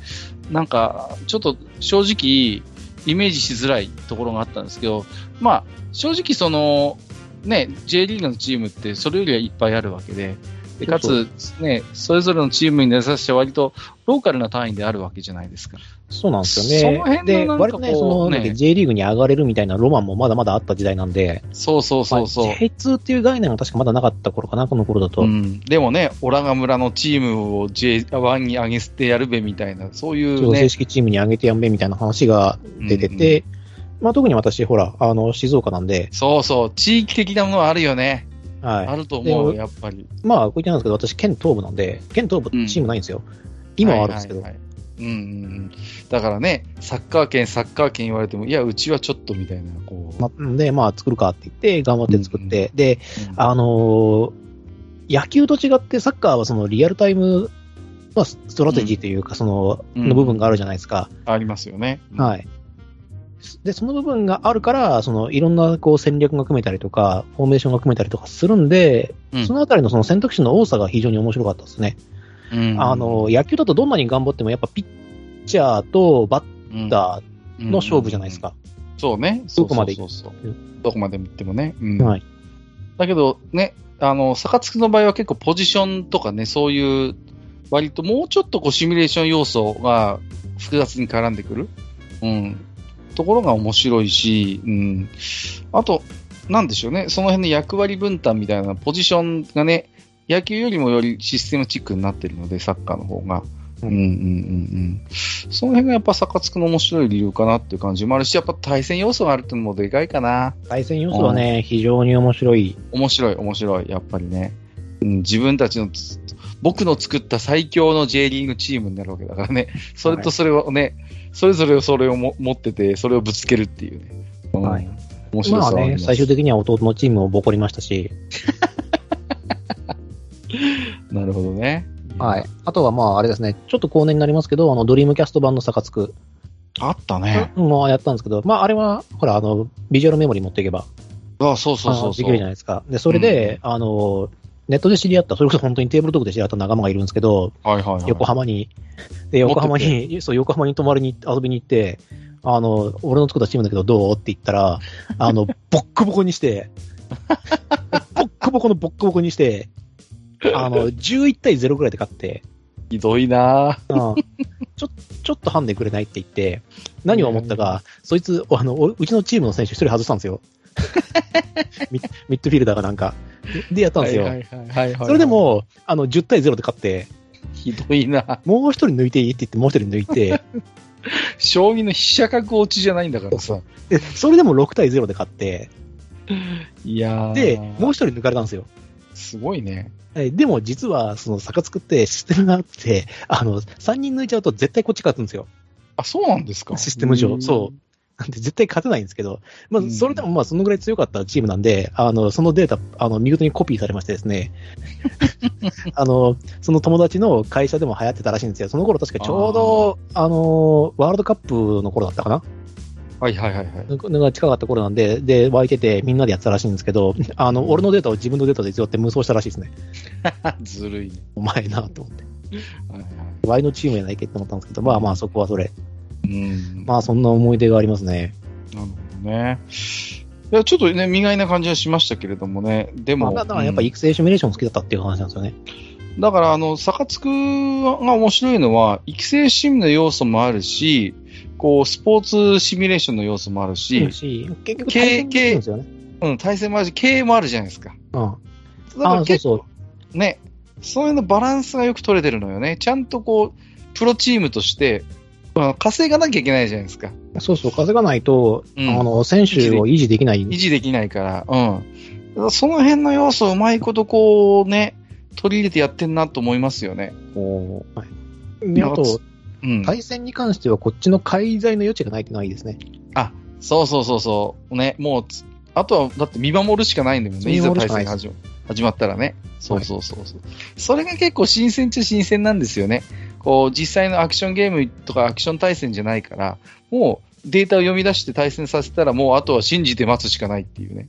なんか、ちょっと正直、イメージしづらいところがあったんですけど、まあ、正直その、ね、J リーグのチームってそれよりはいっぱいあるわけで、でかつ、ね、それぞれのチームに根ざして割とローカルな単位であるわけじゃないですか。そうなんですよね。その辺で、割とね、その、ね、J リーグに上がれるみたいなロマンもまだまだあった時代なんで。そうそうそうそう。まあ、J2 っていう概念は確かまだなかった頃かな、この頃だと。うん。でもね、オラガ村のチームを J1 に上げてやるべみたいな、そういう、ね、正式チームに上げてやんべみたいな話が出てて、うんうん、まあ特に私、ほら、あの、静岡なんで。そうそう、地域的なものはあるよね。はい。あると思う、やっぱり。まあ、こう言ってなんですけど、私、県東部なんで、県東部チームないんですよ。うん、今はあるんですけど。はいはいはいうんうん、だからね、サッカー圏、サッカー圏言われても、いや、うちはちょっとみたいな、こう。ま、で、まあ、作るかって言って、頑張って作って、うん、で、うん、あのー、野球と違って、サッカーはそのリアルタイム、まあ、ストラテジーというか、その、の部分があるじゃないですか。ありますよね。はい。で、その部分があるから、そのいろんなこう戦略が組めたりとか、フォーメーションが組めたりとかするんで、うん、そのあたりのその選択肢の多さが非常に面白かったですね。うん、あの、野球だとどんなに頑張っても、やっぱピッチャーとバッターの勝負じゃないですか。そうね。どこまでそうそうどこまで見てもね。うん、はい。だけど、ね、あの、坂津の場合は結構ポジションとかね、そういう、割ともうちょっとこうシミュレーション要素が複雑に絡んでくる。うん。ところが面白いし、うん。あと、なんでしょうね、その辺の役割分担みたいなポジションがね、野球よりもよりシステムチックになってるので、サッカーの方が。うんうんうんうん。その辺がやっぱサッカーつくの面白い理由かなっていう感じもあるし、やっぱ対戦要素があるっていうのもでかいかな。対戦要素はね、うん、非常に面白い。面白い、面白い、やっぱりね。うん、自分たちの、僕の作った最強の J リーグチームになるわけだからね。それとそれをね、はいそれぞれそれをも持ってて、それをぶつけるっていうね。うん、はい。面白さまあね、最終的には弟のチームをボコりましたし。*laughs* なるほどね。はい。あとはまあ、あれですね、ちょっと後年になりますけど、あの、ドリームキャスト版のサカツク。あったね。もうやったんですけど、まあ、あれは、ほら、あの、ビジュアルメモリ持っていけば。あそうそうそうできるじゃないですか。で、それで、うん、あの、ネットで知り合った、それこそ本当にテーブルトークで知り合った仲間がいるんですけど、はいはいはい、横浜に、で、横浜に、そう、横浜に泊まりに遊びに行って、あの、俺の作ったチームだけどどう？って言ったら、あの、*laughs* ボッコボコにして、ボッコボコのボッコボコにして、あの、11対0ぐらいで勝って、ひどいな。ぁ、うん。ちょ、ちょっとハンデくれないって言って、何を思ったか、そいつ、あの、うちのチームの選手一人外したんですよ。*laughs* ミッドフィルダーがなんか。でやったんですよ。それでも、あの、10対0で勝って、ひどいな。もう一人抜いていいって言って、もう一人抜いて、*laughs* 将棋の飛車角落ちじゃないんだからさ。で、それでも6対0で勝って、いやで、もう一人抜かれたんですよ。すごいね。でも実は、その、坂作ってシステムがあって、あの、3人抜いちゃうと絶対こっち勝つんですよ。あ、そうなんですかシステム上。そう。なんで絶対勝てないんですけど、まあ、それでもまあそのぐらい強かったチームなんで、あの、そのデータ、あの、見事にコピーされましてですね、*laughs* あの、その友達の会社でも流行ってたらしいんですよ。その頃確かちょうど、あの、ワールドカップの頃だったかな？はいはいはいはい。が近かった頃なんで、で、湧いててみんなでやってたらしいんですけど、あの、俺のデータを自分のデータで強って無双したらしいですね。*laughs* ずるい、お前なと思って。はいはい。ワイのチームやないけって思ったんですけど、まあまあそこはそれ。うん。まあ、そんな思い出がありますね。なるほどね。いや、ちょっとね、意外な感じはしましたけれどもね。でも。まあ、だからやっぱ育成シミュレーション好きだったっていう話なんですよね。だから、あの、サカツクが面白いのは、育成シミの要素もあるし、こう、スポーツシミュレーションの要素もあるし、結局対戦もあるんですよね。うん、対戦もあるし、経営もあるじゃないですか。うん。だから結構、ね、そういうのバランスがよく取れてるのよね。ちゃんとこう、プロチームとして、まあ、稼がなきゃいけないじゃないですか。そうそう、稼がないと、うん、あの、選手を維持できない。維持できないから、うん。その辺の要素をうまいことこうね、取り入れてやってんなと思いますよね。おはい。で、あと、うん、対戦に関してはこっちの介在の余地がないってないですね。あ、そうそうそうそう。ね、もう、あとは、だって見守るしかないんだもんね。いざ対戦始ま始まったらね。そうそうそうそう、はい、それが結構新鮮っちゃ新鮮なんですよね。こう、実際のアクションゲームとかアクション対戦じゃないから、もうデータを読み出して対戦させたら、もうあとは信じて待つしかないっていうね。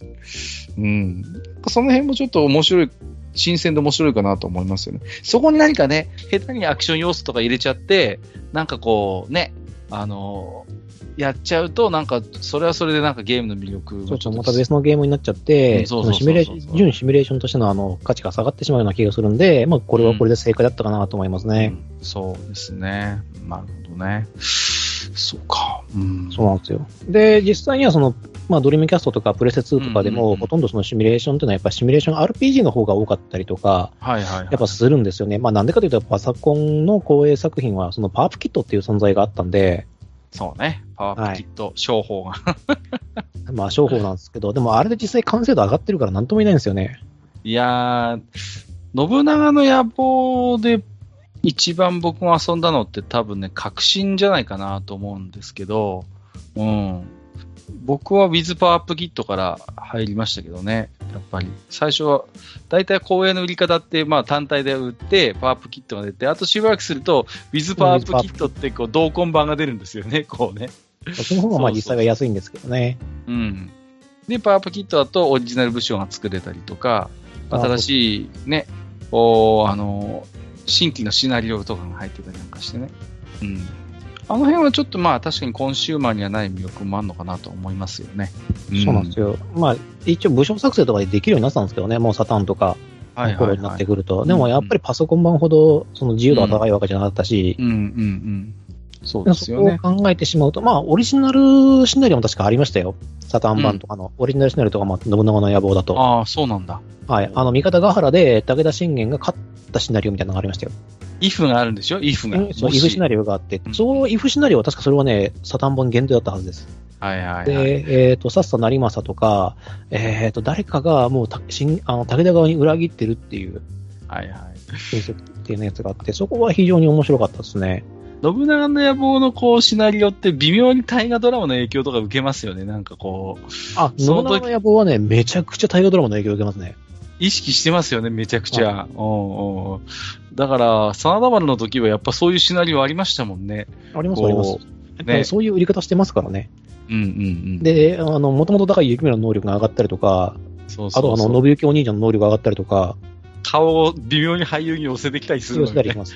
うん。その辺もちょっと面白い、新鮮で面白いかなと思いますよね。そこに何かね、下手にアクション要素とか入れちゃって、なんかこう、ね、あのやっちゃうと、なんか、それはそれでなんかゲームの魅力そうそう、また別のゲームになっちゃって、純シミュレーションとしてのあの価値が下がってしまうような気がするんで、まあ、これはこれで正解だったかなと思いますね。うん、そうですね。なるほどね。そうか。うん。そうなんですよ。で、実際にはその、まあ、ドリームキャストとかプレセ2とかでも、ほとんどそのシミュレーションっていうのは、やっぱシミュレーション RPG の方が多かったりとか、はいはい、はい、やっぱするんですよね。まあ、なんでかというと、パソコンの光栄作品は、そのパワープキットっていう存在があったんで、そうね。パワープキット、商法が。*laughs* まあ、商法なんですけど、でもあれで実際完成度上がってるからなんとも言えないんですよね。いやー、信長の野望で一番僕も遊んだのって多分ね、革新じゃないかなと思うんですけど、うん。僕は With パワーアップキットから入りましたけどね、やっぱり。最初は、大体公営の売り方って、まあ単体で売って、パワーアップキットが出て、あとしばらくすると、With パワーアップキットってこう同梱版が出るんですよね、*laughs* こうね。その方がまあ実際が安いんですけどね。うん。で、パワーアップキットだとオリジナル部署が作れたりとか、新しいね、おあの、新規のシナリオとかが入ってたりなんかしてね。うん。あの辺はちょっとまあ確かにコンシューマーにはない魅力もあるのかなと思いますよね。そうなんですよ。まあ一応部署作成とかでできるようになったんですけどね、もうサタンとか。の頃になってくると、はいはいはい、でもやっぱりパソコン版ほどその自由度が高いわけじゃなかったし、うん、うん、うんうんそうですよね。そこを考えてしまうと、まあ、オリジナルシナリオも確かありましたよ。サタン版とかの、オリジナルシナリオとかも、信長の野望だと。ああ、そうなんだ。はい。あの、味方ヶ原で武田信玄が勝ったシナリオみたいなのがありましたよ。イフがあるんでしょ？イフが。そう、イフシナリオがあって、うん、そのイフシナリオは確かそれはね、サタン本限定だったはずです。はいはい、はい、で、えっ、ー、と、さっさ成政とか、えっ、ー、と、誰かがもうたしんあの武田側に裏切ってるっていう、はいはい。っていうやつがあって、そこは非常に面白かったですね。信長の野望のこうシナリオって微妙に大河ドラマの影響とか受けますよね、なんかこう。あ、信長の野望はね、めちゃくちゃ大河ドラマの影響を受けますね。意識してますよね、めちゃくちゃ。おうだから、真田丸の時はやっぱそういうシナリオありましたもんね。あります、あります。ね、そういう売り方してますからね。うんうんうん。で、あの、もともと高い雪村の能力が上がったりとか、そうそうそうあと、あの、信行お兄ちゃんの能力が上がったりとか、顔を微妙に俳優に寄せてきたりするの、ね、寄せたりします。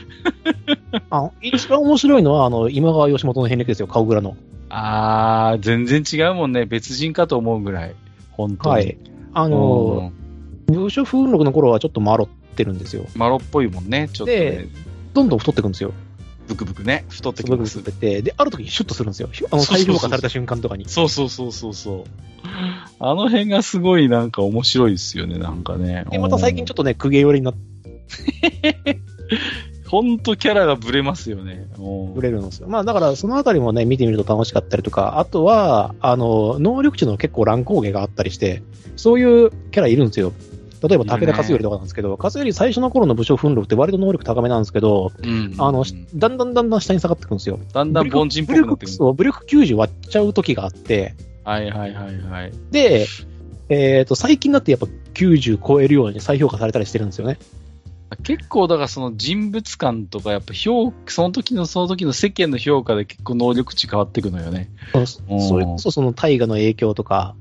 あ一番面白いのは、あの、今川義元の変歴ですよ、顔蔵の。あー、全然違うもんね。別人かと思うぐらい。本当に。はい。あのー、武将風録の頃はちょっとマロってるんですよ。マロっぽいもんね、ちょっと、ね、で、どんどん太っていくんですよ。ブクブクね、太ってきます。ブクブクってて、で、ある時にシュッとするんですよ。あの、再評価された瞬間とかに。そうそうそうそうそう。あの辺がすごいなんか面白いですよね、なんかね。で、また最近ちょっとね、公家寄りになって。ほんとキャラがブレますよね。ブレるんですよ。まあだからそのあたりもね、見てみると楽しかったりとか、あとは、あの、能力値の結構乱高下があったりして、そういうキャラいるんですよ。例えば武田勝頼とかなんですけど、勝頼最初の頃の武将奮力って割と能力高めなんですけど、うん、あの、だんだんだんだん下に下がってくるんですよ。だんだん凡人っぽくなってくる。武力90割っちゃう時があって、はいはいはいはい。で、えっ、ー、と、最近になってやっぱ90超えるように再評価されたりしてるんですよね。結構、だからその人物感とか、やっぱ評、その時のその時の世間の評価で結構能力値変わっていくのよね。それこそその大河の影響とか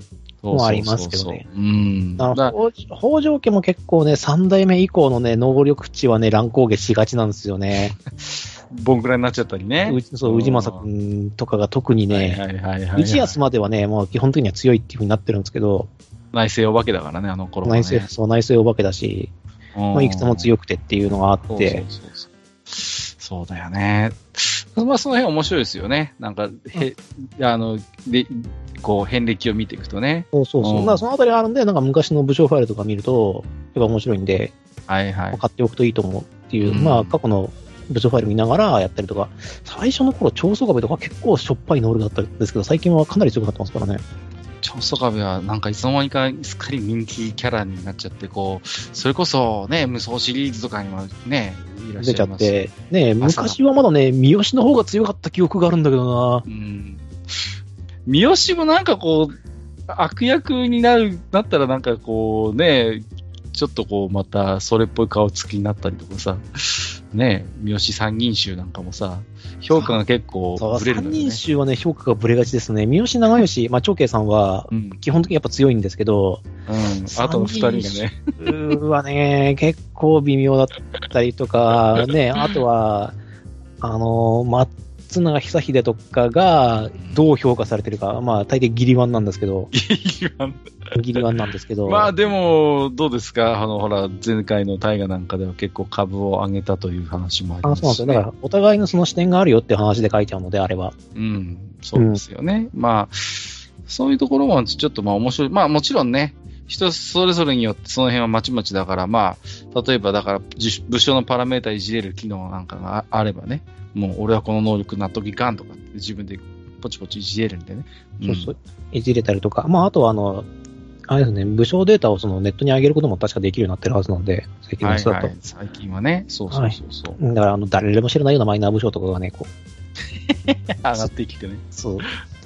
もありますけどね。うん。北条家も結構ね、三代目以降のね、能力値はね、乱高下しがちなんですよね。ボンクラになっちゃったりね。そう、宇治正くんとかが特にね、内安まではね、もう基本的には強いっていうふうになってるんですけど、内政お化けだからね、あの頃は、ね、内政、そう、内政お化けだし、まあ、いくつも強くてっていうのがあって、そうそうそうそうだよね。まあ、その辺面白いですよね。なんか、へ、あの、で、こう、遍歴を見ていくとね。そうそうそう。うん、まあ、そのあたりあるんで、なんか昔の武将ファイルとか見ると、やっぱ面白いんで、はいはい。買っておくといいと思うっていう、うん、まあ、過去の武将ファイル見ながらやったりとか、最初の頃、長宗我部とか結構しょっぱい能力だったんですけど、最近はかなり強くなってますからね。長宗我部はなんかいつの間にかすっかり人気キャラになっちゃって、こう、それこそね、無双シリーズとかにもね、いらっしゃい出ちゃって、ね、昔はまだね、三好の方が強かった記憶があるんだけどな。うん。三好もなんかこう、悪役になる、なったらなんかこうね、ちょっとこうまたそれっぽい顔つきになったりとかさ、ね、三好三人衆なんかもさ、評価が結構ブレるのよ、ね、三人衆はね、評価がブレがちですね。三好長吉、まあ、長慶さんは、基本的にやっぱ強いんですけど、うん、あとの二人がね。はね、*laughs* 結構微妙だったりとか、ね、あとは、あの、松松永久秀とかがどう評価されてるか、まあ大抵ギリワンなんですけど。ギリワンギリワンなんですけど。*laughs* まあでも、どうですか？あの、ほら、前回の大河なんかでは結構株を上げたという話もあります、ね、あそうなんですよ。だから、お互いのその視点があるよって話で書いちゃうのであれば。うん、そうですよね。うん、まあ、そういうところもちょっとまあ面白い。まあもちろんね、人それぞれによってその辺はまちまちだから、まあ、例えばだから、武将のパラメータいじれる機能なんかがあればね、もう俺はこの能力納得いかんとか自分でポチポチいじれるんでね。そうそう。いじれたりとか、まあ、あとはあの、あれですね、武将データをそのネットに上げることも確かできるようになってるはずなので、最近の人だと。はいはい、最近はね、そうそうそうそう、はい、だからあの、誰でも知らないようなマイナー武将とかがね、こう。*laughs* 上がってきてね。そう。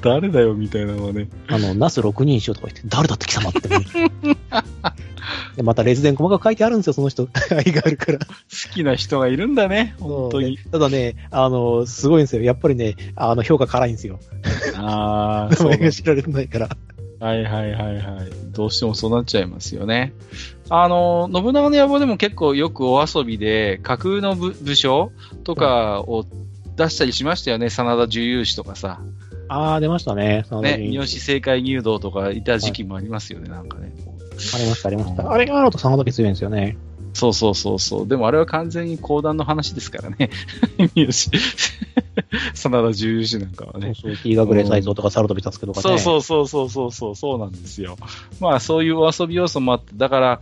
誰だよみたいなのはね。あの、ナス6人衆とか言って、誰だって貴様って、ね。*laughs* でまたレズデン細かく書いてあるんですよ、その人。愛があるから。好きな人がいるんだね、本当に。ね、ただね、あの、すごいんですよ。やっぱりね、あの、評価辛いんですよ。ああ。*laughs* 名前が知られてないから。はいはいはいはい。どうしてもそうなっちゃいますよね。あの、信長の野望でも結構よくお遊びで、架空の武将とかを出したりしましたよね、真田重勇士とかさ。ああ、出ましたね。ね、三好政界入道とかいた時期もありますよね、はい、なんかね。ありました、ありました。あれがあると真田家強いんですよね。そうそうそうそう。でもあれは完全に講談の話ですからね。三好。*laughs* 真田重勇士なんかはね。そうそう、T とかサルトビタスケとかね。そうそうそうそうそうそうなんですよ。まあそういうお遊び要素もあって、だから、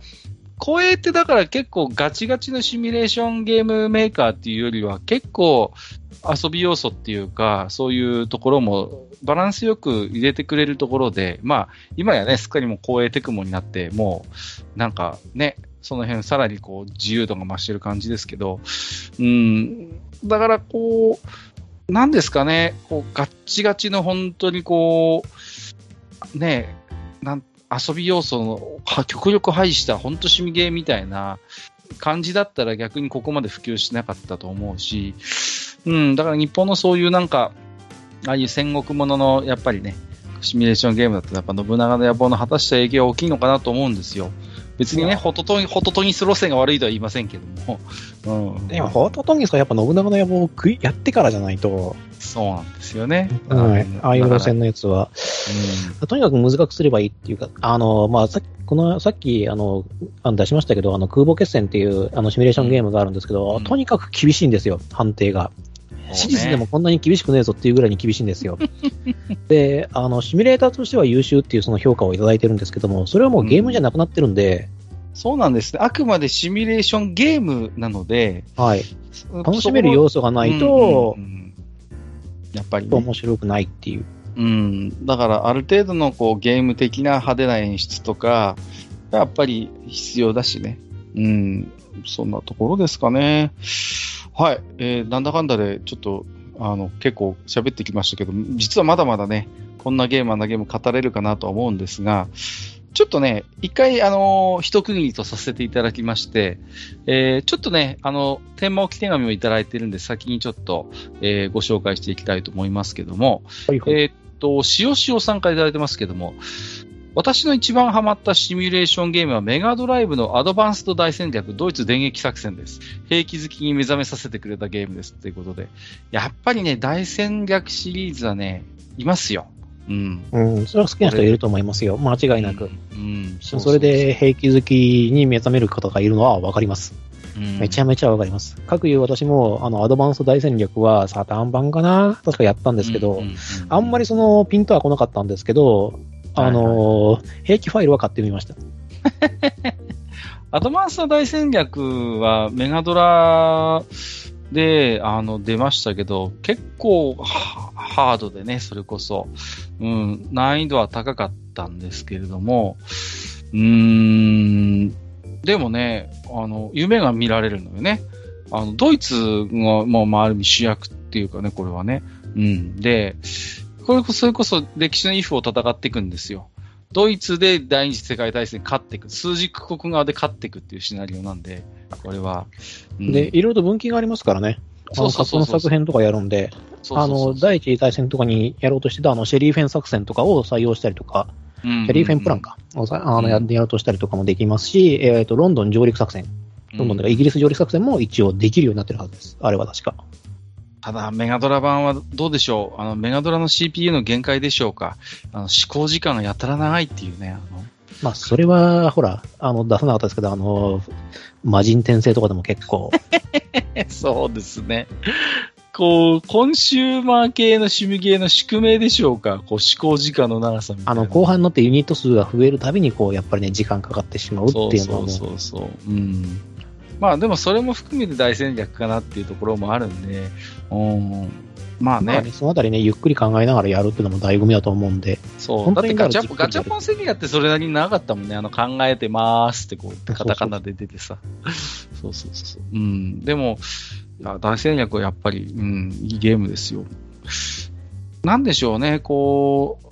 公営ってだから結構ガチガチのシミュレーションゲームメーカーっていうよりは結構遊び要素っていうか、そういうところもバランスよく入れてくれるところで、まあ、今やね、すっかりもう公営テクモになって、もう、なんかね、その辺さらにこう自由度が増してる感じですけど、うん、だからこう、なんですかね、こうガッチガチの本当にこう、ねえ、なん遊び要素の極力排した本当趣味ゲーみたいな感じだったら逆にここまで普及しなかったと思うし、うん、だから日本のそういうなんか、ああいう戦国もののやっぱりね、シミュレーションゲームだとやっぱ信長の野望の果たした影響は大きいのかなと思うんですよ。別にね、ホトトギス路線が悪いとは言いませんけども。うん。でも、ホトトギスはやっぱ信長の野望を食いやってからじゃないと。そうなんですよね。はい。ああいう路線のやつは。うん、とにかく難くすればいいっていうか、あの、まあ、さっき、この、さっき、あの、あの出しましたけど、あの、空母決戦っていう、あの、シミュレーションゲームがあるんですけど、うん、とにかく厳しいんですよ、判定が。シリーズでもこんなに厳しくねえぞっていうぐらいに厳しいんですよ。*laughs* で、あの、シミュレーターとしては優秀っていうその評価をいただいてるんですけども、それはもうゲームじゃなくなってるんで、うん、そうなんですね。あくまでシミュレーションゲームなので、はい。楽しめる要素がないと、うんうんうん、やっぱり、ね、面白くないっていう。うん。だから、ある程度のこうゲーム的な派手な演出とか、やっぱり必要だしね。うん。そんなところですかね。はい、えー、なんだかんだでちょっとあの結構喋ってきましたけど、実はまだまだね、こんなゲーム、あんなゲーム語れるかなとは思うんですが、ちょっとね、一回、あのー、一区切りとさせていただきまして、えー、ちょっとね、あの、天満置き手紙をいただいてるんで、先にちょっと、えー、ご紹介していきたいと思いますけども、はいはい、えっと、しおしおさんからいただいてますけども、私の一番ハマったシミュレーションゲームはメガドライブのアドバンスト大戦略ドイツ電撃作戦です。兵器好きに目覚めさせてくれたゲームです。ということで。やっぱりね、大戦略シリーズはね、いますよ。うん。うん、それは好きな人いると思いますよ。間違いなく。うん。それで兵器好きに目覚める方がいるのはわかります。めちゃめちゃわかります。各いう私も、あの、アドバンスト大戦略はサターン版かな？確かやったんですけど、あんまりその、ピントは来なかったんですけど、あの、兵器ファイルは買ってみました。アドバンスト大戦略はメガドラで、あの、出ましたけど、結構ハードでね、それこそ、うん、難易度は高かったんですけれども、うーん、でもね、あの、夢が見られるのよね。あの、ドイツが、もう、ある意味主役っていうかね、これはね。うん。で、これこそ、それこそ歴史のイフを戦っていくんですよ。ドイツで第二次世界大戦勝っていく。数字国側で勝っていくっていうシナリオなんで、これは。うん、で、いろいろと分岐がありますからね。そうそうそうの作編とかやるんで、あの、第一次大戦とかにやろうとしてたあの、シェリーフェン作戦とかを採用したりとか、シェリーフェンプランか、をあのややろうとしたりとかもできますし、えっ、ー、と、ロンドン上陸作戦。ロンドンでイギリス上陸作戦も一応できるようになってるはずです。あれは確か。ただ、メガドラ版はどうでしょう？あの、メガドラの CPU の限界でしょうか？あの、思考時間がやたら長いっていうね、あの、まあ、それは、ほら、あの、出さなかったですけど、あの、魔人転生とかでも結構。*laughs* そうですね。こう、コンシューマー系の趣味系の宿命でしょうか？こう、思考時間の長さみたいな。あの、後半になってユニット数が増えるたびに、こう、やっぱりね、時間かかってしまうっていうのはそうそうそう。うん。まあ、でもそれも含めて大戦略かなっていうところもあるんで、うん。まあね。まあねそのあたりね、ゆっくり考えながらやるっていうのも醍醐味だと思うんで。そう。だってガチャガチャポン戦略ってそれなりに長かったもんね。あの、考えてまーすってこう、カタカナで出てさ。*laughs* そうそうそう。うん。でも、いや大戦略はやっぱり、うん、いいゲームですよ。なんでしょうね、こう、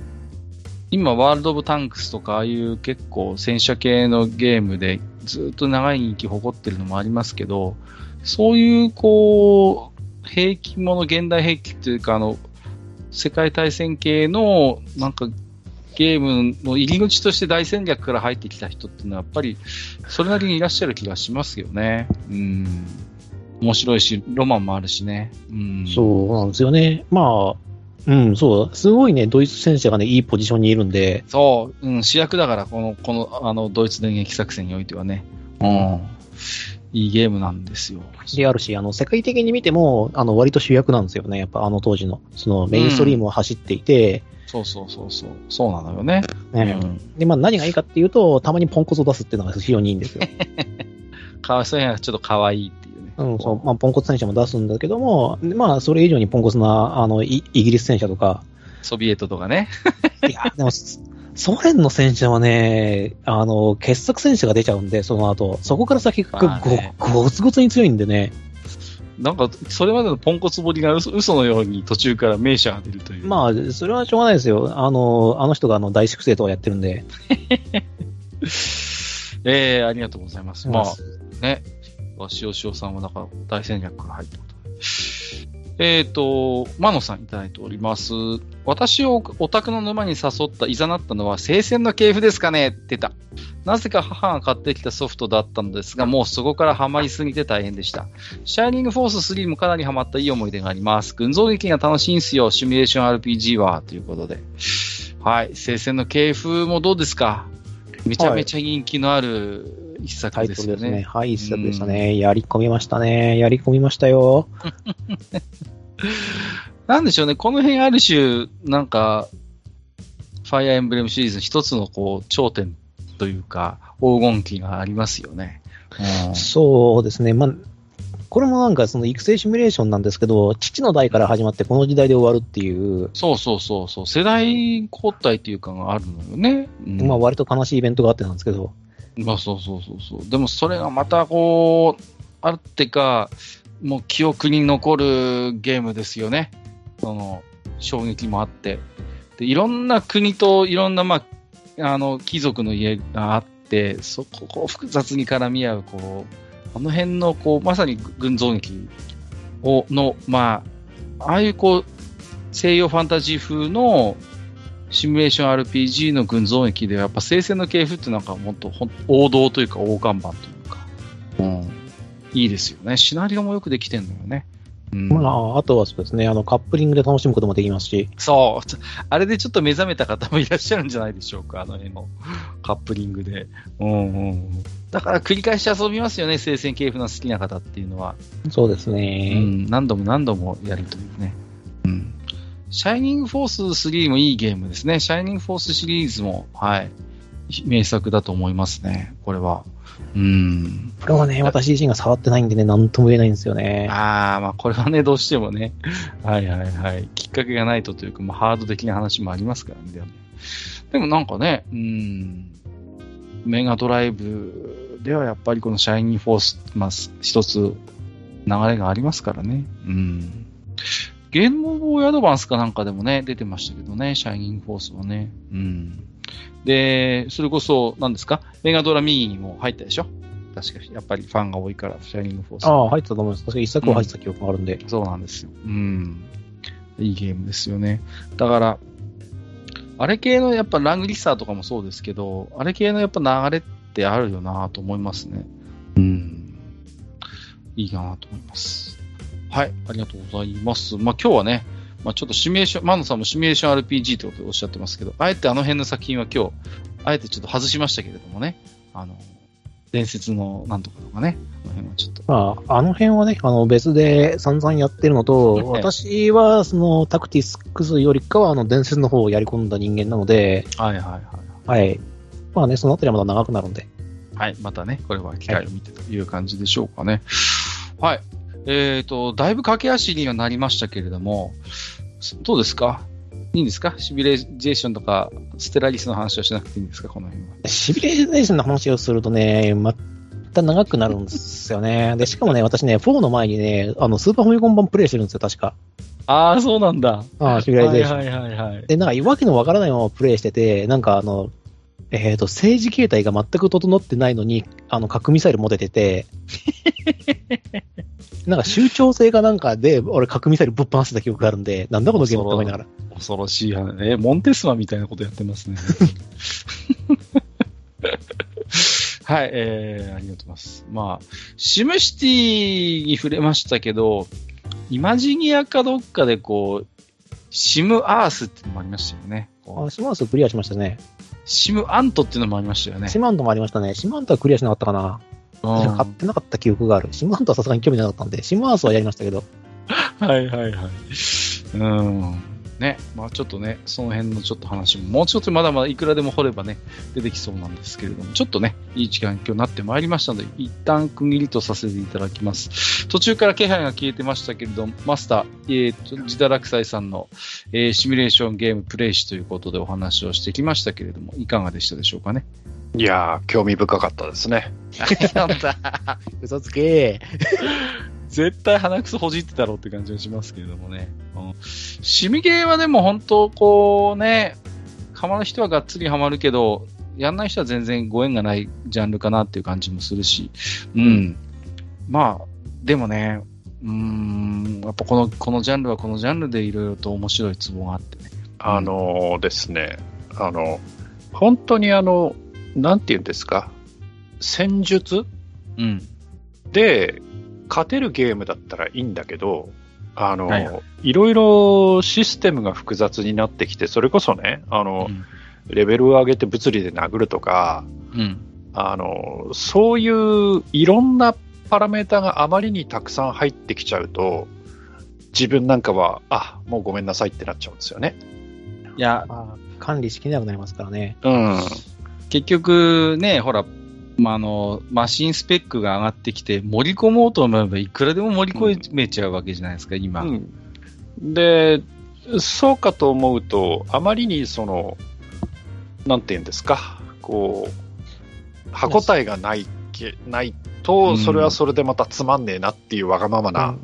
今、ワールド・オブ・タンクスとか、ああいう結構戦車系のゲームでずっと長い人気誇ってるのもありますけど、そういう、こう、兵器もの、現代兵器っていうか、あの、世界大戦系の、なんか、ゲームの入り口として大戦略から入ってきた人っていうのは、やっぱり、それなりにいらっしゃる気がしますよね。うん。面白いし、ロマンもあるしね。うん。そうなんですよね。まあ、うん、そう。すごいね、ドイツ戦車がね、いいポジションにいるんで。そう、うん、主役だから、この、この、あの、ドイツ電撃作戦においてはね。うん。いいゲームなんですよ。であるし、あの、世界的に見ても、あの、割と主役なんですよね。やっぱあの当時の、そのメインストリームを走っていて、うん、そうそうそうそう。そうなのよね。ねうん、で、まあ何がいいかっていうと、たまにポンコツを出すっていうのが非常にいいんですよ。かわいそうにはちょっと可愛いってうん、そう、まあ、ポンコツ戦車も出すんだけども、まあ、それ以上にポンコツな、あの、イギリス戦車とか。ソビエトとかね。いや、でも、ソ連の戦車はね、あの、傑作戦車が出ちゃうんで、その後、そこから先がご、ね、ごつごつに強いんでね。なんか、それまでのポンコツボリが嘘嘘のように途中から名車が出るという。まあ、それはしょうがないですよ。あの、あの人があの大粛清とかやってるんで。*laughs* ええー、ありがとうございます。まあ、ね、は塩塩さんはだから大戦略から入ったこと。えっ、ー、と、マノさんいただいております。私をオタクの沼に誘った、いざなったのは、聖戦の系譜ですかねってた。なぜか母が買ってきたソフトだったのですが、もうそこからハマりすぎて大変でした。シャイニングフォース3もかなりハマったいい思い出があります。群像劇が楽しいんすよ、シミュレーション RPG は、ということで。はい。聖戦の系譜もどうですか？めちゃめちゃ人気のある一作ですよね。ねはい、一作でしたね。やり込みましたね。やり込みましたよ。*laughs* なんでしょうね、この辺ある種、なんか、ファイアーエンブレムシリーズ一つのこう頂点というか、黄金期がありますよね。うん、そうですね。まあ、これもなんかその育成シミュレーションなんですけど、父の代から始まってこの時代で終わるっていう。そうそうそうそう。世代交代っていうかがあるのよね。うん、まあ割と悲しいイベントがあってなんですけど。まあそうそうそうそう。でもそれがまたこう、あるってか、もう記憶に残るゲームですよね。その、衝撃もあって。で、いろんな国といろんな、まあ、あの、貴族の家があって、そこを複雑に絡み合う、こう、あの辺の、こう、まさに群像劇を、の、まあ、ああいうこう、西洋ファンタジー風のシミュレーション RPG の群像劇では、やっぱ聖戦の系譜ってなんかもっと王道というか大看板というか、うん、いいですよね。シナリオもよくできてるのよね。うん、まあ、あとはそうですね、あの、カップリングで楽しむこともできますし。そう。あれでちょっと目覚めた方もいらっしゃるんじゃないでしょうか、あの辺のカップリングで。うんうん。だから繰り返し遊びますよね、聖戦系譜の好きな方っていうのは。そうですね。うん、何度も何度もやるというね。うん。シャイニングフォース3もいいゲームですね。シャイニングフォースシリーズも、はい。名作だと思いますね、これは。うん。これはね、私自身が触ってないんでね、なんとも言えないんですよね。ああ、まあこれはね、どうしてもね、はいはいはい。きっかけがないとというか、まあハード的な話もありますからね。でもなんかね、うん、メガドライブではやっぱりこのシャイニーフォース、まあ一つ流れがありますからね。うん。ゲームボーイアドバンスかなんかでもね、出てましたけどね、シャイニングフォースはね。うん。で、それこそ、何ですか？メガドラミニにも入ったでしょ？確かやっぱりファンが多いから、シャイニングフォース。ああ、入ってたと思います。確か一作は入ってた記憶があるんで、うん、そうなんですよ。うん。いいゲームですよね。だから、あれ系のやっぱラングリッサーとかもそうですけど、あれ系のやっぱ流れってあるよなと思いますね。うん。いいかなと思います。はい、ありがとうございます。まあ今日はね、まあ、ちょっとシミュレーション、マンノさんもシミュレーション RPG ってことでおっしゃってますけど、あえてあの辺の作品は今日、あえてちょっと外しましたけれどもね、あの、伝説のなんとかとかね、あの辺はちょっと。まあ、あの辺はね、あの別で散々やってるのと、私はそのタクティスクスよりかはあの伝説の方をやり込んだ人間なので、はいはいはい。はい。まあね、そのあたりはまだ長くなるんで。はい、またね、これは機会を見てという感じでしょうかね。はい。えっ、ー、と、だいぶ駆け足にはなりましたけれども、どうですか？いいんですか？シビュレーションとか、ステラリスの話をしなくていいんですか？この辺は。シビュレーションの話をするとね、また長くなるんですよね。で、しかもね、私ね、4の前にね、あの、スーパーファミコン版プレイしてるんですよ、確か。ああ、そうなんだ。ああ、シビュレーション。はいはいはい、はい。で、なんか、わけのわからないままプレイしてて、なんかあの、えっ、ー、と、政治形態が全く整ってないのに、あの、核ミサイル持ててて、*laughs* なんか周調性がなんかで、俺核ミサイルぶっ放してた記憶があるんで、なんだこのゲームって思いながら。恐ろしい話ね。モンテスマみたいなことやってますね。*laughs* はい、えー、ありがとうございます。まあ、シムシティに触れましたけど、イマジニアかどっかでこう、シムアースっていうのもありましたよね。あ、シムアースクリアしましたね。シムアントっていうのもありましたよね。シムアントもありましたね。シムアントはクリアしなかったかな。買ってなかった記憶がある。シムハントはさすがに興味なかったんで、シムハウスはやりましたけど。*laughs* はいはいはい。うん。ね、まあちょっとね、その辺のちょっと話も、もうちょっとまだまだいくらでも掘ればね、出てきそうなんですけれども、ちょっとね、いい時間今日なってまいりましたので、一旦区切りとさせていただきます。途中から気配が消えてましたけれども、マスター、えー、と、自堕落斎さんの、えー、シミュレーションゲームプレイ史ということでお話をしてきましたけれども、いかがでしたでしょうかね？いやー、興味深かったですね。なんだ。嘘つけ *laughs* 絶対鼻くそほじってたろうって感じがしますけれどもね。うん、シミゲーはでも本当こうね、ハマる人はがっつりハマるけど、やんない人は全然ご縁がないジャンルかなっていう感じもするし、うん。まあ、でもね、うん、やっぱこの、このジャンルはこのジャンルでいろいろと面白いツボがあってね。あのー、ですね、あの、本当にあの、なんて言うんですか、戦術、うん、で、勝てるゲームだったらいいんだけど、あの、はいはい、いろいろシステムが複雑になってきて、それこそね、あの、うん、レベルを上げて物理で殴るとか、うん、あの、そういういろんなパラメータがあまりにたくさん入ってきちゃうと、自分なんかは、あ、もうごめんなさいってなっちゃうんですよね。いや、管理しきれなくなりますからね。うん。結局ね、ほら、まあ、あの、マシンスペックが上がってきて、盛り込もうと思えばいくらでも盛り込めちゃうわけじゃないですか、うん、今、うん。で、そうかと思うと、あまりにその、なんていうんですか、こう、歯応えがないけないと、それはそれでまたつまんねえなっていうわがままな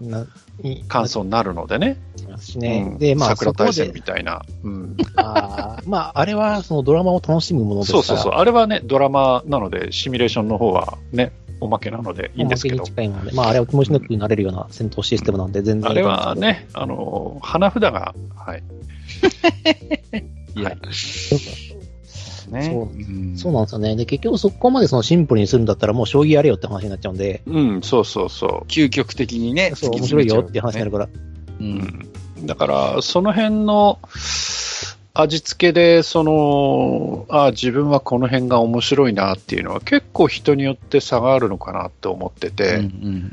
感想になるのでね。ますね。うん、で、まあ、桜大戦みたいな。うん、あまあ、あれはそのドラマを楽しむものですからそうそうそう。あれはね、ドラマなので、シミュレーションの方はね、おまけなのでいいんですけど。おまけに近いので、まあ、あれは気持ちよくなれるような戦闘システムなんで、全然あれはね、あの、花札が、はい。*laughs* いや、はい、ね。そううん、そうなんですよね。で、結局そこまでそのシンプルにするんだったらもう将棋やれよって話になっちゃうんで。うん、そうそうそう。究極的にね。そう、面白いよって話になるから。うん。だから、その辺の味付けで、その、あ自分はこの辺が面白いなっていうのは結構人によって差があるのかなって思ってて。うんうんう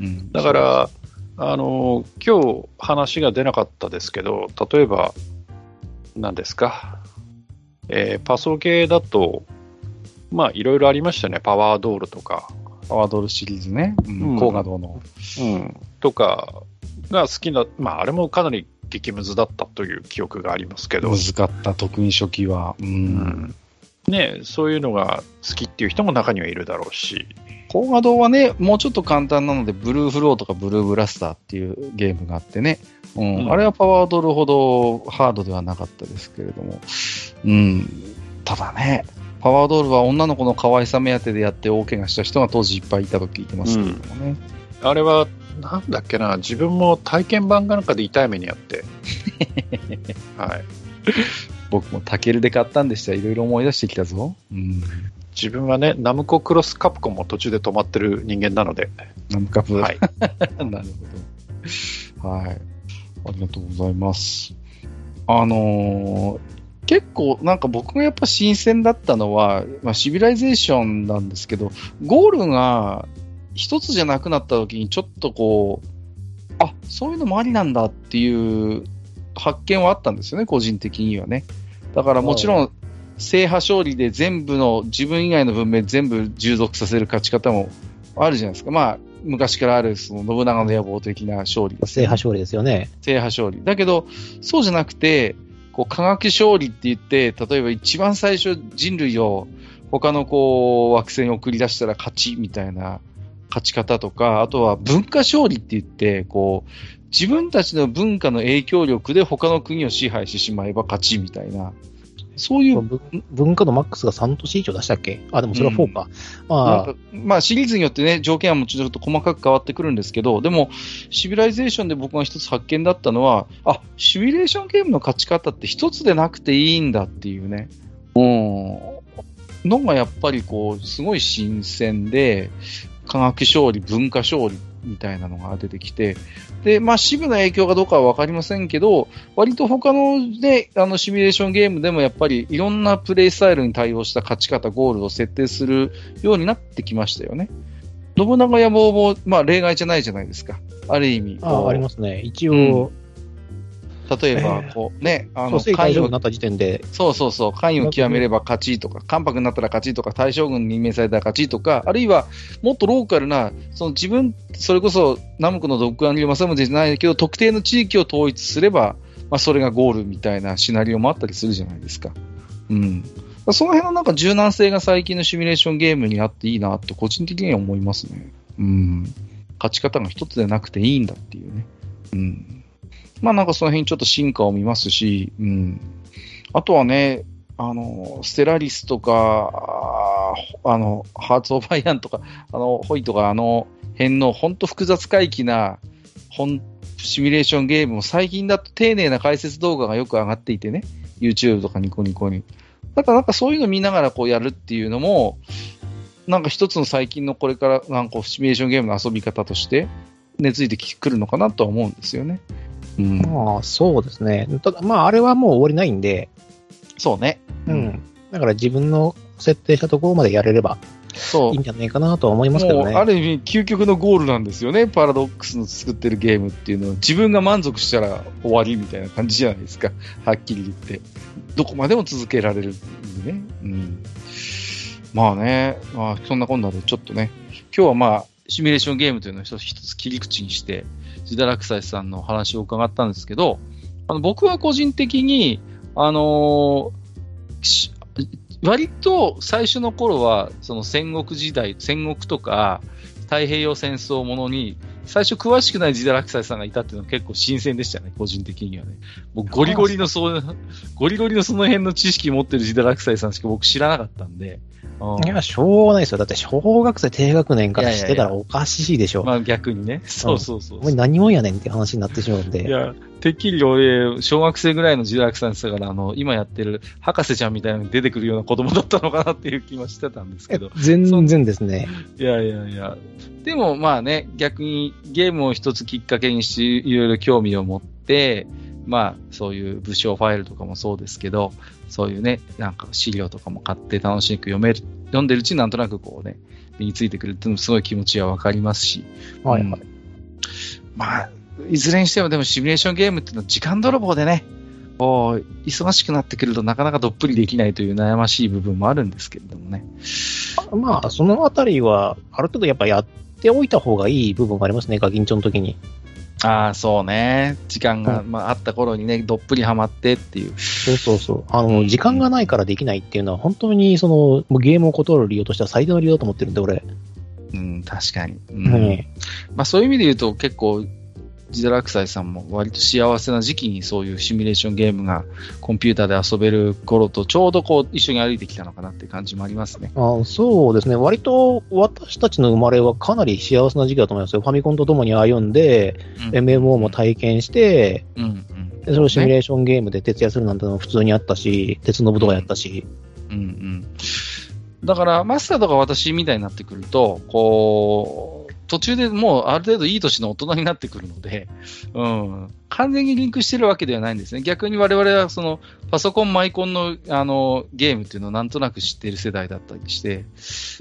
ん、だから、あの、今日話が出なかったですけど、例えば、何ですか、えー、パソゲーだと、まあ、いろいろありましたね。パワードールとか。パワードールシリーズね。うん。高画堂の。うん。とかが好きな、まあ、あれもかなり激ムズだったという記憶がありますけど。難かった、特に初期は。うん。うん、ねそういうのが好きっていう人も中にはいるだろうし。高画堂はね、もうちょっと簡単なので、ブルーフローとかブルーブラスターっていうゲームがあってね。うん。うん、あれはパワードールほどハードではなかったですけれども。うん、ただね、パワードールは女の子の可愛さ目当てでやって大怪我した人が当時いっぱいいたと聞いてますけれどもね。うん、あれは、なんだっけな、自分も体験版かなんかで痛い目にあって。*laughs* はい。僕もタケルで買ったんでしたいろいろ思い出してきたぞ。うん、自分はね、ナムコクロスカプコンも途中で止まってる人間なので。ナムカプはい。*laughs* なるほど。はい。ありがとうございます。あのー、結構なんか僕がやっぱ新鮮だったのは、まあ、シビライゼーションなんですけど、ゴールが一つじゃなくなった時にちょっとこう、あ、そういうのもありなんだっていう発見はあったんですよね、個人的にはね。だからもちろん、制覇勝利で全部の、自分以外の文明全部従属させる勝ち方もあるじゃないですか。まあ、昔からあるその信長の野望的な勝利、ね、制覇勝利ですよね。制覇勝利。だけど、そうじゃなくて、こう、科学勝利って言って、例えば一番最初人類を他のこう、惑星に送り出したら勝ちみたいな勝ち方とか、あとは文化勝利って言って、こう、自分たちの文化の影響力で他の国を支配してしまえば勝ちみたいな、そういう。文化のマックスが3都市以上出したっけ？あ、でもそれは4か。うん、まあ、まあ、シリーズによってね、条件はもちろんと細かく変わってくるんですけど、でも、シビライゼーションで僕が一つ発見だったのは、あ、シミュレーションゲームの勝ち方って一つでなくていいんだっていうね。うん。のがやっぱりこう、すごい新鮮で、科学勝利、文化勝利みたいなのが出てきて、で、まあ、シヴの影響がどうかはわかりませんけど、割と他ので、あの、シミュレーションゲームでもやっぱりいろんなプレイスタイルに対応した勝ち方、ゴールを設定するようになってきましたよね。信長野望も、まあ、例外じゃないじゃないですか。ある意味。ああ、ありますね。一応、例えば、こうね、あの、関与になった時点で。そうそうそう、関与を極めれば勝ちとか、関白になったら勝ちとか、大将軍に任命されたら勝ちとか、あるいは、もっとローカルな、その自分、それこそ、南北の独眼流正宗じゃないけど、特定の地域を統一すれば、まあ、それがゴールみたいなシナリオもあったりするじゃないですか。うん。その辺のなんか柔軟性が最近のシミュレーションゲームにあっていいなと個人的には思いますね。うん。勝ち方が一つでなくていいんだっていうね。うん。まあなんかその辺ちょっと進化を見ますし、うん。あとはね、あの、ステラリスとか、あの、ハーツ・オブ・アイアンとか、あの、ホイとか、あの辺の本当複雑回帰な、本、シミュレーションゲームも最近だと丁寧な解説動画がよく上がっていてね、YouTube とかニコニコに。だからなんかそういうの見ながらこうやるっていうのも、なんか一つの最近のこれからなんかシミュレーションゲームの遊び方として根付いてくるのかなとは思うんですよね。うん、まあ、そうですね。ただ、まあ、あれはもう終わりないんで。そうね。うん。だから自分の設定したところまでやれれば、そう。いいんじゃないかなとは思いますけどね。ある意味、究極のゴールなんですよね。パラドックスの作ってるゲームっていうのは、自分が満足したら終わりみたいな感じじゃないですか。*laughs* はっきり言って。どこまでも続けられるね。うん。まあね、まあ、そんなこんなでちょっとね、今日はまあ、シミュレーションゲームというのを一つ一つ切り口にして、ジダラクサイさんの話を伺ったんですけど、あの僕は個人的に、あのー、割と最初の頃は、その戦国時代、戦国とか太平洋戦争ものに、最初詳しくないジダラクサイさんがいたっていうのは結構新鮮でしたね、個人的にはね。もうゴリゴリのそう、ゴリゴリのその辺の知識持ってるジダラクサイさんしか僕知らなかったんで、いや、しょうがないですよ。だって小学生低学年からしてたらおかしいでしょ。いやいやいやまあ逆にね。そうそうそうお前何もやねんって話になってしまうんで。いや、てっきり俺、小学生ぐらいの時代さんでしたから、あの、今やってる博士ちゃんみたいなのに出てくるような子供だったのかなっていう気もしてたんですけど。*laughs* 全然ですね。いやいやいや。でもまあね、逆にゲームを一つきっかけにし、いろいろ興味を持って、まあ、そういう武将ファイルとかもそうですけど、そういうね、なんか資料とかも買って楽しく読める、読んでるうちになんとなくこうね、身についてくるっていうのもすごい気持ちはわかりますし。はいはい。うん、まあ、いずれにしてもでもシミュレーションゲームっていうのは時間泥棒でね、こう、忙しくなってくるとなかなかどっぷりできないという悩ましい部分もあるんですけれどもね。まあ、そのあたりは、ある程度やっぱやっておいた方がいい部分がありますね、ガキンチョの時に。ああ、そうね。時間が、まあ、あった頃にね、どっぷりハマってっていう。そうそうそう。あの、時間がないからできないっていうのは、本当に、その、ゲームを断る理由としては最大の理由だと思ってるんで、俺。うん、確かに。うん。まあ、そういう意味で言うと、結構、ジダラクサイさんも割と幸せな時期にそういうシミュレーションゲームがコンピューターで遊べる頃とちょうどこう一緒に歩いてきたのかなって感じもありますね。あそうですね。割と私たちの生まれはかなり幸せな時期だと思いますよ。ファミコンと共に歩んで、うん、MMO も体験して、うんうんそれをシミュレーションゲームで徹夜するなんてのも普通にあったし、鉄のぶとかやったし。うん、うん、うんだから、マスターとか私みたいになってくると、こう、途中でもうある程度いい年の大人になってくるので、うん、完全にリンクしてるわけではないんですね。逆に我々はそのパソコン、マイコンのあのゲームっていうのをなんとなく知ってる世代だったりして、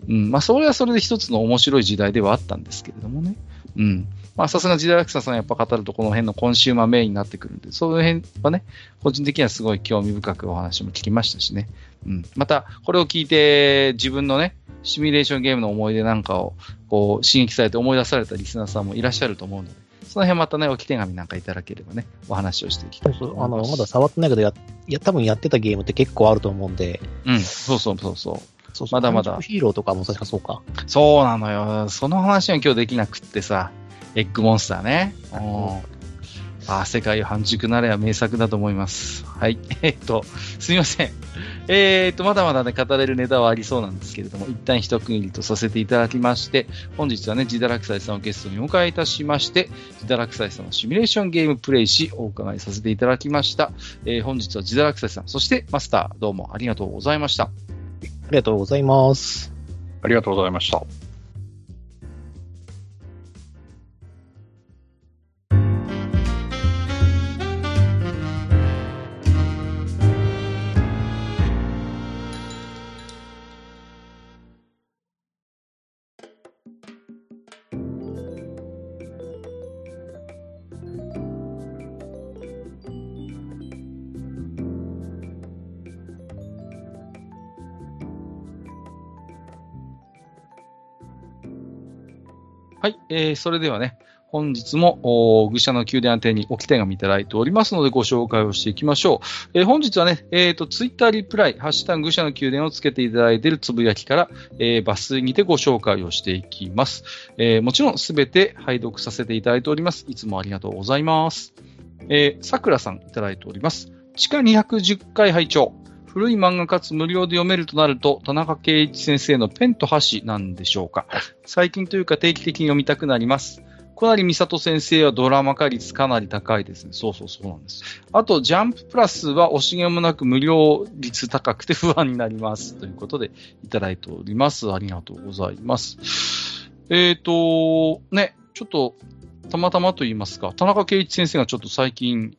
うんまあ、それはそれで一つの面白い時代ではあったんですけれどもね。うん。まあ、さすが時代落差さんやっぱ語るとこの辺のコンシューマーメインになってくるんで、その辺はね、個人的にはすごい興味深くお話も聞きましたしね。うん。また、これを聞いて自分のね、シミュレーションゲームの思い出なんかをこう刺激されて思い出されたリスナーさんもいらっしゃると思うので、その辺またね、置き手紙なんかいただければね、お話をしていきたいそうそうあのまだ触ってないけどや、や多分やってたゲームって結構あると思うんで。うん、そうそうそうそう。そうそうまだまだ。ヒーローとかも確かそうか。そうなのよ。その話は今日できなくってさ、エッグモンスターね。ああ、世界半熟なれは名作だと思います。はい。*laughs* えっと、すみません。*laughs* えー、っと、まだまだね、語れるネタはありそうなんですけれども、一旦一区切りとさせていただきまして、本日はね、ジダラクサイさんをゲストにお迎えいたしまして、ジダラクサイさんのシミュレーションゲームプレイし、お伺いさせていただきました。えー、本日はジダラクサイさん、そしてマスター、どうもありがとうございました。ありがとうございます。ありがとうございました。えー、それではね、本日も、愚者の宮殿宛てに置き手紙いただいておりますので、ご紹介をしていきましょう。えー、本日はね、えっ、ー、と、ツイッターリプライ、ハッシュタグ愚者の宮殿をつけていただいているつぶやきから、えー、抜粋にてご紹介をしていきます。えー、もちろんすべて拝読させていただいております。いつもありがとうございます。えー、桜さんいただいております。地下210回拝聴古い漫画かつ無料で読めるとなると、田中圭一先生のペンと箸なんでしょうか。最近というか定期的に読みたくなります。小成美里先生はドラマ化率かなり高いですね。そうそうそうなんです。あと、ジャンププラスは惜しげもなく無料率高くて不安になります。ということで、いただいております。ありがとうございます。えっ、ー、と、ね、ちょっと、たまたまと言いますか、田中圭一先生がちょっと最近、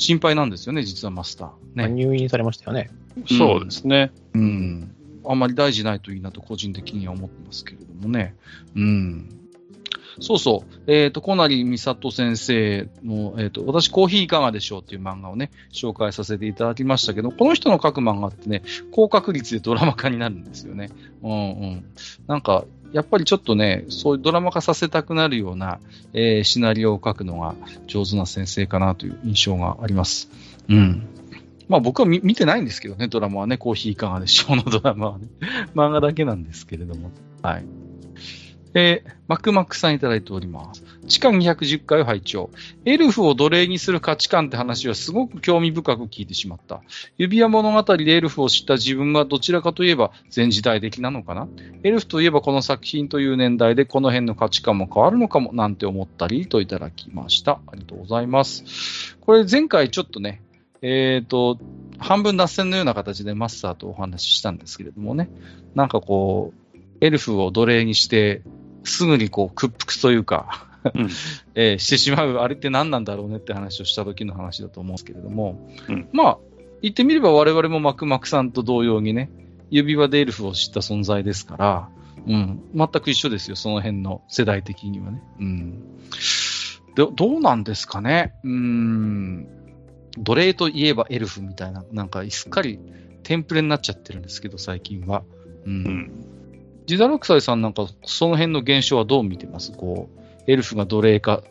心配なんですよね、実はマスター。ね、入院されましたよね。そうですね。うん。あんまり大事ないといいなと個人的には思ってますけれどもね。うん。そうそう。えっ、ー、と、小成美里先生の、えっ、ー、と、私コーヒーいかがでしょうっていう漫画をね、紹介させていただきましたけど、この人の書く漫画ってね、高確率でドラマ化になるんですよね。うんうん。なんか、やっぱりちょっとね、そういうドラマ化させたくなるような、えー、シナリオを書くのが上手な先生かなという印象があります。うん。まあ僕は見てないんですけどね、ドラマはね、コーヒーいかがでしょうのドラマはね、*laughs* 漫画だけなんですけれども。はい。えー、マクマックさんいただいております。地下210回を拝聴。エルフを奴隷にする価値観って話はすごく興味深く聞いてしまった。指輪物語でエルフを知った自分がどちらかといえば全時代的なのかな？エルフといえばこの作品という年代でこの辺の価値観も変わるのかもなんて思ったりといただきました。ありがとうございます。これ前回ちょっとね、えっ、ー、と、半分脱線のような形でマスターとお話ししたんですけれどもね、なんかこう、エルフを奴隷にして、すぐにこう屈服というかうん、*laughs* えー、してしまう、あれって何なんだろうねって話をした時の話だと思うんですけれども、うん、まあ、言ってみれば我々もマクマクさんと同様にね、指輪でエルフを知った存在ですから、うん、全く一緒ですよ、その辺の世代的にはね。うん。で、どうなんですかね。うん。奴隷といえばエルフみたいな、なんかすっかりテンプレになっちゃってるんですけど、最近は。うん。うん、ジダロクサイさんなんかその辺の現象はどう見てます？こう、エルフが奴隷化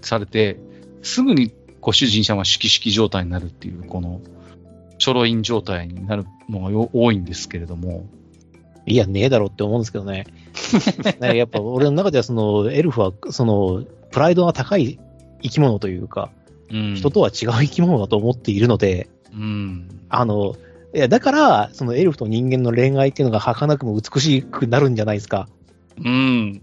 されて、すぐにご主人様は式式状態になるっていう、この、ちょろいん状態になるのが多いんですけれども。いや、ねえだろって思うんですけどね。*laughs* ねやっぱ俺の中ではその、エルフは、その、プライドが高い生き物というか、うん、人とは違う生き物だと思っているので、うん、あの、いや、だから、そのエルフと人間の恋愛っていうのが儚くも美しくなるんじゃないですか。うん。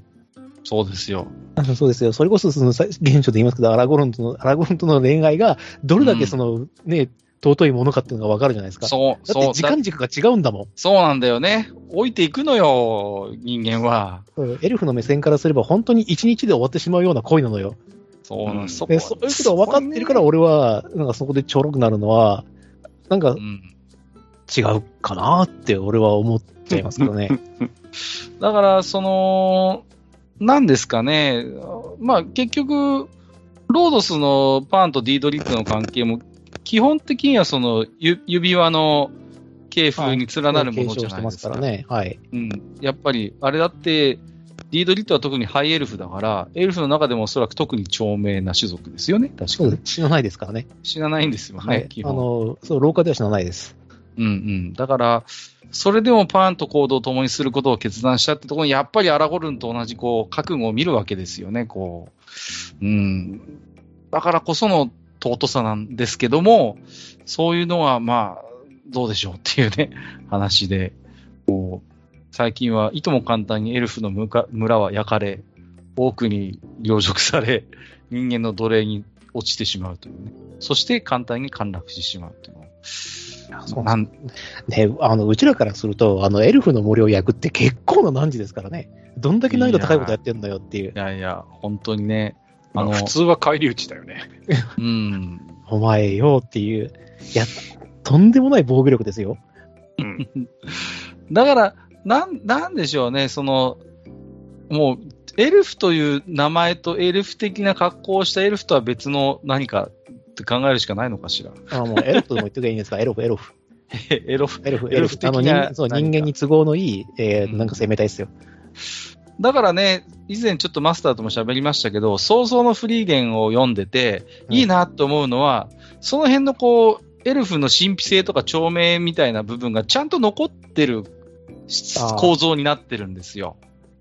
そうですよ。そうですよ。それこそ、その、現象で言いますけど、アラゴロンとの、アラゴロンとの恋愛が、どれだけその、うん、ね、尊いものかっていうのがわかるじゃないですか。そう、そう。だって時間軸が違うんだもん。そうなんだよね。置いていくのよ、人間は。エルフの目線からすれば、本当に一日で終わってしまうような恋なのよ。そうなん、うん、そそういうことが分かってるから、俺は、なんかそこでちょろくなるのは、なんか、違うかなって俺は思っちゃいますけどね。*laughs* だから、その、なんですかね、まあ結局、ロードスのパンとディードリックの関係も、基本的にはその指輪の系譜に連なるものじゃないですか。はい、ね。はい。うん。やっぱり、あれだって、ディードリットは特にハイエルフだから、エルフの中でもおそらく特に長命な種族ですよね、確かに。死なないですからね。死なないんですよね、はい。あの、そう、廊下では死なないです。うんうん。だから、それでもパーンと行動を共にすることを決断したってところに、やっぱりアラゴルンと同じ、こう、覚悟を見るわけですよね、こう。うん。だからこその尊さなんですけども、そういうのは、まあ、どうでしょうっていうね、話で、こう、最近はいとも簡単にエルフの村は焼かれ、多くに領辱され、人間の奴隷に落ちてしまうというね。そして簡単に陥落してしまうというのそうなんね、あのうちらからすると、あのエルフの森を焼くって結構な難事ですからね、どんだけ難易度高いことやってんだよっていう。いやいや、本当にね、あの普通は返り討ちだよね。*laughs* *laughs* うん。お前よっていう、いや、とんでもない防御力ですよ。うん、*laughs* だから、なん、なんでしょうね、その、もう、エルフという名前とエルフ的な格好をしたエルフとは別の何かって考えるしかないのかしら。あもうエロフも言ってくればいいんですか、*laughs* エロフ、エロフ。エロフ、エロフ、エロフ的な人間に都合のいい、えー、なんか生命体ですよ。だからね、以前ちょっとマスターとも喋りましたけど、想像のフリーゲンを読んでて、いいなと思うのは、うん、その辺のこう、エルフの神秘性とか長命みたいな部分がちゃんと残ってる構造になってるんですよ。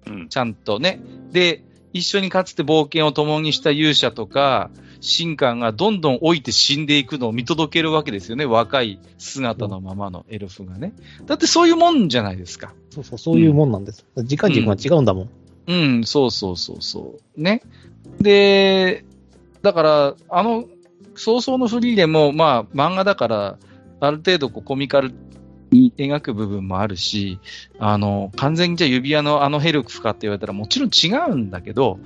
うん、ちゃんとね。で、一緒にかつて冒険を共にした勇者とか、神官がどんどん老いて死んでいくのを見届けるわけですよね。若い姿のままのエルフがね。だってそういうもんじゃないですか。そうそう、そういうもんなんです。うん、時間軸が違うんだもん。うん、うん、そうそうそうそう。ね。で、だから、あの、早々のフリーでも、まあ、漫画だから、ある程度こうコミカルに描く部分もあるし、あの、完全にじゃあ指輪のあのヘルフかって言われたらもちろん違うんだけど、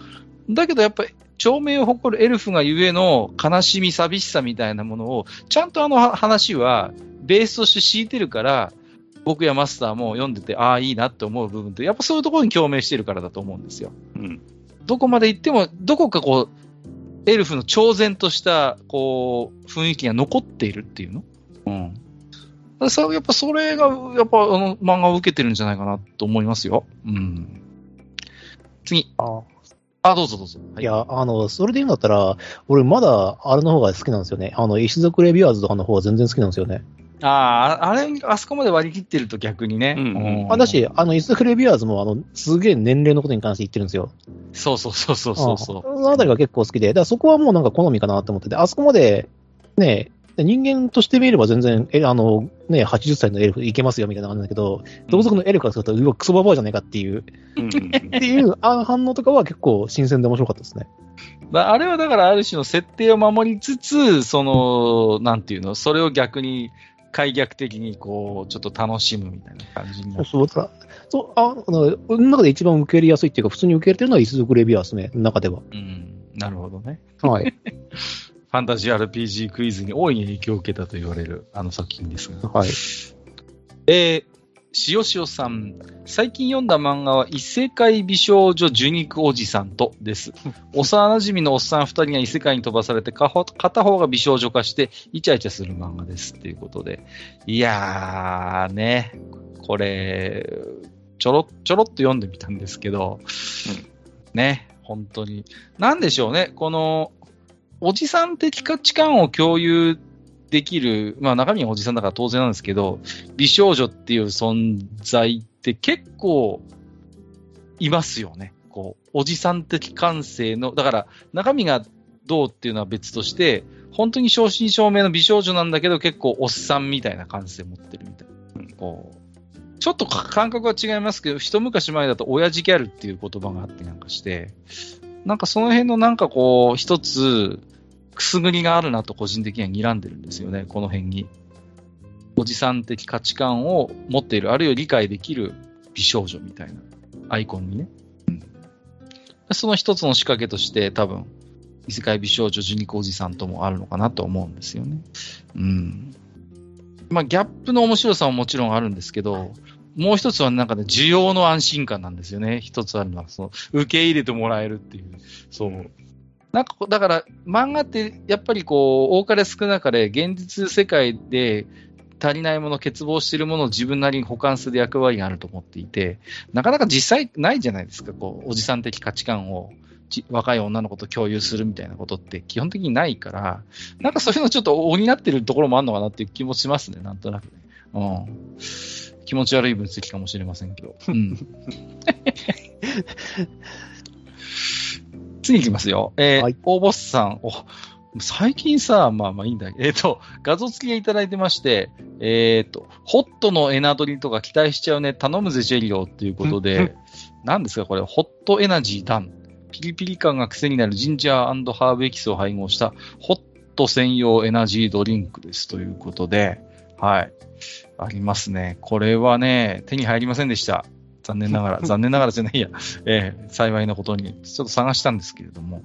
だけどやっぱり長命を誇るエルフがゆえの悲しみ、寂しさみたいなものを、ちゃんとあの話はベースとして敷いてるから、僕やマスターも読んでて、ああ、いいなって思う部分って、やっぱそういうところに共鳴してるからだと思うんですよ。うん。どこまで行っても、どこかこう、エルフの超然とした、こう、雰囲気が残っているっていうの？うん。そやっぱそれが、やっぱあの漫画を受けてるんじゃないかなと思いますよ。うん。次。ああ、どうぞどうぞ。はい、いや、あの、それで言うんだったら、俺まだあれの方が好きなんですよね。あの、石族レビュアーズとかの方が全然好きなんですよね。ああ、あれ、あそこまで割り切ってると逆にね。うん、うん、あだし、あの、石族レビュアーズも、あの、すげえ年齢のことに関して言ってるんですよ。そうそうそうそうそうそう。そのあたりが結構好きで、だからそこはもうなんか好みかなと思ってて、あそこまで、ね、人間として見れば全然、え、あの、ね、80歳のエルフいけますよみたいな感じだけど、同族のエルフからすると、うわ、クソババアじゃねえかっていう、っていうあ反応とかは結構新鮮で面白かったですね。あれはだからある種の設定を守りつつ、その、なんていうの、それを逆に開逆的にこう、ちょっと楽しむみたいな感じになそう、そう、そう、あ、あの、の中で一番受け入れやすいっていうか、普通に受け入れてるのは一族レビュアーですね、中では。うん、なるほどね。はい。*laughs* ファンタジー RPG クイズに大いに影響を受けたと言われるあの作品ですが。はい。えー、しおしおさん。最近読んだ漫画は異世界美少女受肉おじさんとです。*laughs* 幼馴染のおっさん二人が異世界に飛ばされて、片方が美少女化してイチャイチャする漫画ですっていうことで。いやーね、これ、ちょろ、ちょろっと読んでみたんですけど、うん、ね、本当に。なんでしょうね、この、おじさん的価値観を共有できる、まあ中身はおじさんだから当然なんですけど、美少女っていう存在って結構いますよね。こう、おじさん的感性の、だから中身がどうっていうのは別として、本当に正真正銘の美少女なんだけど結構おっさんみたいな感性持ってるみたいな。うんこう、ちょっと感覚は違いますけど、一昔前だと親父ギャルっていう言葉があってなんかして、なんかその辺のなんかこう、一つ、くすぐりがあるなと個人的には睨んでるんですよね、この辺に。おじさん的価値観を持っている、あるいは理解できる美少女みたいなアイコンにね。うん、その一つの仕掛けとして多分、異世界美少女受肉おじさんともあるのかなと思うんですよね。うん。まあ、ギャップの面白さももちろんあるんですけど、もう一つはなんかね、需要の安心感なんですよね。一つあるのは、その、受け入れてもらえるっていう。そう。なんか、だから、漫画って、やっぱりこう、多かれ少なかれ、現実世界で足りないもの、欠乏しているものを自分なりに保管する役割があると思っていて、なかなか実際ないじゃないですか、こう、おじさん的価値観を。若い女の子と共有するみたいなことって基本的にないから、なんかそういうのちょっと補ってるところもあるのかなっていう気もしますね、なんとなくね。うん。気持ち悪い分析かもしれませんけど。うん。*laughs* 次いきますよ。えー、はい、大ボスさん。お最近さ、まあまあいいんだけど、えっ、ー、と、画像付きでいただいてまして、えっ、ー、と、ホットのエナドリとか期待しちゃうね、頼むぜ、ジェリオっていうことで、何ですか、これ、ホットエナジーダン。ピリピリ感が癖になるジンジャーハーブエキスを配合したホット専用エナジードリンクですということで、はい。ありますね。これはね、手に入りませんでした。残念ながら、*laughs* 残念ながらじゃないや、えー、幸いなことに、ちょっと探したんですけれども、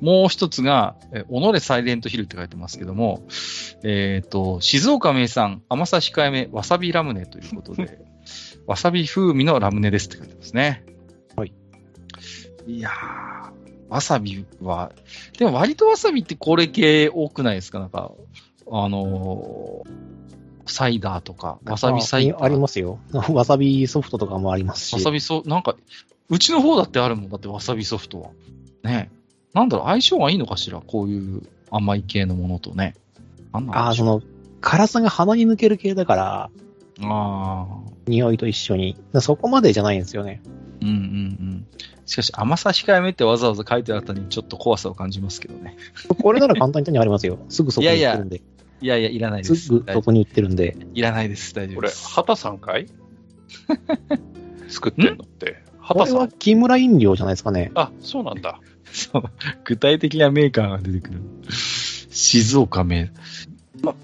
もう一つが、えー、己サイレントヒルって書いてますけども、えっ、ー、と、静岡名産甘さ控えめわさびラムネということで、*laughs* わさび風味のラムネですって書いてますね。はい。いやー、わさびは、でも割とわさびってこれ系多くないですか？なんか、あのーサイダーとか、わさびサイダー。ありますよ。*laughs* わさびソフトとかもありますし。わさびソ、なんか、うちの方だってあるもんだって、わさびソフトは。ねなんだろう、相性がいいのかしら？こういう甘い系のものとね。ああ、その、辛さが鼻に抜ける系だから、ああ。匂いと一緒に。そこまでじゃないんですよね。うんうんうん。しかし、甘さ控えめってわざわざ書いてあったにちょっと怖さを感じますけどね。これなら簡単に手にありますよ。すぐそこに売ってるんで。いやいやいやいや、いらないです。すぐそこに売ってるんで。いらないです、大丈夫です。これ、畑さんかい？*laughs* 作ってんのって。畑さん。これは木村飲料じゃないですかね。あ、そうなんだ。*laughs* そう。具体的なメーカーが出てくる。静岡名。ま、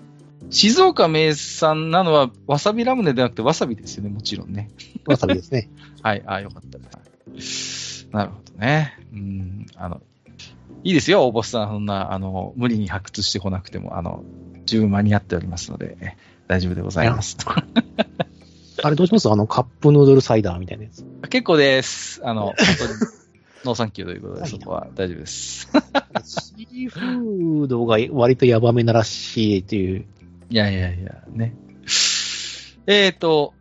静岡名産なのは、わさびラムネではなくてわさびですよね、もちろんね。わさびですね。*laughs* はい、あよかったです。なるほどね。うん、あの、いいですよ、大ボスさん。そんな、あの、無理に発掘してこなくても、あの、十分間に合っておりますので、大丈夫でございます。あれどうします？あの、カップヌードルサイダーみたいなやつ。結構です。あの、*laughs* 本当に、ノーサンキューということで、そこは大丈夫です。シーフードが割とヤバめならしいっていう。いやいやいや、ね。えっ、ー、と、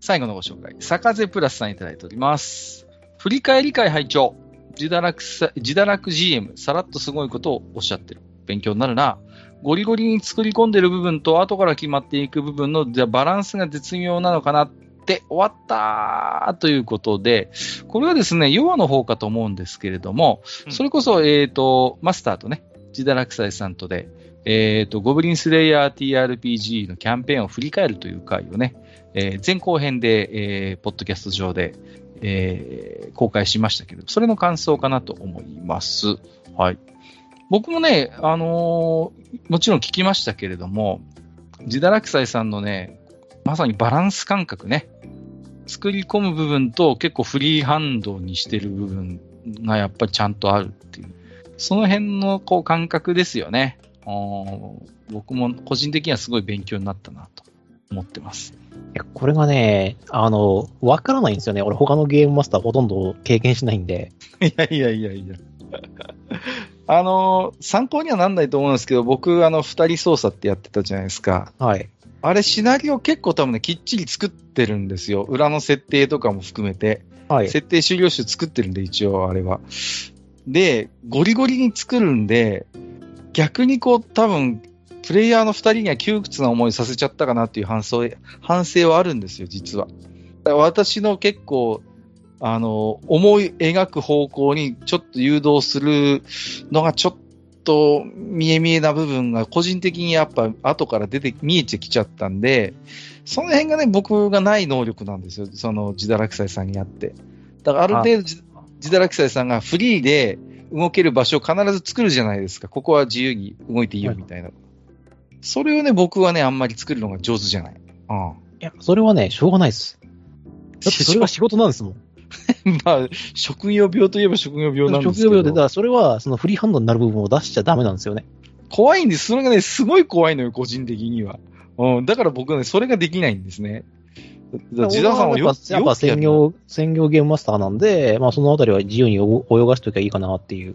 最後のご紹介。坂瀬プラスさんいただいております。振り返り会拝聴自堕落さ、自堕落 GM、さらっとすごいことをおっしゃってる。勉強になるな。ゴリゴリに作り込んでる部分と後から決まっていく部分のバランスが絶妙なのかなっって終わったということで、これはですね、ヨアの方かと思うんですけれども、それこそ、えっ、ー、と、マスターとね、ジダラクサイさんとで、えっ、ー、と、ゴブリンスレイヤー TRPG のキャンペーンを振り返るという回をね、えー、前後編で、えー、ポッドキャスト上で、えー、公開しましたけど、それの感想かなと思います。はい。僕もね、あのー、もちろん聞きましたけれども、ジダラクサイさんのね、まさにバランス感覚ね、作り込む部分と結構フリーハンドにしてる部分がやっぱりちゃんとあるっていう、その辺のこう感覚ですよね。僕も個人的にはすごい勉強になったなと思ってます。いや、これがね、あの、わからないんですよね。俺他のゲームマスターほとんど経験しないんで。*laughs* いやいやいやいや。あの、参考にはなんないと思うんですけど、僕、あの、二人操作ってやってたじゃないですか。はい。あれ、シナリオ結構多分ね、きっちり作ってるんですよ。裏の設定とかも含めて。はい。設定終了集作ってるんで、一応、あれは。で、ゴリゴリに作るんで、逆にこう、多分、プレイヤーの2人には窮屈な思いさせちゃったかなっていう反省反省はあるんですよ、実は。私の結構、あの、思い描く方向にちょっと誘導するのがちょっと見え見えな部分が個人的にやっぱ後から出て、見えてきちゃったんで、その辺がね、僕がない能力なんですよ。その自堕落斎さんにあって。だからある程度自堕落斎さんがフリーで動ける場所を必ず作るじゃないですか。ここは自由に動いていいよみたいな。はいそれをね、僕はね、あんまり作るのが上手じゃない。うん。いや、それはね、しょうがないです。だってそれが仕事なんですもん。*laughs* まあ、職業病といえば職業病なんですけど。職業病で、だからそれは、そのフリーハンドになる部分を出しちゃダメなんですよね。怖いんです。それがね、すごい怖いのよ、個人的には。うん。だから僕はね、それができないんですね。ジダさんはやっぱやっぱ専業、専業ゲームマスターなんで、まあそのあたりは自由に泳がしときゃいいかなっていう。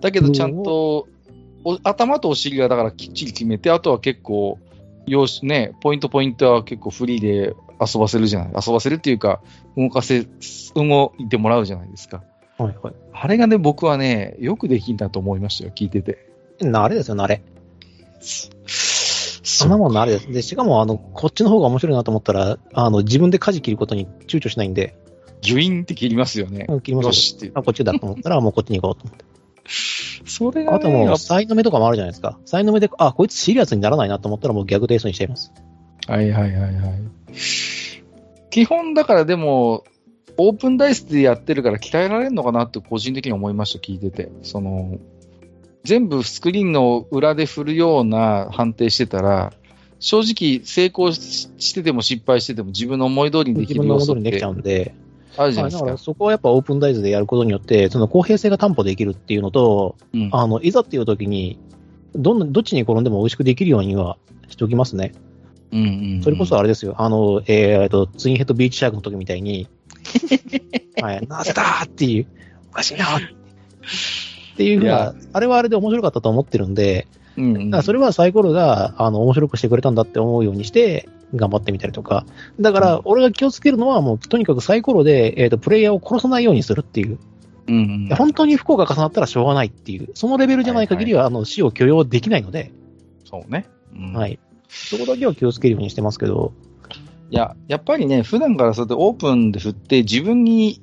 だけどちゃんと頭とお尻がだからきっちり決めて、あとは結構、よしね、ポイントポイントは結構フリーで遊ばせるじゃない。遊ばせるっていうか、動かせ、動いてもらうじゃないですか。はいはい。あれがね、僕はね、よくできんだと思いましたよ、聞いてて。慣れですよ、慣れ。そんなもん慣れです。で、しかも、あの、こっちの方が面白いなと思ったら、あの、自分で舵切ることに躊躇しないんで。ギュインって切りますよね。うん、切りますよ。よしって。あ、こっちだと思ったら、もうこっちに行こうと思って。それが、ね、あともう、サイの目とかもあるじゃないですか。サイの目で、あ、こいつシリアスにならないなと思ったらもう逆テイストにしちゃいます。はいはいはいはい。基本だからでも、オープンダイスでやってるから鍛えられるのかなって個人的に思いました、聞いてて。その、全部スクリーンの裏で振るような判定してたら、正直成功してても失敗してても自分の思い通りにできる要素って。できちゃうんで。あるじゃないですか。だからそこはやっぱオープンダイズでやることによって、その公平性が担保できるっていうのと、うん、あの、いざっていう時に、どんどっちに転んでも美味しくできるようにはしておきますね。うんうん、うん、それこそあれですよ。あの、えー、と、ツインヘッドビーチシャークの時みたいに、*laughs* はい、なぜだっていう、おかしいなっていうふうな、あれはあれで面白かったと思ってるんで、うんうん、だからそれはサイコロがあの面白くしてくれたんだって思うようにして、頑張ってみたりとか。だから、俺が気をつけるのは、もう、とにかくサイコロで、えっ、ー、と、プレイヤーを殺さないようにするっていう。うんうん、本当に不幸が重なったらしょうがないっていう、そのレベルじゃない限りは、はいはい、あの死を許容できないので、そうね、うん、はい。そこだけは気をつけるようにしてますけど。いや、やっぱりね、普段からそうやってオープンで振って、自分に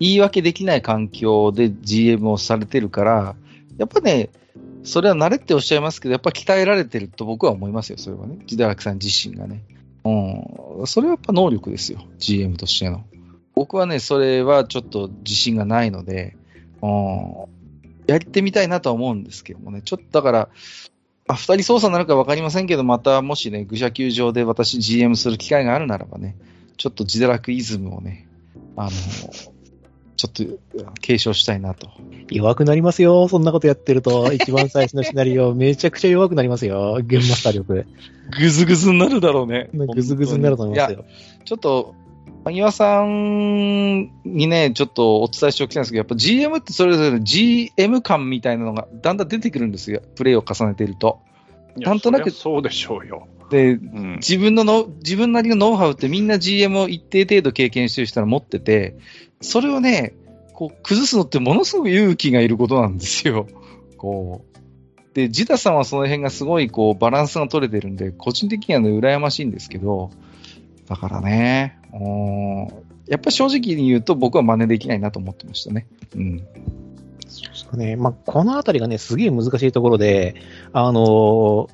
言い訳できない環境で GM をされてるから、やっぱね、それは慣れっておっしゃいますけど、やっぱ鍛えられてると僕は思いますよ、それはね。ジダラクさん自身がね。うん。それはやっぱ能力ですよ。GM としての。僕はね、それはちょっと自信がないので、うん。やってみたいなとは思うんですけどもね。ちょっとだから、あ、二人操作になるかわかりませんけど、またもしね、愚者球場で私 GM する機会があるならばね、ちょっと自堕落イズムをね、あの、ちょっと継承したいなと。弱くなりますよ、そんなことやってると。一番最初のシナリオ、*laughs* めちゃくちゃ弱くなりますよ、ゲームマスター力。ぐずぐずになるだろうね。ぐずぐずになると思いますよ。ちょっと、岩さんにね、ちょっとお伝えしておきたいんですけど、やっぱ GM ってそれぞれ GM 感みたいなのがだんだん出てくるんですよ、プレイを重ねていると。なんとなく。そうでしょうよ。で、うん、自分のの、自分なりのノウハウってみんな GM を一定程度経験してる人は持ってて、それをね、こう、崩すのってものすごく勇気がいることなんですよ。こう。で、ジダさんはその辺がすごい、こう、バランスが取れてるんで、個人的にはね、羨ましいんですけど、だからね、やっぱ正直に言うと僕は真似できないなと思ってましたね。うん。そうですかね。まあ、このあたりがね、すげえ難しいところで、あのー、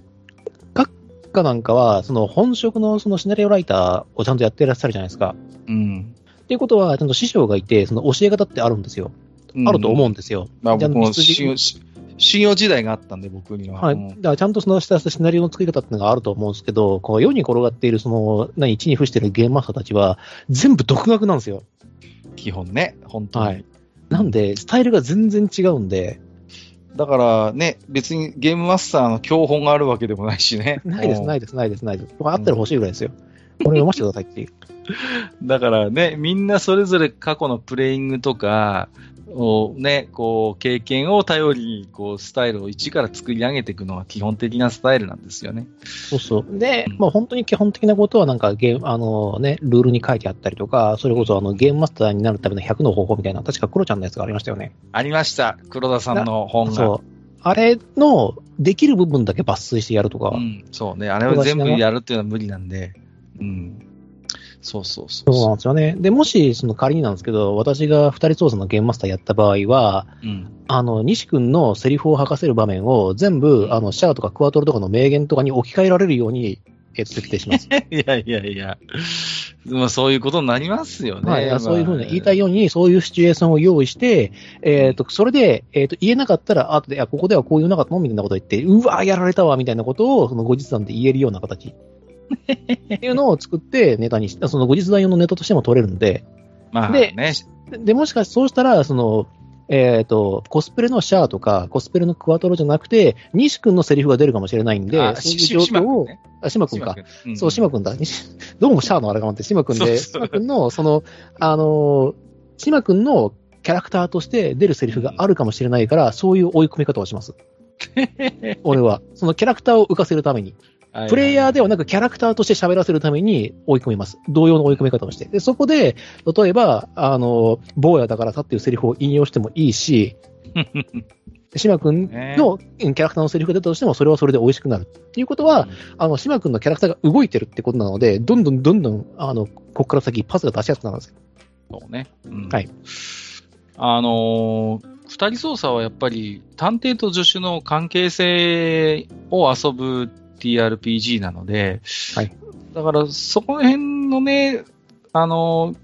学科なんかは、その本職のそのシナリオライターをちゃんとやってらっしゃるじゃないですか。うん。っていうことは、ちゃんと師匠がいて、その教え方ってあるんですよ。うん、あると思うんですよ。まあ、僕も信用時代があったんで、僕には。はい。だからちゃんとそのシナリオの作り方っていうのがあると思うんですけど、こう世に転がっている、その、何、一に付してるゲームマスターたちは、全部独学なんですよ。基本ね、本当に。はい。なんで、スタイルが全然違うんで。だからね、別にゲームマスターの教本があるわけでもないしね。ないです、ないです、ないです、ないです。あったら欲しいぐらいですよ。これ読ませてくださいっていう。*laughs* だからね、みんなそれぞれ過去のプレイングとか、をね、こう、経験を頼りに、こう、スタイルを一から作り上げていくのが基本的なスタイルなんですよね。そうそう。で、うん、まあ本当に基本的なことはなんかゲーム、あのね、ルールに書いてあったりとか、それこそあのゲームマスターになるための100の方法みたいな、確かクロちゃんのやつがありましたよね。ありました。黒田さんの本が。そう。あれの、できる部分だけ抜粋してやるとか。うん、そうね。あれを全部やるっていうのは無理なんで。うん。そうそうそうそうなんですよね。で、もし、その仮になんですけど、私が二人操作のゲームマスターやった場合は、うん、あの、西君のセリフを吐かせる場面を全部、うん、あの、シャアとかクワトロとかの名言とかに置き換えられるように、えっと、設定します。*laughs* いやいやいや。まあ、そういうことになりますよね。はい、そういうふうに言いたいように、そういうシチュエーションを用意して、えっ、ー、と、それで、えっ、ー、と、言えなかったら、あとで、あ、ここではこう言うなかったのみたいなこと言って、うわやられたわ、みたいなことを、その後日談で言えるような形。*laughs* っていうのを作ってネタにして、その後日談用のネタとしても取れるんで、まあね、で、でもしかしそうしたら、その、えっ、ー、と、コスプレのシャアとか、コスプレのクワトロじゃなくて、西君のセリフが出るかもしれないんで、そういう状況を、あ、島君か。うん、そう、島君だ。どうもシャアのあれがまって島君で、島君の、その、あの、島君のキャラクターとして出るセリフがあるかもしれないから、そういう追い込み方をします。*laughs* 俺は。そのキャラクターを浮かせるために。プレイヤーではなくキャラクターとして喋らせるために追い込みます。同様の追い込み方をして。で、そこで、例えば、あの、坊やだからさっていうセリフを引用してもいいし、*laughs* 島君のキャラクターのセリフが出たとしても、それはそれで美味しくなる。っていうことは、うん、あの、島君のキャラクターが動いてるってことなので、どんどんどんどん、あの、ここから先パスが出しやすくなるんですよ。そうね。うん、はい。あのー、二人操作はやっぱり探偵と助手の関係性を遊ぶ TRPG なので、はい。だからそこら辺のね、あの、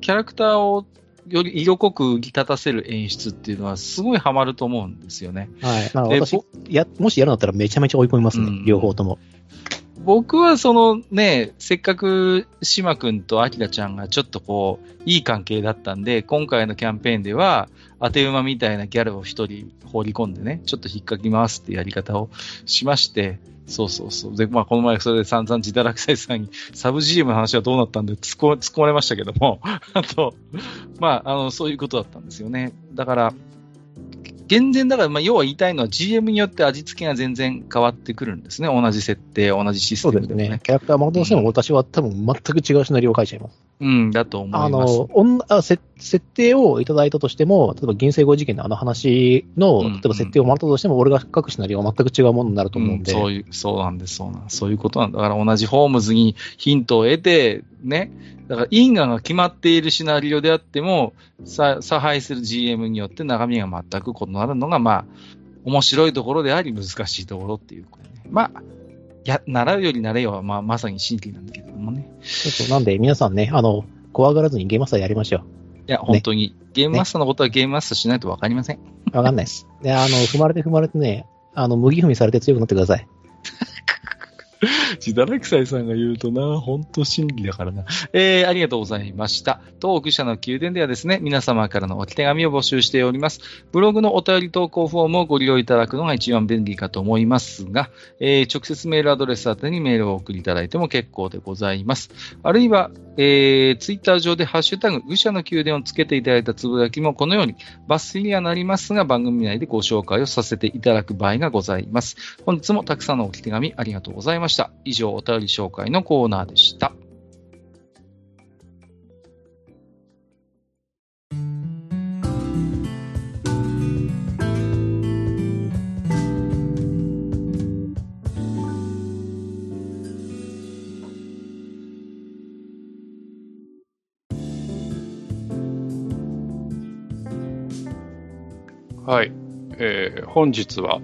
キャラクターをより色濃く浮き立たせる演出っていうのはすごいハマると思うんですよね。はい。まあ、私や、もしやるんだったらめちゃめちゃ追い込みますね、うん、両方とも。僕はそのね、せっかく島くんとアキラちゃんがちょっとこう、いい関係だったんで、今回のキャンペーンでは、当て馬みたいなギャルを一人放り込んでね、ちょっと引っかき回すってやり方をしまして、そうそうそう。で、まあ、この前それで散々自堕落斎さんに、サブ GM の話はどうなったんで突っ込突っ込まれましたけども、*laughs* あと、まあ、あの、そういうことだったんですよね。だから、全然、だから、まあ、要は言いたいのは GM によって味付けが全然変わってくるんですね。同じ設定、同じシステムで、ね、そうですね。キャラクターもどうしても私は多分全く違うシナリオを書いちゃいます。うん、だと思います。あの、あ設定をいただいたとしても、例えば銀星号事件のあの話の、例えば設定をもらったとしても、俺が書くシナリオは全く違うものになると思うんで。うん、そういう、そうなんです、そうなんです。そういうことなんだ。だから同じホームズにヒントを得て、ね、だから因果が決まっているシナリオであっても、差配する GM によって中身が全く異なるのが、まあ、面白いところであり難しいところっていう、ね、まあ、や、習うより慣れよは、まあ、まさに真理なんだけどもね。そうそう、なんで皆さんね、あの、怖がらずにゲームマスターやりましょう。いや、本当に、ゲームマスターのことはゲームマスターしないとわかりません。わかんないです。で、あの、踏まれて踏まれてね、あの、麦踏みされて強くなってください。*laughs* 自堕落斎さんが言うとな、本当真理だからな。えー、ありがとうございました。東北社の宮殿ではですね、皆様からの置き手紙を募集しております。ブログのお便り投稿フォームをご利用いただくのが一番便利かと思いますが、えー、直接メールアドレス宛てにメールを送りいただいても結構でございます。あるいは、えー、ツイッター上でハッシュタグ、愚者の宮殿をつけていただいたつぶやきもこのように抜粋にはなりますが、番組内でご紹介をさせていただく場合がございます。本日もたくさんのお手紙ありがとうございました。以上、お便り紹介のコーナーでした。はい。えー、本日は、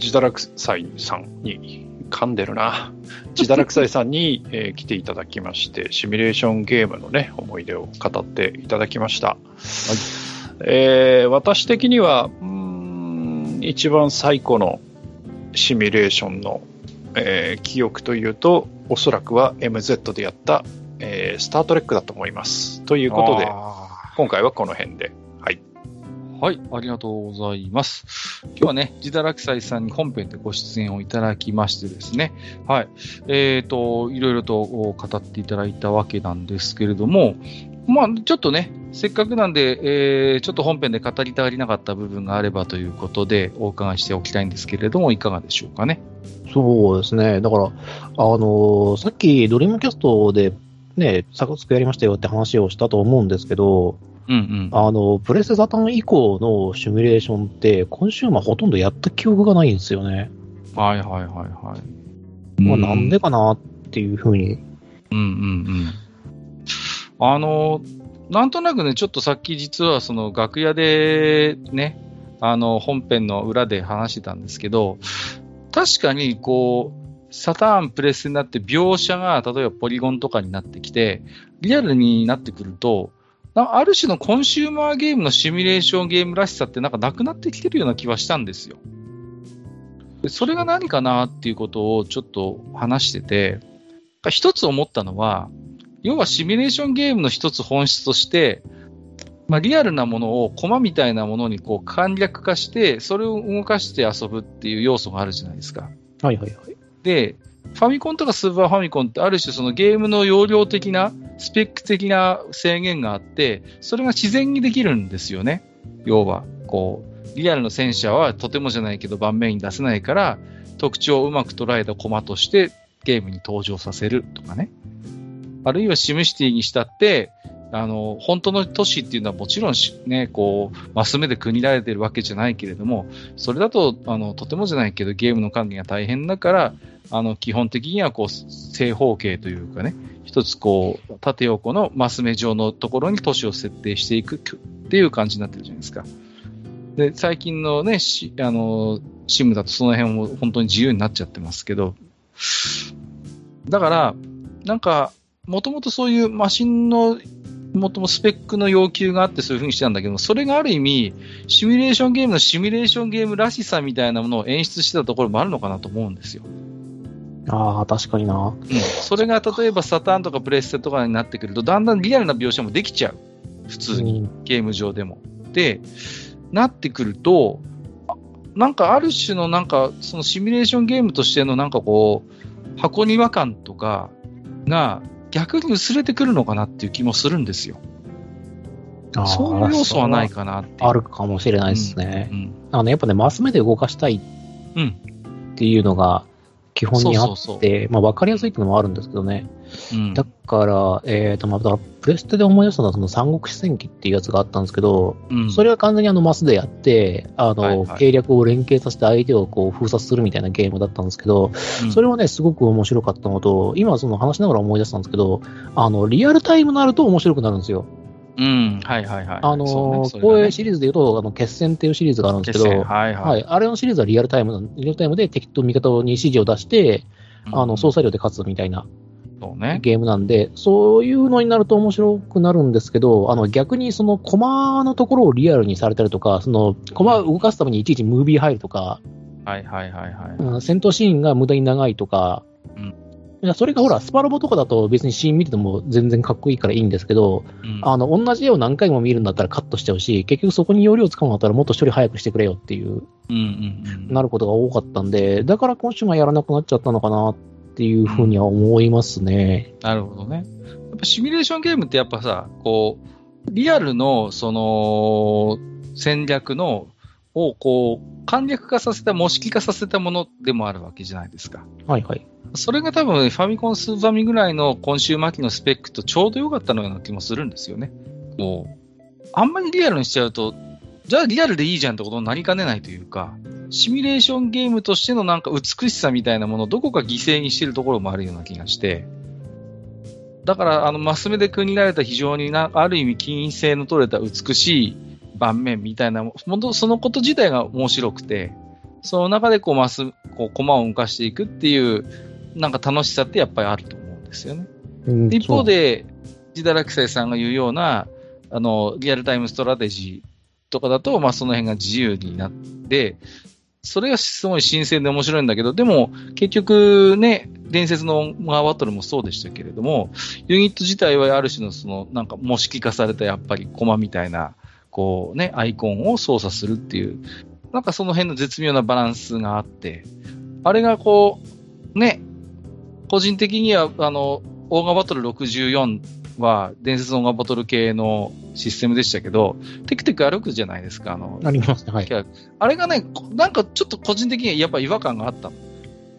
自堕落斎さんに、噛んでるな。自堕落斎さんに、えー、来ていただきまして、シミュレーションゲームのね、思い出を語っていただきました。はい。えー、私的には、うん、一番最古のシミュレーションの、えー、記憶というと、おそらくは MZ でやった、えー、スタートレックだと思います。ということで、今回はこの辺で。はい。ありがとうございます。今日はね、自堕落斎さんに本編でご出演をいただきましてですね、はい、えっ、ー、と、いろいろと語っていただいたわけなんですけれども、まあ、ちょっとね、せっかくなんで、えー、ちょっと本編で語り足りなかった部分があればということで、お伺いしておきたいんですけれども、いかがでしょうかね。そうですね。だから、あのー、さっきドリームキャストでね、サクサクやりましたよって話をしたと思うんですけど、うんうん、あの、プレステザタン以降のシミュレーションって、今週末ほとんどやった記憶がないんですよね。はいはいはいはい。まあ、なんでかなっていうふうに。うんうんうん。あの、なんとなくね、ちょっとさっき実はその楽屋でね、あの、本編の裏で話してたんですけど、確かにこう、サターンプレスになって描写が例えばポリゴンとかになってきて、リアルになってくると、ある種のコンシューマーゲームのシミュレーションゲームらしさってなんかなくなってきてるような気はしたんですよ。でそれが何かなっていうことをちょっと話してて、一つ思ったのは、要はシミュレーションゲームの一つ本質として、まあ、リアルなものをコマみたいなものにこう簡略化して、それを動かして遊ぶっていう要素があるじゃないですか。はいはいはい。で、ファミコンとかスーパーファミコンってある種そのゲームの容量的な、スペック的な制限があって、それが自然にできるんですよね。要は、こう、リアルの戦車はとてもじゃないけど盤面に出せないから、特徴をうまく捉えたコマとしてゲームに登場させるとかね。あるいはシムシティにしたって、あの、本当の都市っていうのはもちろんね、こう、マス目で区切られてるわけじゃないけれども、それだと、あの、とてもじゃないけどゲームの管理が大変だから、あの、基本的にはこう、正方形というかね、一つこう、縦横のマス目状のところに都市を設定していくっていう感じになってるじゃないですか。で、最近のね、しあの、シムだとその辺も本当に自由になっちゃってますけど、だから、なんか、もともとそういうマシンのもともスペックの要求があってそういうふうにしてたんだけど、それがある意味、シミュレーションゲームのシミュレーションゲームらしさみたいなものを演出してたところもあるのかなと思うんですよ。ああ、確かにな。うん。それが例えばサターンとかプレステとかになってくると、だんだんリアルな描写もできちゃう。普通に、ゲーム上でも。で、なってくると、なんかある種のなんか、そのシミュレーションゲームとしてのなんかこう、箱庭感とかが逆に薄れてくるのかなっていう気もするんですよ。そういう要素はないかなってあるかもしれないですね。うんうん、あのやっぱね、マス目で動かしたいっていうのが、基本にあって、まあ分かりやすいっていうのもあるんですけどね。うん、だから、えっ、ー、と、まあ、プレステで思い出したのは、その三国志戦記っていうやつがあったんですけど、うん、それは完全にあのマスでやって、あの、はいはい、計略を連携させて相手をこう封殺するみたいなゲームだったんですけど、うん、それはね、すごく面白かったのと、今その話しながら思い出したんですけど、あの、リアルタイムになると面白くなるんですよ。うん、はいはいはい。あのー、ねね、シリーズで言うと、あの、決戦っていうシリーズがあるんですけど、はいはい、はい。あれのシリーズはリアルタイム、リアルタイムで敵と味方に指示を出して、うん、あの、操作量で勝つみたいな。そうね。ゲームなんで、そういうのになると面白くなるんですけど、あの、逆にその、コマのところをリアルにされたりとか、その、コマを動かすためにいちいちムービー入るとか、はいはいはいはい。うん、戦闘シーンが無駄に長いとか、うんいやそれがほら、スパロボとかだと別にシーン見てても全然かっこいいからいいんですけど、うん、あの、同じ絵を何回も見るんだったらカットしちゃうし、結局そこに容量使うんだったらもっと処理早くしてくれよっていう、うんうんうん、なることが多かったんで、だから今週はやらなくなっちゃったのかなっていうふうには思いますね。なるほどね。やっぱシミュレーションゲームってやっぱさ、こう、リアルの、その、戦略の、をこう、簡略化させた、模式化させたものでもあるわけじゃないですか。はいはい。それが多分ファミコン、スーファミぐらいの今週末期のスペックとちょうど良かったのような気もするんですよね。もう、あんまりリアルにしちゃうと、じゃあリアルでいいじゃんってことになりかねないというか、シミュレーションゲームとしてのなんか美しさみたいなものをどこか犠牲にしてるところもあるような気がして、だから、あの、マス目で組みられた非常にな、ある意味、均一性の取れた美しい盤面みたいな、そのこと自体が面白くて、その中でこう、マス、こう、駒を動かしていくっていう、なんか楽しさってやっぱりあると思うんですよね。うん、一方で、ジダラクセイさんが言うような、あの、リアルタイムストラテジーとかだと、まあその辺が自由になって、それがすごい新鮮で面白いんだけど、でも結局ね、伝説のマーバトルもそうでしたけれども、ユニット自体はある種のその、なんか模式化されたやっぱりコマみたいな、こうね、アイコンを操作するっていう、なんかその辺の絶妙なバランスがあって、あれがこう、ね、個人的には、あの、オーガバトル64は伝説のガバトル系のシステムでしたけど、テクテク歩くじゃないですか、あの。ありますね、はい。あれがね、なんかちょっと個人的にはやっぱ違和感があった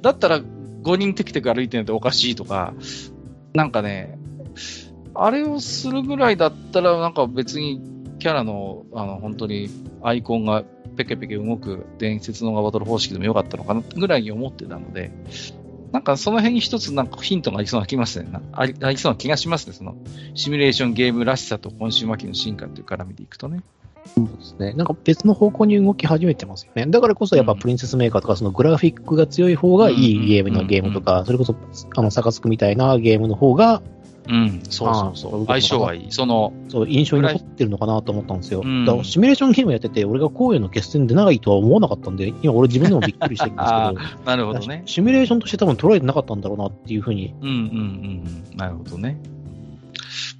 だったら5人テクテク歩いてるのっておかしいとか、なんかね、あれをするぐらいだったら、なんか別にキャラの、あの、本当にアイコンがペケペケ動く伝説のバトル方式でもよかったのかなぐらいに思ってたので、なんかその辺に一つなんかヒントがありそうな気がしますね。ありありそうな気がしますね。そのシミュレーションゲームらしさと今週末期の進化という絡みでいくとね。そうですね。なんか別の方向に動き始めてますよね。だからこそやっぱプリンセスメーカーとか、そのグラフィックが強い方がいいゲームのゲームとか、それこそ、あの、サカツクみたいなゲームの方がうん、そうそうそう。相性はいい。その、そう、印象に残ってるのかなと思ったんですよ。うん、だからシミュレーションゲームやってて、俺が荒野の決戦でないとは思わなかったんで、*laughs* 今俺自分でもびっくりしてるんですけど、なるほどね。シミュレーションとして多分捉えてなかったんだろうなっていうふうに。うんうんうん。なるほどね。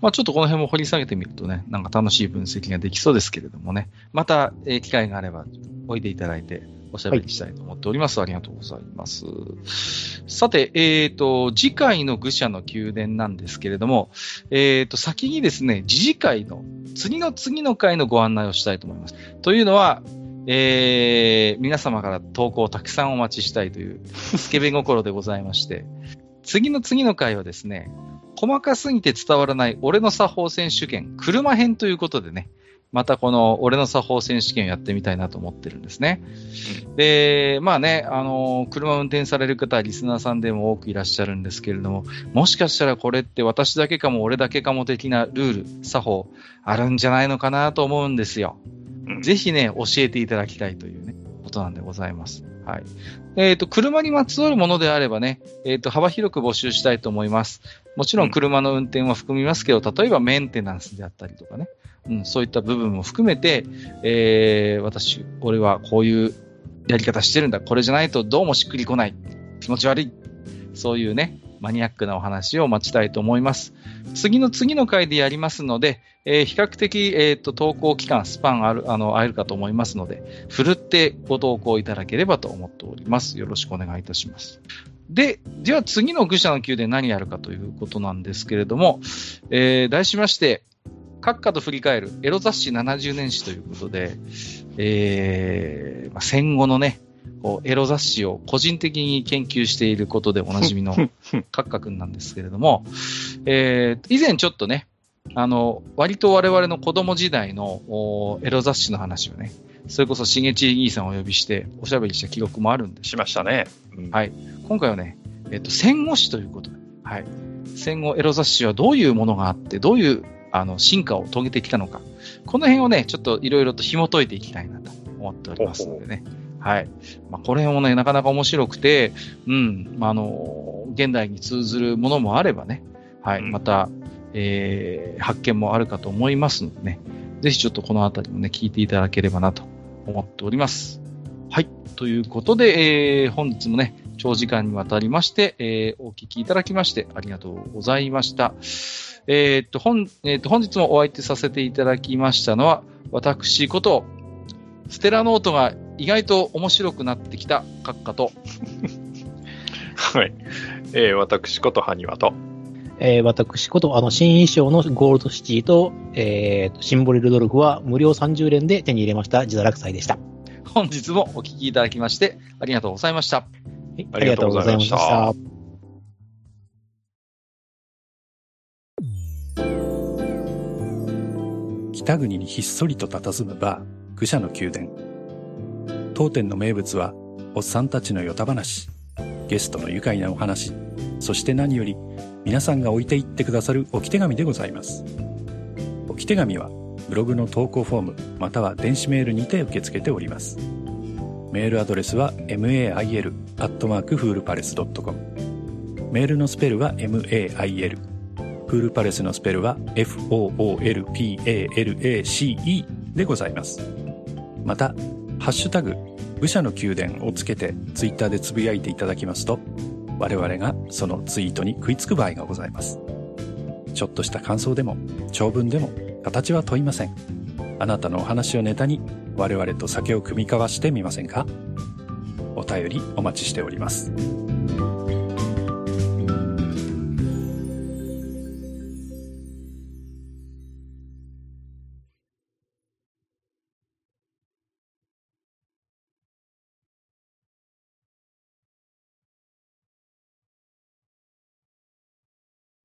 まあちょっとこの辺も掘り下げてみるとね、なんか楽しい分析ができそうですけれどもね、また、えー、機会があればおいでいただいて、おしゃべりしたいと思っております。はい、ありがとうございます。さて、えっ、ー、と、次回の愚者の宮殿なんですけれども、えっ、ー、と、先にですね、次次回の、次の次の回のご案内をしたいと思います。というのは、えー、皆様から投稿をたくさんお待ちしたいという、スケベ心でございまして、次の次の回はですね、細かすぎて伝わらない俺の作法選手権、車編ということでね、またこの俺の作法選手権をやってみたいなと思ってるんですね。うん、で、まあね、あの、車を運転される方はリスナーさんでも多くいらっしゃるんですけれども、もしかしたらこれって私だけかも俺だけかも的なルール、作法あるんじゃないのかなと思うんですよ。うん、ぜひね、教えていただきたいというね、ことなんでございます。はい。えっ、ー、と、車にまつわるものであればね、えっ、ー、と、幅広く募集したいと思います。もちろん車の運転は含みますけど、例えばメンテナンスであったりとかね、うん、そういった部分も含めて、えー、私、俺はこういうやり方してるんだ、これじゃないとどうもしっくりこない、気持ち悪い、そういうね、マニアックなお話を待ちたいと思います。次の次の回でやりますので、えー、比較的、えーと、投稿期間、スパンある、あの、あるかと思いますので、ふるってご投稿いただければと思っております。よろしくお願いいたします。で、では次の愚者の宮で何やるかということなんですけれども、えー、題しまして、閣下と振り返るエロ雑誌70年史ということで、えーまあ、戦後のね、こうエロ雑誌を個人的に研究していることでおなじみの *laughs* 閣下くんなんですけれども、えー、以前ちょっとね、あの、割と我々の子供時代のエロ雑誌の話をね、それこそしげち兄さんをお呼びしておしゃべりした記録もあるんで。しましたね。うん、はい。今回はね、えっ、と、戦後史ということで、はい。戦後エロ雑誌はどういうものがあって、どういうあの進化を遂げてきたのか、この辺をね、ちょっといろいろと紐解いていきたいなと思っておりますのでね。はい。まあ、これもね、なかなか面白くて、うん、まあ、あの、現代に通ずるものもあればね、はい、また、えー、発見もあるかと思いますのでね、ぜひちょっとこのあたりもね、聞いていただければなと思っております。はい。ということで、えー、本日もね、長時間にわたりまして、えー、お聞きいただきましてありがとうございました。えー、っと、本、えー、っと、本日もお相手させていただきましたのは、私こと、ステラノートが意外と面白くなってきた閣下と、*laughs* はい。えー、私こと埴輪と、えー、私こと、あの、新衣装のゴールドシティと、えー、シンボリルドルフは無料30連で手に入れました自堕落祭でした。本日もお聞きいただきまして、ありがとうございました。はい、ありがとうございました。北国にひっそりと佇むバー、愚者の宮殿。当店の名物は、おっさんたちのヨタ話、ゲストの愉快なお話、そして何より、皆さんが置いていってくださる置き手紙でございます。置き手紙は、ブログの投稿フォームまたは電子メールにて受け付けております。メールアドレスは mail.foolpalace.com メールのスペルは mail フールパレスのスペルは foolpalace でございます。また、ハッシュタグ、武者の宮殿をつけてツイッターでつぶやいていただきますと、我々がそのツイートに食いつく場合がございます。ちょっとした感想でも、長文でも、形は問いません。あなたのお話をネタに、我々と酒を酌み交わしてみませんか？お便りお待ちしております。